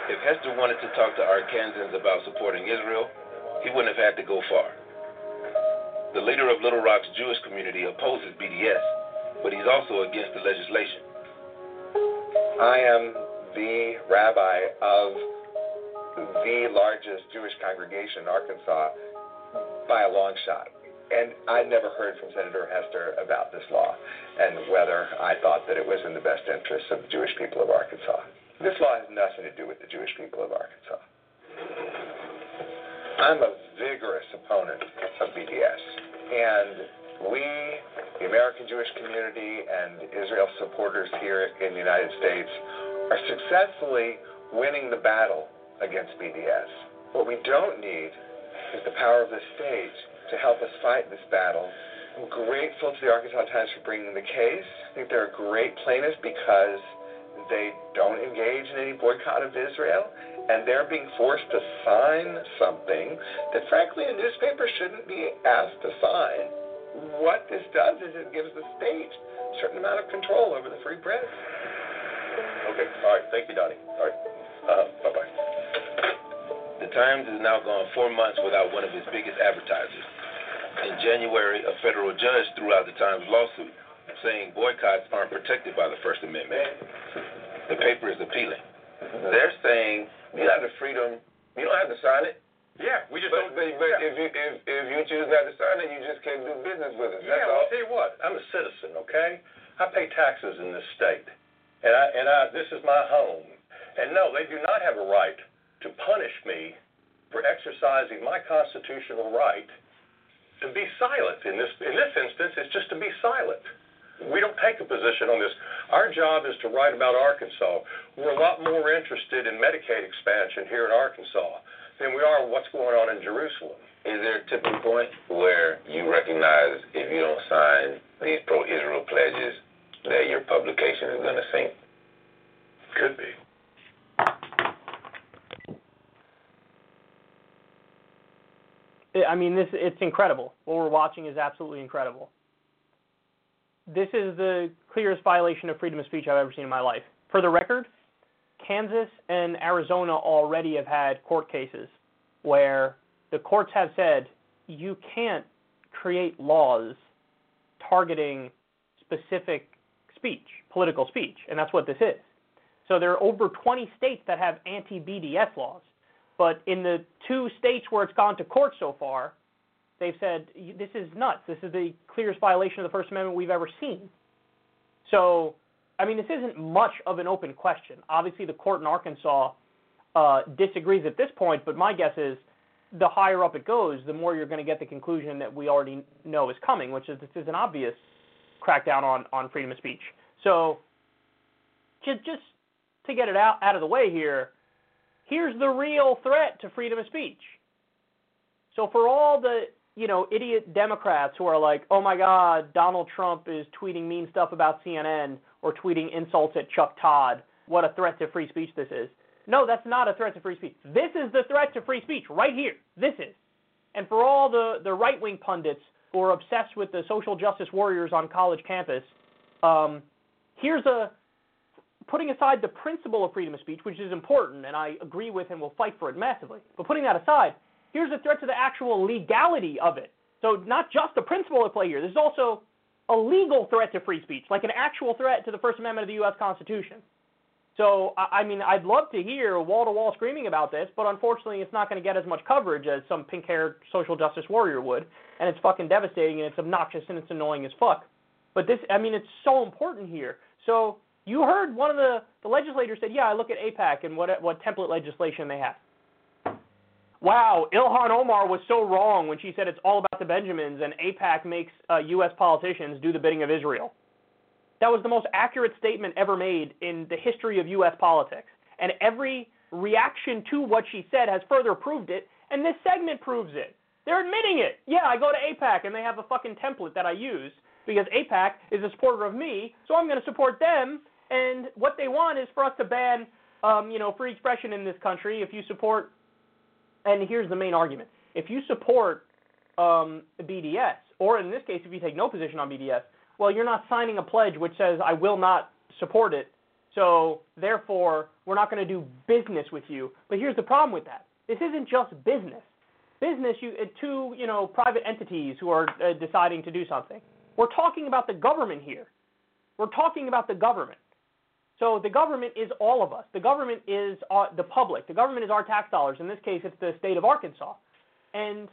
If Hester wanted to talk to Arkansans about supporting Israel, he wouldn't have had to go far. The leader of Little Rock's Jewish community opposes BDS, but he's also against the legislation. I am the rabbi of the largest Jewish congregation in Arkansas by a long shot. And I never heard from Senator Hester about this law and whether I thought that it was in the best interests of the Jewish people of Arkansas. This law has nothing to do with the Jewish people of Arkansas. I'm a vigorous opponent of BDS. And we the American Jewish community and Israel supporters here in the United States are successfully winning the battle against BDS. What we don't need is the power of the state to help us fight this battle. I'm grateful to the Arkansas Times for bringing the case. I think they're a great plaintiff because they don't engage in any boycott of Israel, and they're being forced to sign something that, frankly, a newspaper shouldn't be asked to sign what this does is it gives the state a certain amount of control over the free press. Okay, all right. Thank you, Donnie. All right. Uh, bye bye. The Times has now gone four months without one of its biggest advertisers. In January, a federal judge threw out the Times lawsuit saying boycotts aren't protected by the First Amendment. The paper is appealing. They're saying you have the freedom, you don't have to sign it. Yeah, we just but, don't. But, but yeah. if you if if you choose not to sign it, you just can't do business with us. Yeah, well, all. I'll tell you what. I'm a citizen, okay? I pay taxes in this state, and I and I this is my home. And no, they do not have a right to punish me for exercising my constitutional right to be silent. In this in this instance, it's just to be silent. We don't take a position on this. Our job is to write about Arkansas. We're a lot more interested in Medicaid expansion here in Arkansas than we are what's going on in Jerusalem. Is there a tipping point where you recognize if you don't sign these pro-Israel pledges that your publication is going to sink? Could be. I mean, this it's incredible. What we're watching is absolutely incredible. This is the clearest violation of freedom of speech I've ever seen in my life. For the record, Kansas and Arizona already have had court cases where the courts have said you can't create laws targeting specific speech, political speech, and that's what this is. So there are over 20 states that have anti-BDS laws, but in the two states where it's gone to court so far, they've said this is nuts. This is the clearest violation of the First Amendment we've ever seen. So I mean, this isn't much of an open question. Obviously, the court in Arkansas uh, disagrees at this point, but my guess is the higher up it goes, the more you're going to get the conclusion that we already know is coming, which is this is an obvious crackdown on, on freedom of speech. So, just just to get it out out of the way here, here's the real threat to freedom of speech. So for all the you know idiot Democrats who are like, oh my God, Donald Trump is tweeting mean stuff about CNN or tweeting insults at Chuck Todd. What a threat to free speech this is. No, that's not a threat to free speech. This is the threat to free speech right here. This is. And for all the, the right wing pundits who are obsessed with the social justice warriors on college campus, um, here's a putting aside the principle of freedom of speech, which is important, and I agree with and will fight for it massively. But putting that aside, here's a threat to the actual legality of it. So not just the principle at play here. There's also a legal threat to free speech, like an actual threat to the First Amendment of the U.S. Constitution. So, I mean, I'd love to hear wall to wall screaming about this, but unfortunately, it's not going to get as much coverage as some pink haired social justice warrior would. And it's fucking devastating and it's obnoxious and it's annoying as fuck. But this, I mean, it's so important here. So, you heard one of the, the legislators said, yeah, I look at AIPAC and what, what template legislation they have. Wow, Ilhan Omar was so wrong when she said it's all about the Benjamins and AIPAC makes uh, U.S. politicians do the bidding of Israel. That was the most accurate statement ever made in the history of U.S. politics. And every reaction to what she said has further proved it, and this segment proves it. They're admitting it. Yeah, I go to AIPAC and they have a fucking template that I use because AIPAC is a supporter of me, so I'm going to support them. And what they want is for us to ban, um, you know, free expression in this country. If you support, and here's the main argument: if you support um, BDS, or in this case, if you take no position on BDS, well, you're not signing a pledge which says I will not support it. So therefore, we're not going to do business with you. But here's the problem with that: this isn't just business. Business, you uh, two, you know, private entities who are uh, deciding to do something. We're talking about the government here. We're talking about the government. So the government is all of us. The government is uh, the public. The government is our tax dollars. In this case, it's the state of Arkansas. And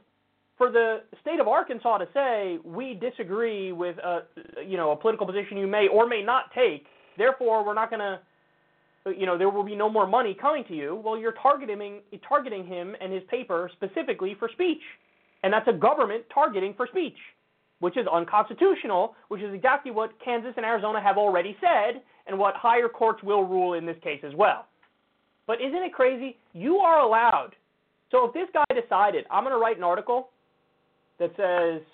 for the state of Arkansas to say we disagree with a you know a political position you may or may not take, therefore we're not going to you know there will be no more money coming to you. Well, you're targeting targeting him and his paper specifically for speech, and that's a government targeting for speech, which is unconstitutional, which is exactly what Kansas and Arizona have already said, and what higher courts will rule in this case as well. But isn't it crazy? You are allowed. So if this guy decided, I'm going to write an article that says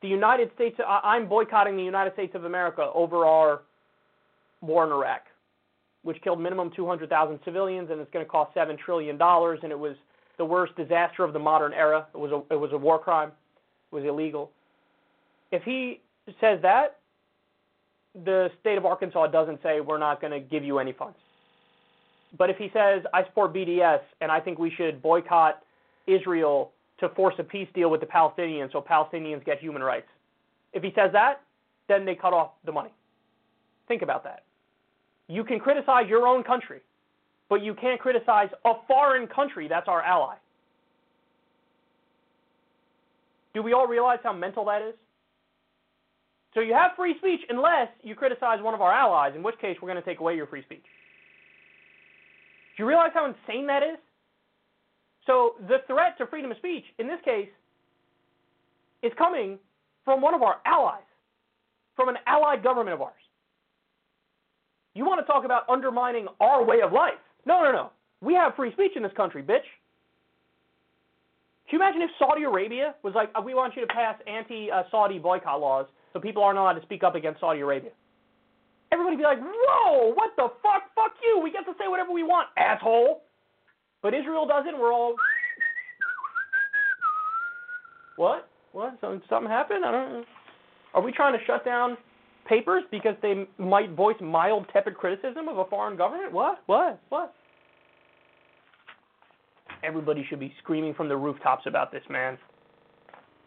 the United States, I'm boycotting the United States of America over our war in Iraq, which killed minimum 200,000 civilians and it's going to cost seven trillion dollars, and it was the worst disaster of the modern era. It was a it was a war crime. Was illegal. If he says that, the state of Arkansas doesn't say we're not going to give you any funds. But if he says I support BDS and I think we should boycott Israel to force a peace deal with the Palestinians so Palestinians get human rights. If he says that, then they cut off the money. Think about that. You can criticize your own country, but you can't criticize a foreign country that's our ally. Do we all realize how mental that is? So you have free speech unless you criticize one of our allies, in which case we're going to take away your free speech. Do you realize how insane that is? So the threat to freedom of speech, in this case, is coming from one of our allies, from an allied government of ours. You want to talk about undermining our way of life? No, no, no. We have free speech in this country, bitch. Can you imagine if Saudi Arabia was like, we want you to pass anti-Saudi boycott laws so people aren't allowed to speak up against Saudi Arabia? Everybody would be like, whoa, what the fuck? Fuck you. We get to say whatever we want, asshole. But Israel doesn't. We're all. What? What? Something happened? I don't know. Are we trying to shut down papers because they might voice mild, tepid criticism of a foreign government? What? What? What? Everybody should be screaming from the rooftops about this, man.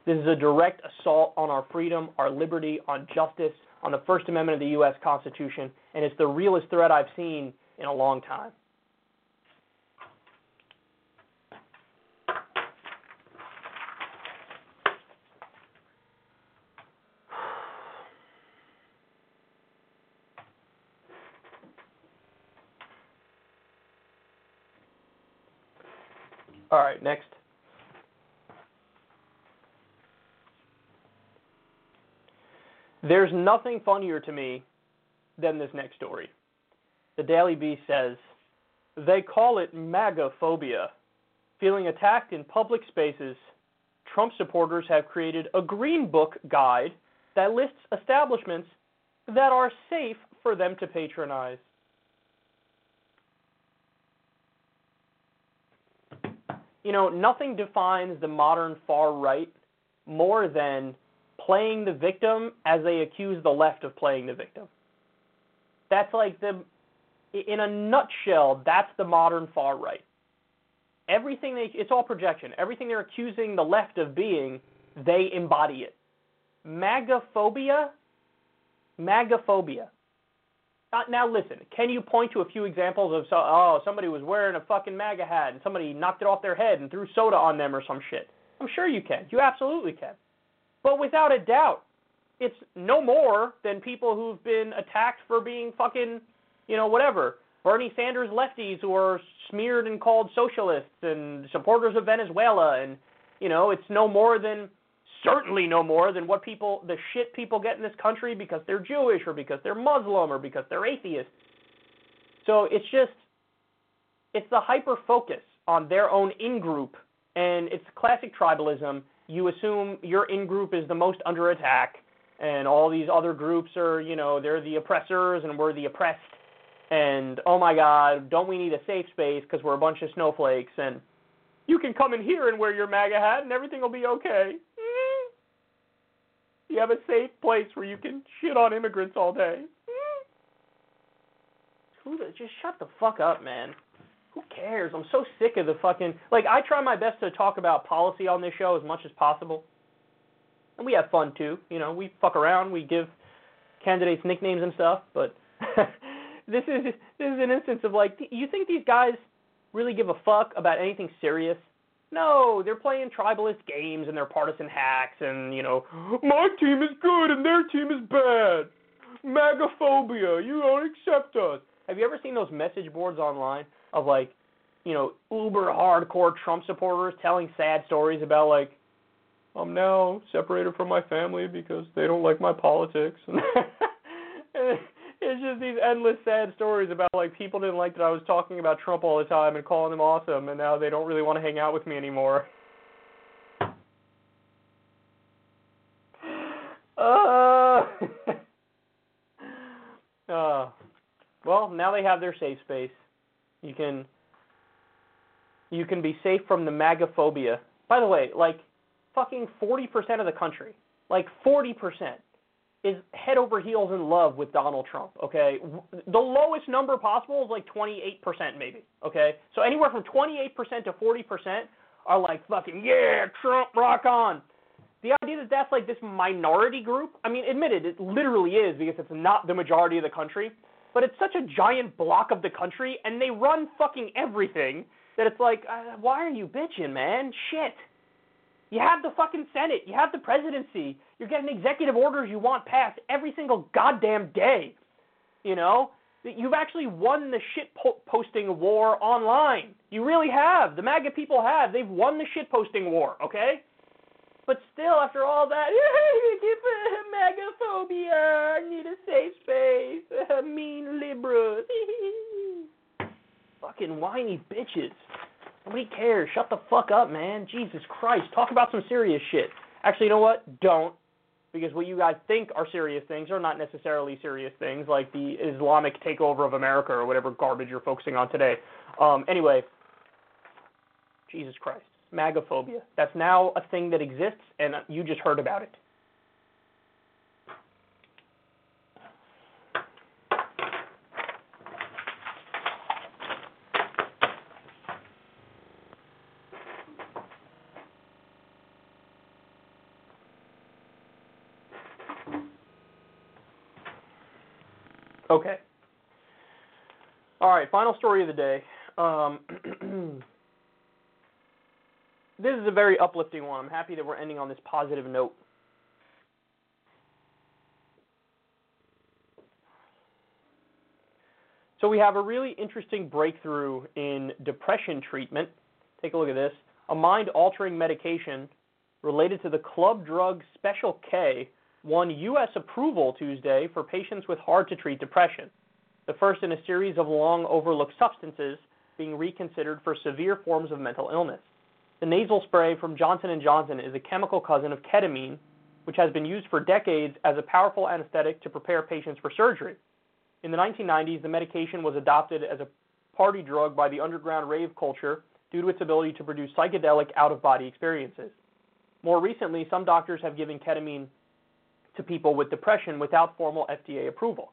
This is a direct assault on our freedom, our liberty, on justice, on the First Amendment of the U.S. Constitution, and it's the realest threat I've seen in a long time. All right, next. There's nothing funnier to me than this next story. The Daily Beast says, they call it MAGA phobia. Feeling attacked in public spaces, Trump supporters have created a green book guide that lists establishments that are safe for them to patronize. You know, nothing defines the modern far right more than playing the victim as they accuse the left of playing the victim. That's like the, in a nutshell, that's the modern far right. Everything they, it's all projection. Everything they're accusing the left of being, they embody it. Magaphobia, magaphobia. Uh, now listen, can you point to a few examples of so oh somebody was wearing a fucking MAGA hat and somebody knocked it off their head and threw soda on them or some shit? I'm sure you can. You absolutely can. But without a doubt, it's no more than people who've been attacked for being fucking, you know, whatever. Bernie Sanders lefties who are smeared and called socialists and supporters of Venezuela and you know, it's no more than certainly no more than what people the shit people get in this country because they're Jewish or because they're Muslim or because they're atheist. So it's just it's the hyper focus on their own in group and it's classic tribalism. You assume your in group is the most under attack and all these other groups are, you know, they're the oppressors and we're the oppressed and oh my god, don't we need a safe space because we're a bunch of snowflakes and you can come in here and wear your MAGA hat and everything will be okay. Mm. You have a safe place where you can shit on immigrants all day. Mm. Just shut the fuck up, man. Who cares? I'm so sick of the fucking like I try my best to talk about policy on this show as much as possible. And we have fun too. You know, we fuck around, we give candidates nicknames and stuff, but this is this is an instance of like you think these guys really give a fuck about anything serious? No, they're playing tribalist games and they're partisan hacks and, you know, my team is good and their team is bad. Magaphobia, you don't accept us. Have you ever seen those message boards online of like, you know, uber hardcore Trump supporters telling sad stories about like, I'm now separated from my family because they don't like my politics. and it's just these endless sad stories about like people didn't like that I was talking about Trump all the time and calling him awesome, and now they don't really want to hang out with me anymore. Uh, uh, well, now they have their safe space. You can you can be safe from the MAGAphobia. By the way, like fucking 40% of the country, like 40% is head over heels in love with Donald Trump, okay? The lowest number possible is like 28% maybe, okay? So anywhere from 28% to 40% are like fucking, yeah, Trump, rock on. The idea that that's like this minority group, I mean, admitted, it literally is because it's not the majority of the country, but it's such a giant block of the country and they run fucking everything that it's like, uh, why are you bitching, man? Shit. You have the fucking Senate. You have the presidency. You're getting executive orders you want passed every single goddamn day. You know? You've actually won the shit po- posting war online. You really have. The MAGA people have. They've won the shit posting war, okay? But still, after all that, MAGAphobia, I need a safe space, mean liberals. Fucking whiny bitches. Nobody cares. Shut the fuck up, man. Jesus Christ. Talk about some serious shit. Actually, you know what? Don't. Because what you guys think are serious things are not necessarily serious things, like the Islamic takeover of America or whatever garbage you're focusing on today. Um, anyway, Jesus Christ. MAGAphobia. That's now a thing that exists, and you just heard about it. Okay. All right, final story of the day. Um, this is a very uplifting one. I'm happy that we're ending on this positive note. So we have a really interesting breakthrough in depression treatment. Take a look at this. A mind-altering medication related to the club drug Special K won U.S. approval Tuesday for patients with hard-to-treat depression, the first in a series of long-overlooked substances being reconsidered for severe forms of mental illness. The nasal spray from Johnson & Johnson is a chemical cousin of ketamine, which has been used for decades as a powerful anesthetic to prepare patients for surgery. In the 1990s, the medication was adopted as a party drug by the underground rave culture due to its ability to produce psychedelic out-of-body experiences. More recently, some doctors have given ketamine to people with depression without formal FDA approval.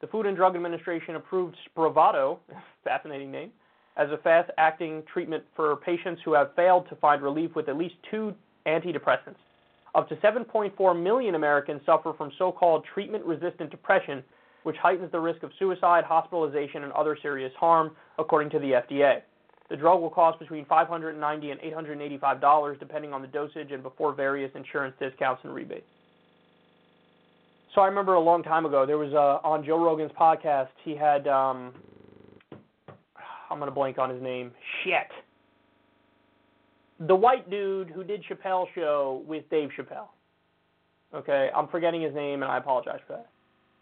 The Food and Drug Administration approved Spravato, fascinating name, as a fast acting treatment for patients who have failed to find relief with at least two antidepressants. Up to 7.4 million Americans suffer from so called treatment resistant depression, which heightens the risk of suicide, hospitalization, and other serious harm, according to the FDA. The drug will cost between $590 and $885, depending on the dosage and before various insurance discounts and rebates. So I remember a long time ago there was uh, on Joe Rogan's podcast. He had um, I'm gonna blank on his name. Shit. The white dude who did Chappelle show with Dave Chappelle. Okay, I'm forgetting his name and I apologize for that.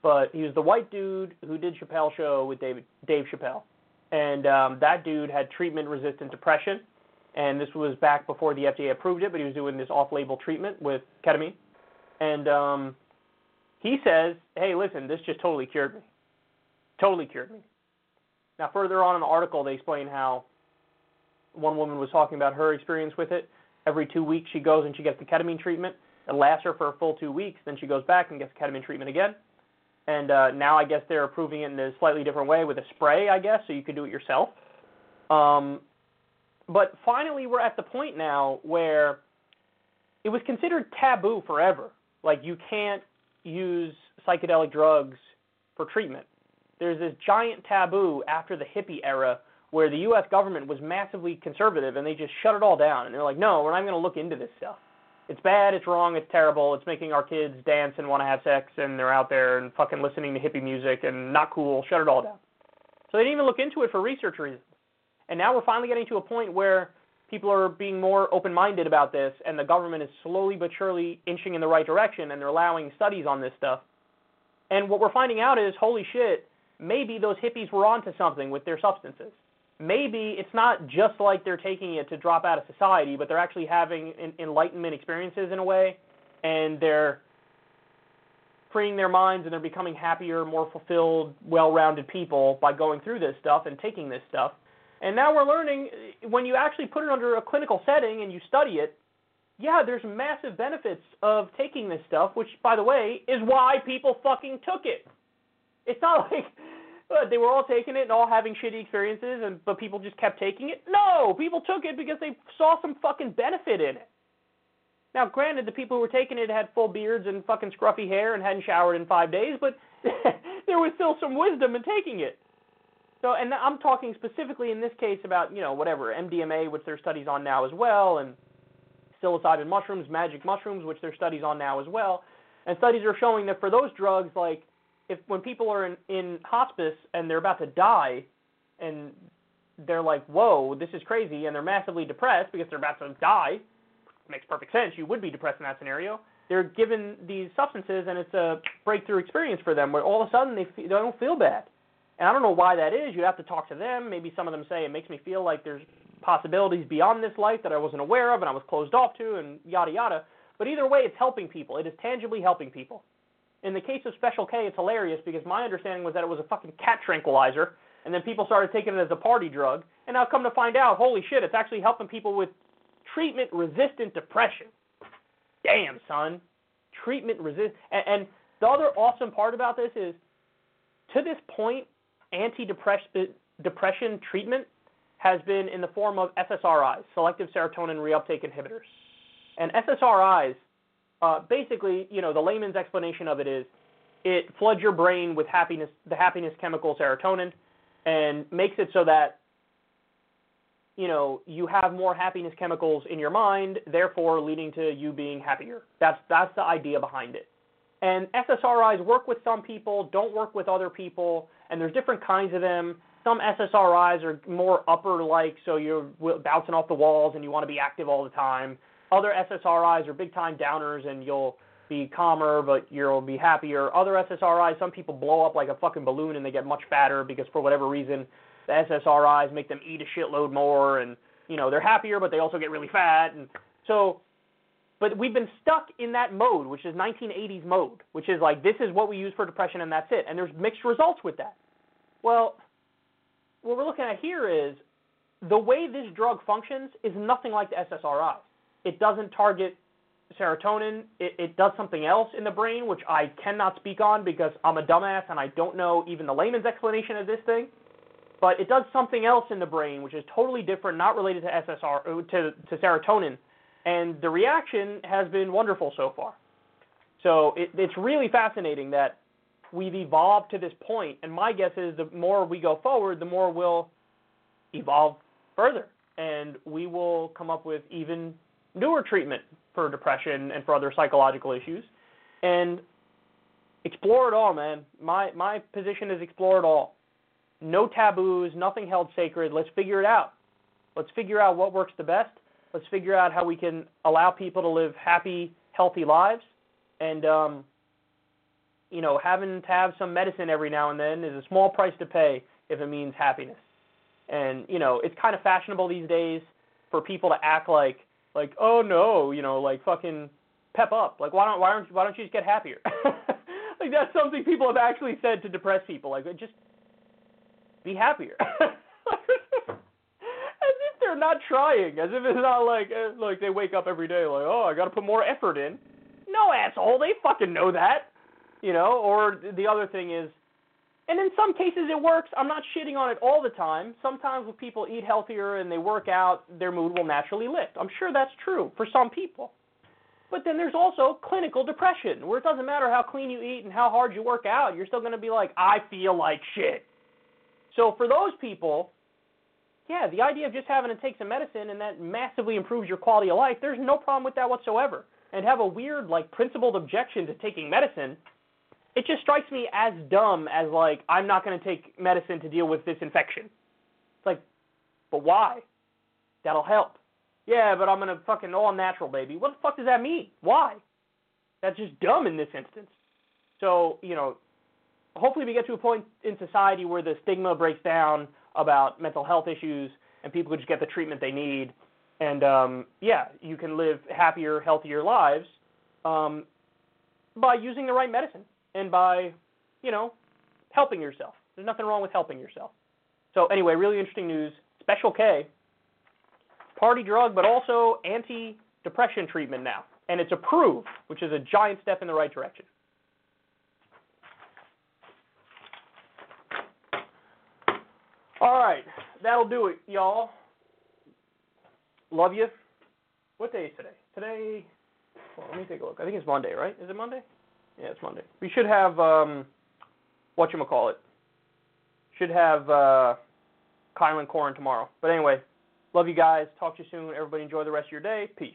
But he was the white dude who did Chappelle show with David Dave Chappelle, and um, that dude had treatment-resistant depression, and this was back before the FDA approved it. But he was doing this off-label treatment with ketamine, and um, he says, "Hey, listen, this just totally cured me. Totally cured me." Now, further on in the article, they explain how one woman was talking about her experience with it. Every two weeks, she goes and she gets the ketamine treatment. It lasts her for a full two weeks. Then she goes back and gets ketamine treatment again. And uh, now I guess they're approving it in a slightly different way with a spray, I guess, so you can do it yourself. Um, but finally, we're at the point now where it was considered taboo forever. Like you can't use psychedelic drugs for treatment. There's this giant taboo after the hippie era where the U.S. government was massively conservative and they just shut it all down. And they're like, no, we're not going to look into this stuff. It's bad, it's wrong, it's terrible, it's making our kids dance and want to have sex, and they're out there and fucking listening to hippie music and not cool. Shut it all down. So they didn't even look into it for research reasons. And now we're finally getting to a point where people are being more open minded about this, and the government is slowly but surely inching in the right direction, and they're allowing studies on this stuff. And what we're finding out is, holy shit, maybe those hippies were onto something with their substances. Maybe it's not just like they're taking it to drop out of society, but they're actually having enlightenment experiences in a way, and they're freeing their minds and they're becoming happier, more fulfilled, well-rounded people by going through this stuff and taking this stuff. And now we're learning when you actually put it under a clinical setting and you study it, yeah, there's massive benefits of taking this stuff, which by the way is why people fucking took it. It's not like they were all taking it and all having shitty experiences, and but people just kept taking it. No, people took it because they saw some fucking benefit in it. Now, granted, the people who were taking it had full beards and fucking scruffy hair and hadn't showered in five days, but there was still some wisdom in taking it. So, and I'm talking specifically in this case about you know whatever MDMA, which there are studies on now as well, and psilocybin mushrooms, magic mushrooms, which there are studies on now as well. And studies are showing that for those drugs, like if when people are in, in hospice and they're about to die and they're like, whoa, this is crazy, and they're massively depressed because they're about to die, makes perfect sense. You would be depressed in that scenario. They're given these substances, and it's a breakthrough experience for them where all of a sudden they, feel, they don't feel bad. And I don't know why that is. You'd have to talk to them. Maybe some of them say it makes me feel like there's possibilities beyond this life that I wasn't aware of and I was closed off to, and yada yada. But either way, it's helping people. It is tangibly helping people. In the case of Special K, it's hilarious because my understanding was that it was a fucking cat tranquilizer, and then people started taking it as a party drug, and now come to find out, holy shit, it's actually helping people with treatment-resistant depression. Damn, son, treatment-resistant. And, and the other awesome part about this is, to this point, anti-depression uh, treatment has been in the form of SSRIs, selective serotonin reuptake inhibitors. And SSRIs uh, basically, you know, the layman's explanation of it is it floods your brain with happiness, the happiness chemical serotonin, and makes it so that you know you have more happiness chemicals in your mind, therefore leading to you being happier. That's that's the idea behind it. And SSRIs work with some people, don't work with other people, and there's different kinds of them. Some SSRIs are more upper like, so you're bouncing off the walls and you want to be active all the time. Other SSRIs are big time downers and you'll be calmer, but you'll be happier. Other SSRIs, some people blow up like a fucking balloon and they get much fatter because for whatever reason, the SSRIs make them eat a shitload more and, you know, they're happier, but they also get really fat. And so, but we've been stuck in that mode, which is 1980s mode, which is like, this is what we use for depression and that's it. And there's mixed results with that. Well, what we're looking at here is the way this drug functions is nothing like the SSRIs. It doesn't target serotonin. It, it does something else in the brain, which I cannot speak on because I'm a dumbass and I don't know even the layman's explanation of this thing. But it does something else in the brain, which is totally different, not related to SSR uh, to, to serotonin, and the reaction has been wonderful so far. So it, it's really fascinating that we've evolved to this point. point, and my guess is the more we go forward, the more we'll evolve further, and we will come up with even newer treatment for depression and for other psychological issues, and explore it all, man. My my position is explore it all. No taboos, nothing held sacred. Let's figure it out. Let's figure out what works the best. Let's figure out how we can allow people to live happy, healthy lives, and um, you know, having to have some medicine every now and then is a small price to pay if it means happiness. And you know, it's kind of fashionable these days for people to act like like oh no, you know, like fucking pep up. Like why don't why don't why don't you just get happier? like that's something people have actually said to depressed people. Like just be happier. as if they're not trying. As if it's not like uh, like they wake up every day like oh I got to put more effort in. No asshole, they fucking know that. You know, or the other thing is, and in some cases it works. I'm not shitting on it all the time. Sometimes when people eat healthier and they work out, their mood will naturally lift. I'm sure that's true for some people. But then there's also clinical depression, where it doesn't matter how clean you eat and how hard you work out, you're still going to be like, I feel like shit. So for those people, yeah, the idea of just having to take some medicine and that massively improves your quality of life, there's no problem with that whatsoever. And have a weird, like, principled objection to taking medicine it just strikes me as dumb as like I'm not going to take medicine to deal with this infection. It's like, but why? That'll help. Yeah, but I'm gonna fucking all natural, baby. What the fuck does that mean? Why? That's just dumb in this instance. So you know, hopefully we get to a point in society where the stigma breaks down about mental health issues and people just get the treatment they need. And um, yeah, you can live happier, healthier lives um, by using the right medicine and by, you know, helping yourself. There's nothing wrong with helping yourself. So anyway, really interesting news. Special K, party drug, but also anti-depression treatment now, and it's approved, which is a giant step in the right direction. All right, that'll do it, y'all. Love you. What day is today? Today, well, let me take a look. I think it's Monday, right? Is it Monday? Yeah, it's Monday. We should have um, what you call it. Should have uh, Kylan Corin tomorrow. But anyway, love you guys. Talk to you soon. Everybody enjoy the rest of your day. Peace.